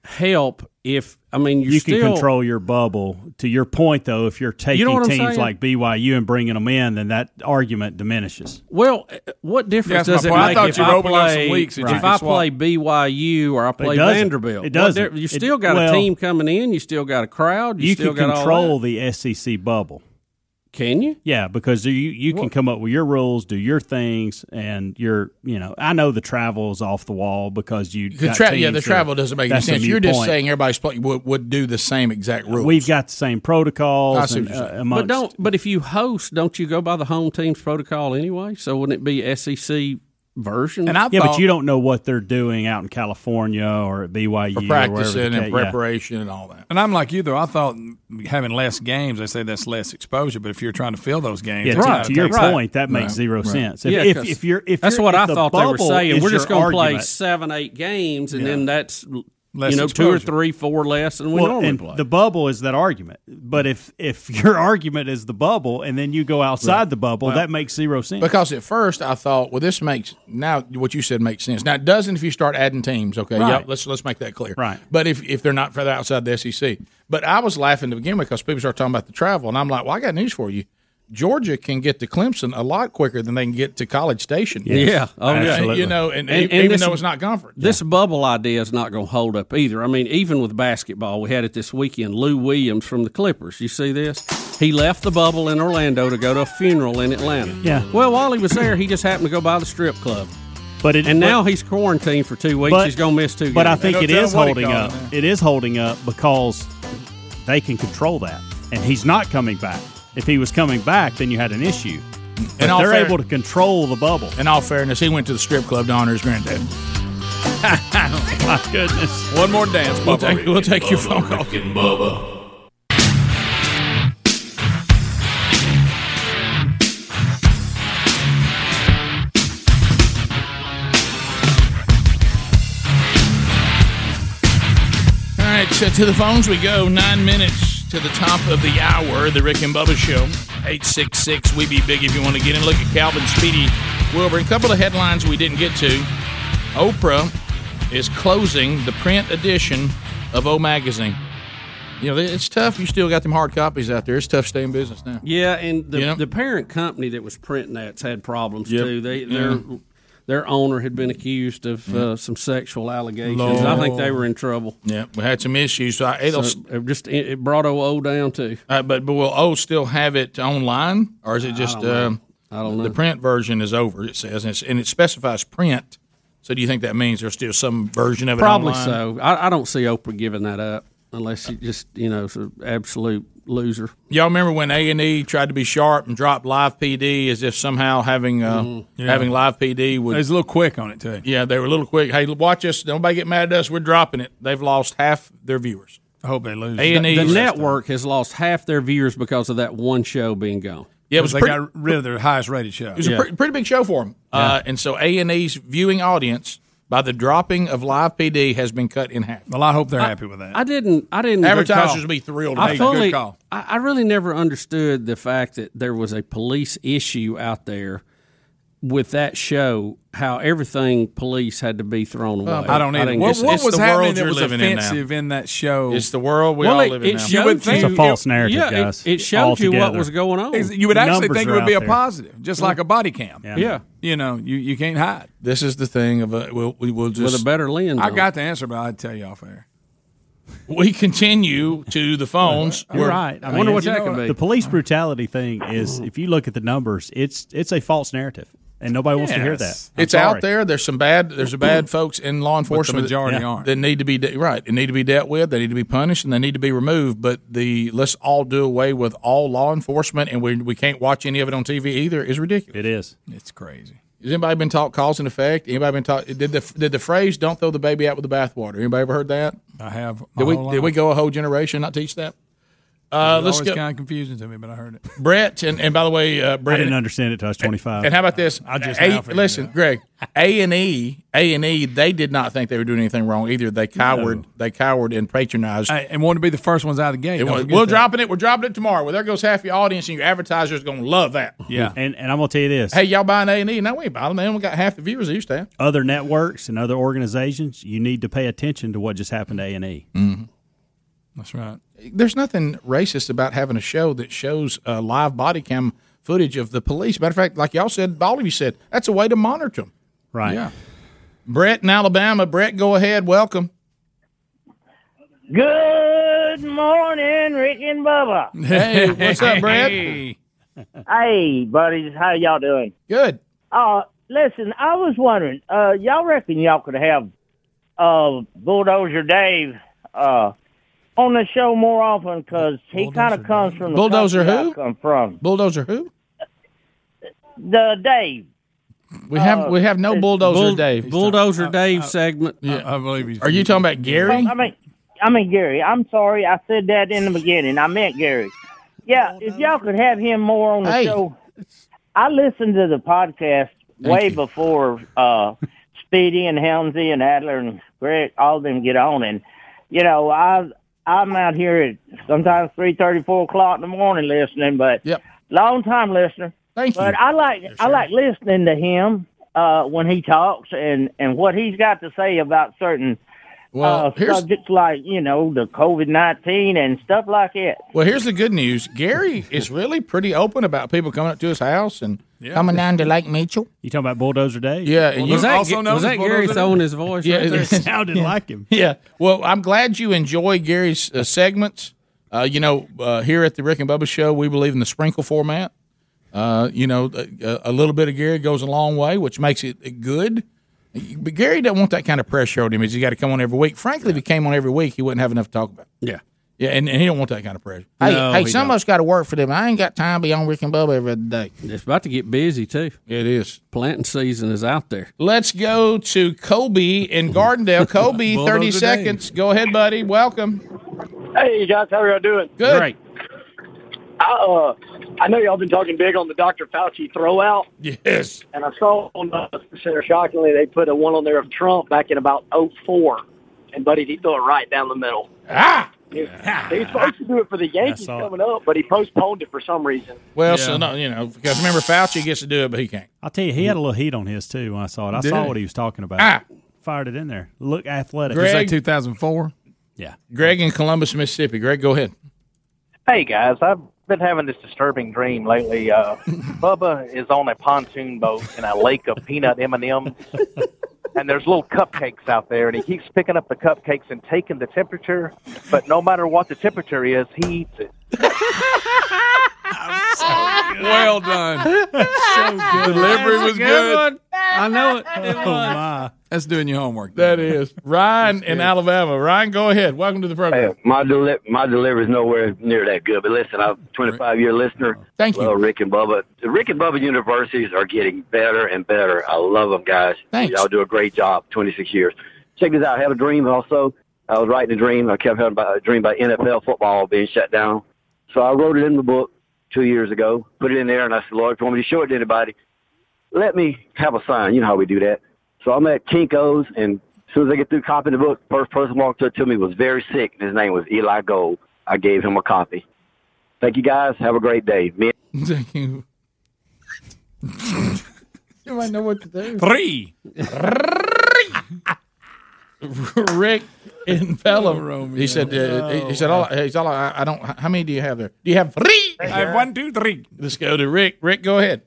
help if I mean you're you still, can control your bubble. To your point, though, if you're taking know teams saying? like BYU and bringing them in, then that argument diminishes. Well, uh, what difference Yeah, does it my point. I make thought if you were I opening some play weeks that you if I play BYU or I play doesn't. Vanderbilt? It doesn't. You still got well, a team coming in. You still got a crowd. You, You, still can got control all that. the SEC bubble. Can you? Yeah, because you you can come up with your rules, do your things, and you're you know I know the travel is off the wall because you The got tra- yeah, the travel doesn't make any sense. You're just point. saying everybody's play, would, would do the same exact rules. We've got the same protocols. I see and, what you're uh, amongst- But don't. But if you host, don't you go by the home team's protocol anyway? So wouldn't it be SEC version? And I yeah, thought- but you don't know what they're doing out in California or at BYU or practicing wherever the and ca- yeah. preparation and all that. And I'm like you though. I thought having less games, they say that's less exposure. But if you're trying to fill those games, Yeah, it's to, gotta your take some- point, that makes Right, zero right. sense. If, Yeah, if, 'cause if you're, if that's you're- what if I the thought they were saying. We're just going to play seven, eight games, and Yeah. then that's Less you know two or three, four less than we Well, normally and play. the bubble is that argument. But if if your argument is the bubble and then you go outside Right. the bubble, Well, that makes zero sense. Because at first I thought, well, this makes now what you said makes sense. Now it doesn't if you start adding teams. Okay, Right. yeah, let's let's make that clear. Right. But if if they're not further outside the SEC, but I was laughing to begin with because people start talking about the travel, and I'm like, well, I got news for you. Georgia can get to Clemson a lot quicker than they can get to College Station. Yeah, oh yeah, And, you know, and, e- even though it's not conference. This bubble idea is not going to hold up either. I mean, even with basketball, we had it this weekend. Lou Williams from the Clippers. You see this? He left the bubble in Orlando to go to a funeral in Atlanta. Yeah. Well, while he was there, he just happened to go by the strip club. But it, and but- now he's quarantined for two weeks. But- he's going to miss two. Games. But I think it is holding up. It is holding up because they can control that, and he's not coming back. If he was coming back, then you had an issue. But all they're fair- able to control the bubble. In all fairness, he went to the strip club to honor his granddad. My goodness. One more dance. We'll Bubba take, we'll take your phone call. Rick and Bubba. All right, so to the phones we go. Nine minutes to the top of the hour. The Rick and Bubba Show. 866 We Be Big if you want to get in. Look at Calvin Speedy Wilbur. A couple of headlines we didn't get to. Oprah is closing the print edition of O Magazine. You know, it's tough. You still got them hard copies out there. It's tough staying in business now. Yeah, and the, the parent company that was printing that's had problems Yep. too. They Yeah. Their owner had been accused of Yeah. uh, some sexual allegations. I think they were in trouble. Yeah, we had some issues. So, I, it'll, So it just it brought O down too. Uh, but but will O still have it online, or is it just don't know. um, I don't know. the print version is over? It says, and, it's, and it specifies print. So do you think that means there's still some version of it? Probably online? so. I, I don't see Oprah giving that up unless she just you know absolute loser. Y'all remember when A and E tried to be sharp and dropped live PD as if somehow having uh, Yeah. having live PD would. They was a little quick on it too. Yeah, they were a little quick. Hey, watch us! Don't nobody get mad at us. We're dropping it. They've lost half their viewers. I hope they lose. A and The, E. the network has lost half their viewers because of that one show being gone. Yeah, it was they pretty- got rid of their highest rated show. It was a pretty, pretty big show for them. Uh, and so A and E's viewing audience by the dropping of live PD has been cut in half. Well, I hope they're happy with that. I didn't. I didn't. Advertisers will be thrilled. I about that. fully. I, I really never understood the fact that there was a police issue out there with that show. How everything police had to be thrown away. I don't either. didn't What, get what that. was the happening world that you're was living in now. offensive in, that show? It's the world we Well, all it- live in it now. showed You think you- It's a false narrative, yeah, it- guys. It, showed you what was going on. you would actually think it would be out a there. positive, just like a body cam. Yeah. Yeah, You know, you, you can't hide. This is the thing of a, we'll, we will just with a better lens. I got the answer, but I'd tell you off air. we continue to the phones. You're right. I, I wonder mean, what you that could be. The police brutality thing is, if you look at the numbers, it's it's a false narrative, and nobody wants to hear that. I'm It's sorry. out there. There's some bad. There's a bad folks in law enforcement majority that, aren't. that need to be de- right. They need to be dealt with. They need to be punished, and they need to be removed. But the let's all do away with all law enforcement, and we we can't watch any of it on TV either. Is ridiculous. It is. It's crazy. Has anybody been taught cause and effect? Anybody been taught? Did the did the phrase "Don't throw the baby out with the bathwater"? Anybody ever heard that? I have. Did we did we go a whole generation not teach that? Uh, it was let's always go, kind of confusing to me, but I heard it. Brett. And, and by the way, uh, Brett, I didn't understand it till I was 25. And how about this? I just A- listen, Greg. A and E, A and E, they did not think they were doing anything wrong either. They cowered, they cowered and patronized. Hey, and wanted to be the first ones out of the gate. Was- we're that. dropping it. We're dropping it tomorrow. Well, there goes half your audience, and your advertisers are going to love that. Yeah. And and I'm gonna tell you this. Hey, y'all buying A and E? No, we ain't buying them. They only got half the viewers they used to have. Other networks and other organizations, you need to pay attention to what just happened to A and E. Mm-hmm. That's right. There's nothing racist about having a show that shows uh, live body cam footage of the police. Matter of fact, like y'all said, all of you said, that's a way to monitor them. Right. Yeah. Brett in Alabama. Brett, go ahead. Welcome. Good morning, Rick and Bubba. Hey, what's up, Brett? Hey, buddies, how y'all doing? Good. Uh, listen, I was wondering, uh, y'all reckon y'all could have uh Bulldozer Dave uh on the show more often because he kind of comes from the Bulldozer country I who? come from. Bulldozer who? The Dave. We have we have no bulldozer Bull- Dave. Bulldozer Dave segment. Yeah. I, believe he's. Are you talking about Gary? Well, I mean, I mean Gary. I'm sorry, I said that in the beginning. I meant Gary. Yeah, if y'all could have him more on the Hey. show. I listened to the podcast way before uh, Speedy and Helmsy and Adler and Greg, all of them get on, and you know I I'm out here at sometimes three thirty, four o'clock in the morning listening, but yep. long time listener. Thank but you. I like I like listening to him uh, when he talks and and what he's got to say about certain Well, uh, here's- subjects like you know the COVID nineteen and stuff like that. Well, here's the good news. Gary is really pretty open about people coming up to his house and coming down to Lake Mitchell. You talking about Bulldozer Dave? Yeah, and was you that, was that Gary throwing his voice? Yeah, right there? it sounded Yeah. like him. Yeah. Well, I'm glad you enjoy Gary's uh, segments. Uh, you know, uh, here at the Rick and Bubba Show, we believe in the sprinkle format. Uh, you know, a, a little bit of Gary goes a long way, which makes it good. But Gary doesn't want that kind of pressure on him. Is he got to come on every week? Frankly, if he came on every week, he wouldn't have enough to talk about. Yeah. Yeah, and, and he don't want that kind of pressure. Hey, No, hey, he some of us got to work for them. I ain't got time to be on Rick and Bubba every day. It's about to get busy too. It is. Planting season is out there. Let's go to Kobe in Gardendale. Kobe, Bulldozer 30 seconds. Go ahead, buddy. Welcome. Hey, you guys, how are y'all doing? Good. Great. I, uh, I know y'all been talking big on the Dr. Fauci throwout, Yes. and I saw on the center shockingly they put a one on there of Trump back in about '04, and buddy, he threw it right down the middle. Ah. He, he was supposed to do it for the Yankees coming up, but he postponed it for some reason. Well, so no, you know, because remember Fauci gets to do it, but he can't. I'll tell you, he had a little heat on his too when I saw it. I Did saw he? what he was talking about. Ah. Fired it in there. Look athletic. Greg? Is that 2004? Yeah. Greg in Columbus, Mississippi. Greg, go ahead. Hey guys, I've been having this disturbing dream lately. Uh, Bubba is on a pontoon boat in a lake of peanut M and M's, and there's little cupcakes out there, and he keeps picking up the cupcakes and taking the temperature. But no matter what the temperature is, he eats it. Well done. so good. Delivery was good good. I know it. It Oh was. my. That's doing your homework. That is Ryan in Alabama. Ryan, go ahead. Welcome to the program. My deli- my delivery is nowhere near that good. But listen, I'm a 25 year listener. Thank you. Love Rick and Bubba. The Rick and Bubba universities are getting better and better. I love them, guys. Thanks. Y'all do a great job. 26 years. Check this out. I have a dream also. I was writing a dream. I kept having a dream about NFL football being shut down. So I wrote it in the book two years ago, put it in there, and I said, Lord, if you want me to show it to anybody, let me have a sign. You know how we do that. So I'm at Kinko's, and as soon as I get through copying the book, first person walked up to me was very sick, and his name was Eli Gold. I gave him a copy. Thank you, guys. Have a great day. Me- Thank you. you might know what to do. Three. Rick in Pelham. He said. Uh, he, he said. All, he's all. I, I don't. How many do you have there? Do you have three? I have one, two, three. Let's go to Rick. Rick, go ahead.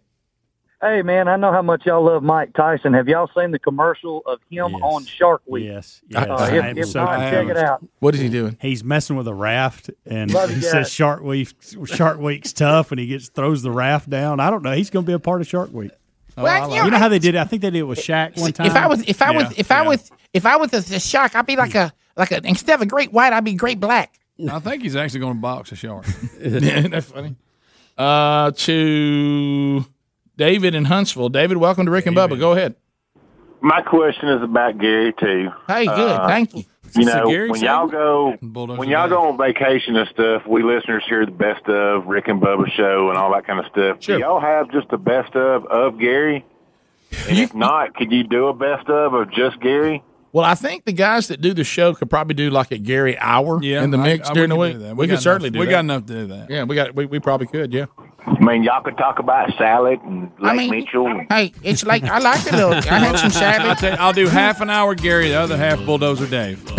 Hey, man, I know how much y'all love Mike Tyson. Have y'all seen the commercial of him on Shark Week? Yes. yes. Uh, I if am if so not, check it out. What is he doing? He's messing with a raft, and Love he guys. says Shark Week. Shark Week's tough, and he gets throws the raft down. I don't know. He's going to be a part of Shark Week. Well, like you know it. how they did it? I think they did it with Shaq one time. If I was, if I was, Yeah, if I was, if I was a, a shark, I'd be like a, like a instead of a great white, I'd be great black. I think he's actually going to box a shark. yeah, that's funny. Uh, to David in Huntsville. David, welcome to Rick and Bubba. Go ahead. My question is about Gary too. Hey, good. Uh, Thank you. You Is this a know, Gary when y'all go Bulldozer when y'all go on vacation and stuff, we listeners hear the best of Rick and Bubba show and all that kind of stuff. Do y'all have just the best of of Gary? And if not, could you do a best of of just Gary? Well, I think the guys that do the show could probably do like a Gary hour Yeah, in the mix I- during the week. could do that. We, We could certainly enough- do we that. got enough to do that. Yeah, we got we, we probably could. Yeah. I mean, y'all could talk about salad and Lake I mean, Mitchell. Hey, it's like I like a little. I had some I'll, salad. tell you, I'll do half an hour Gary, the other half Bulldozer Dave.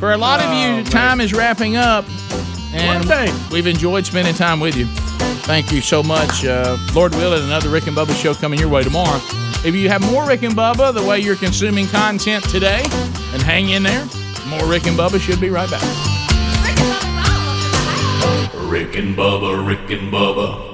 For a lot of you, oh, time is wrapping up, and we've enjoyed spending time with you. Thank you so much. Uh, Lord willing, another Rick and Bubba show coming your way tomorrow. If you have more Rick and Bubba the way you're consuming content today, and hang in there, more Rick and Bubba should be right back. Rick and Bubba, Rick and Bubba.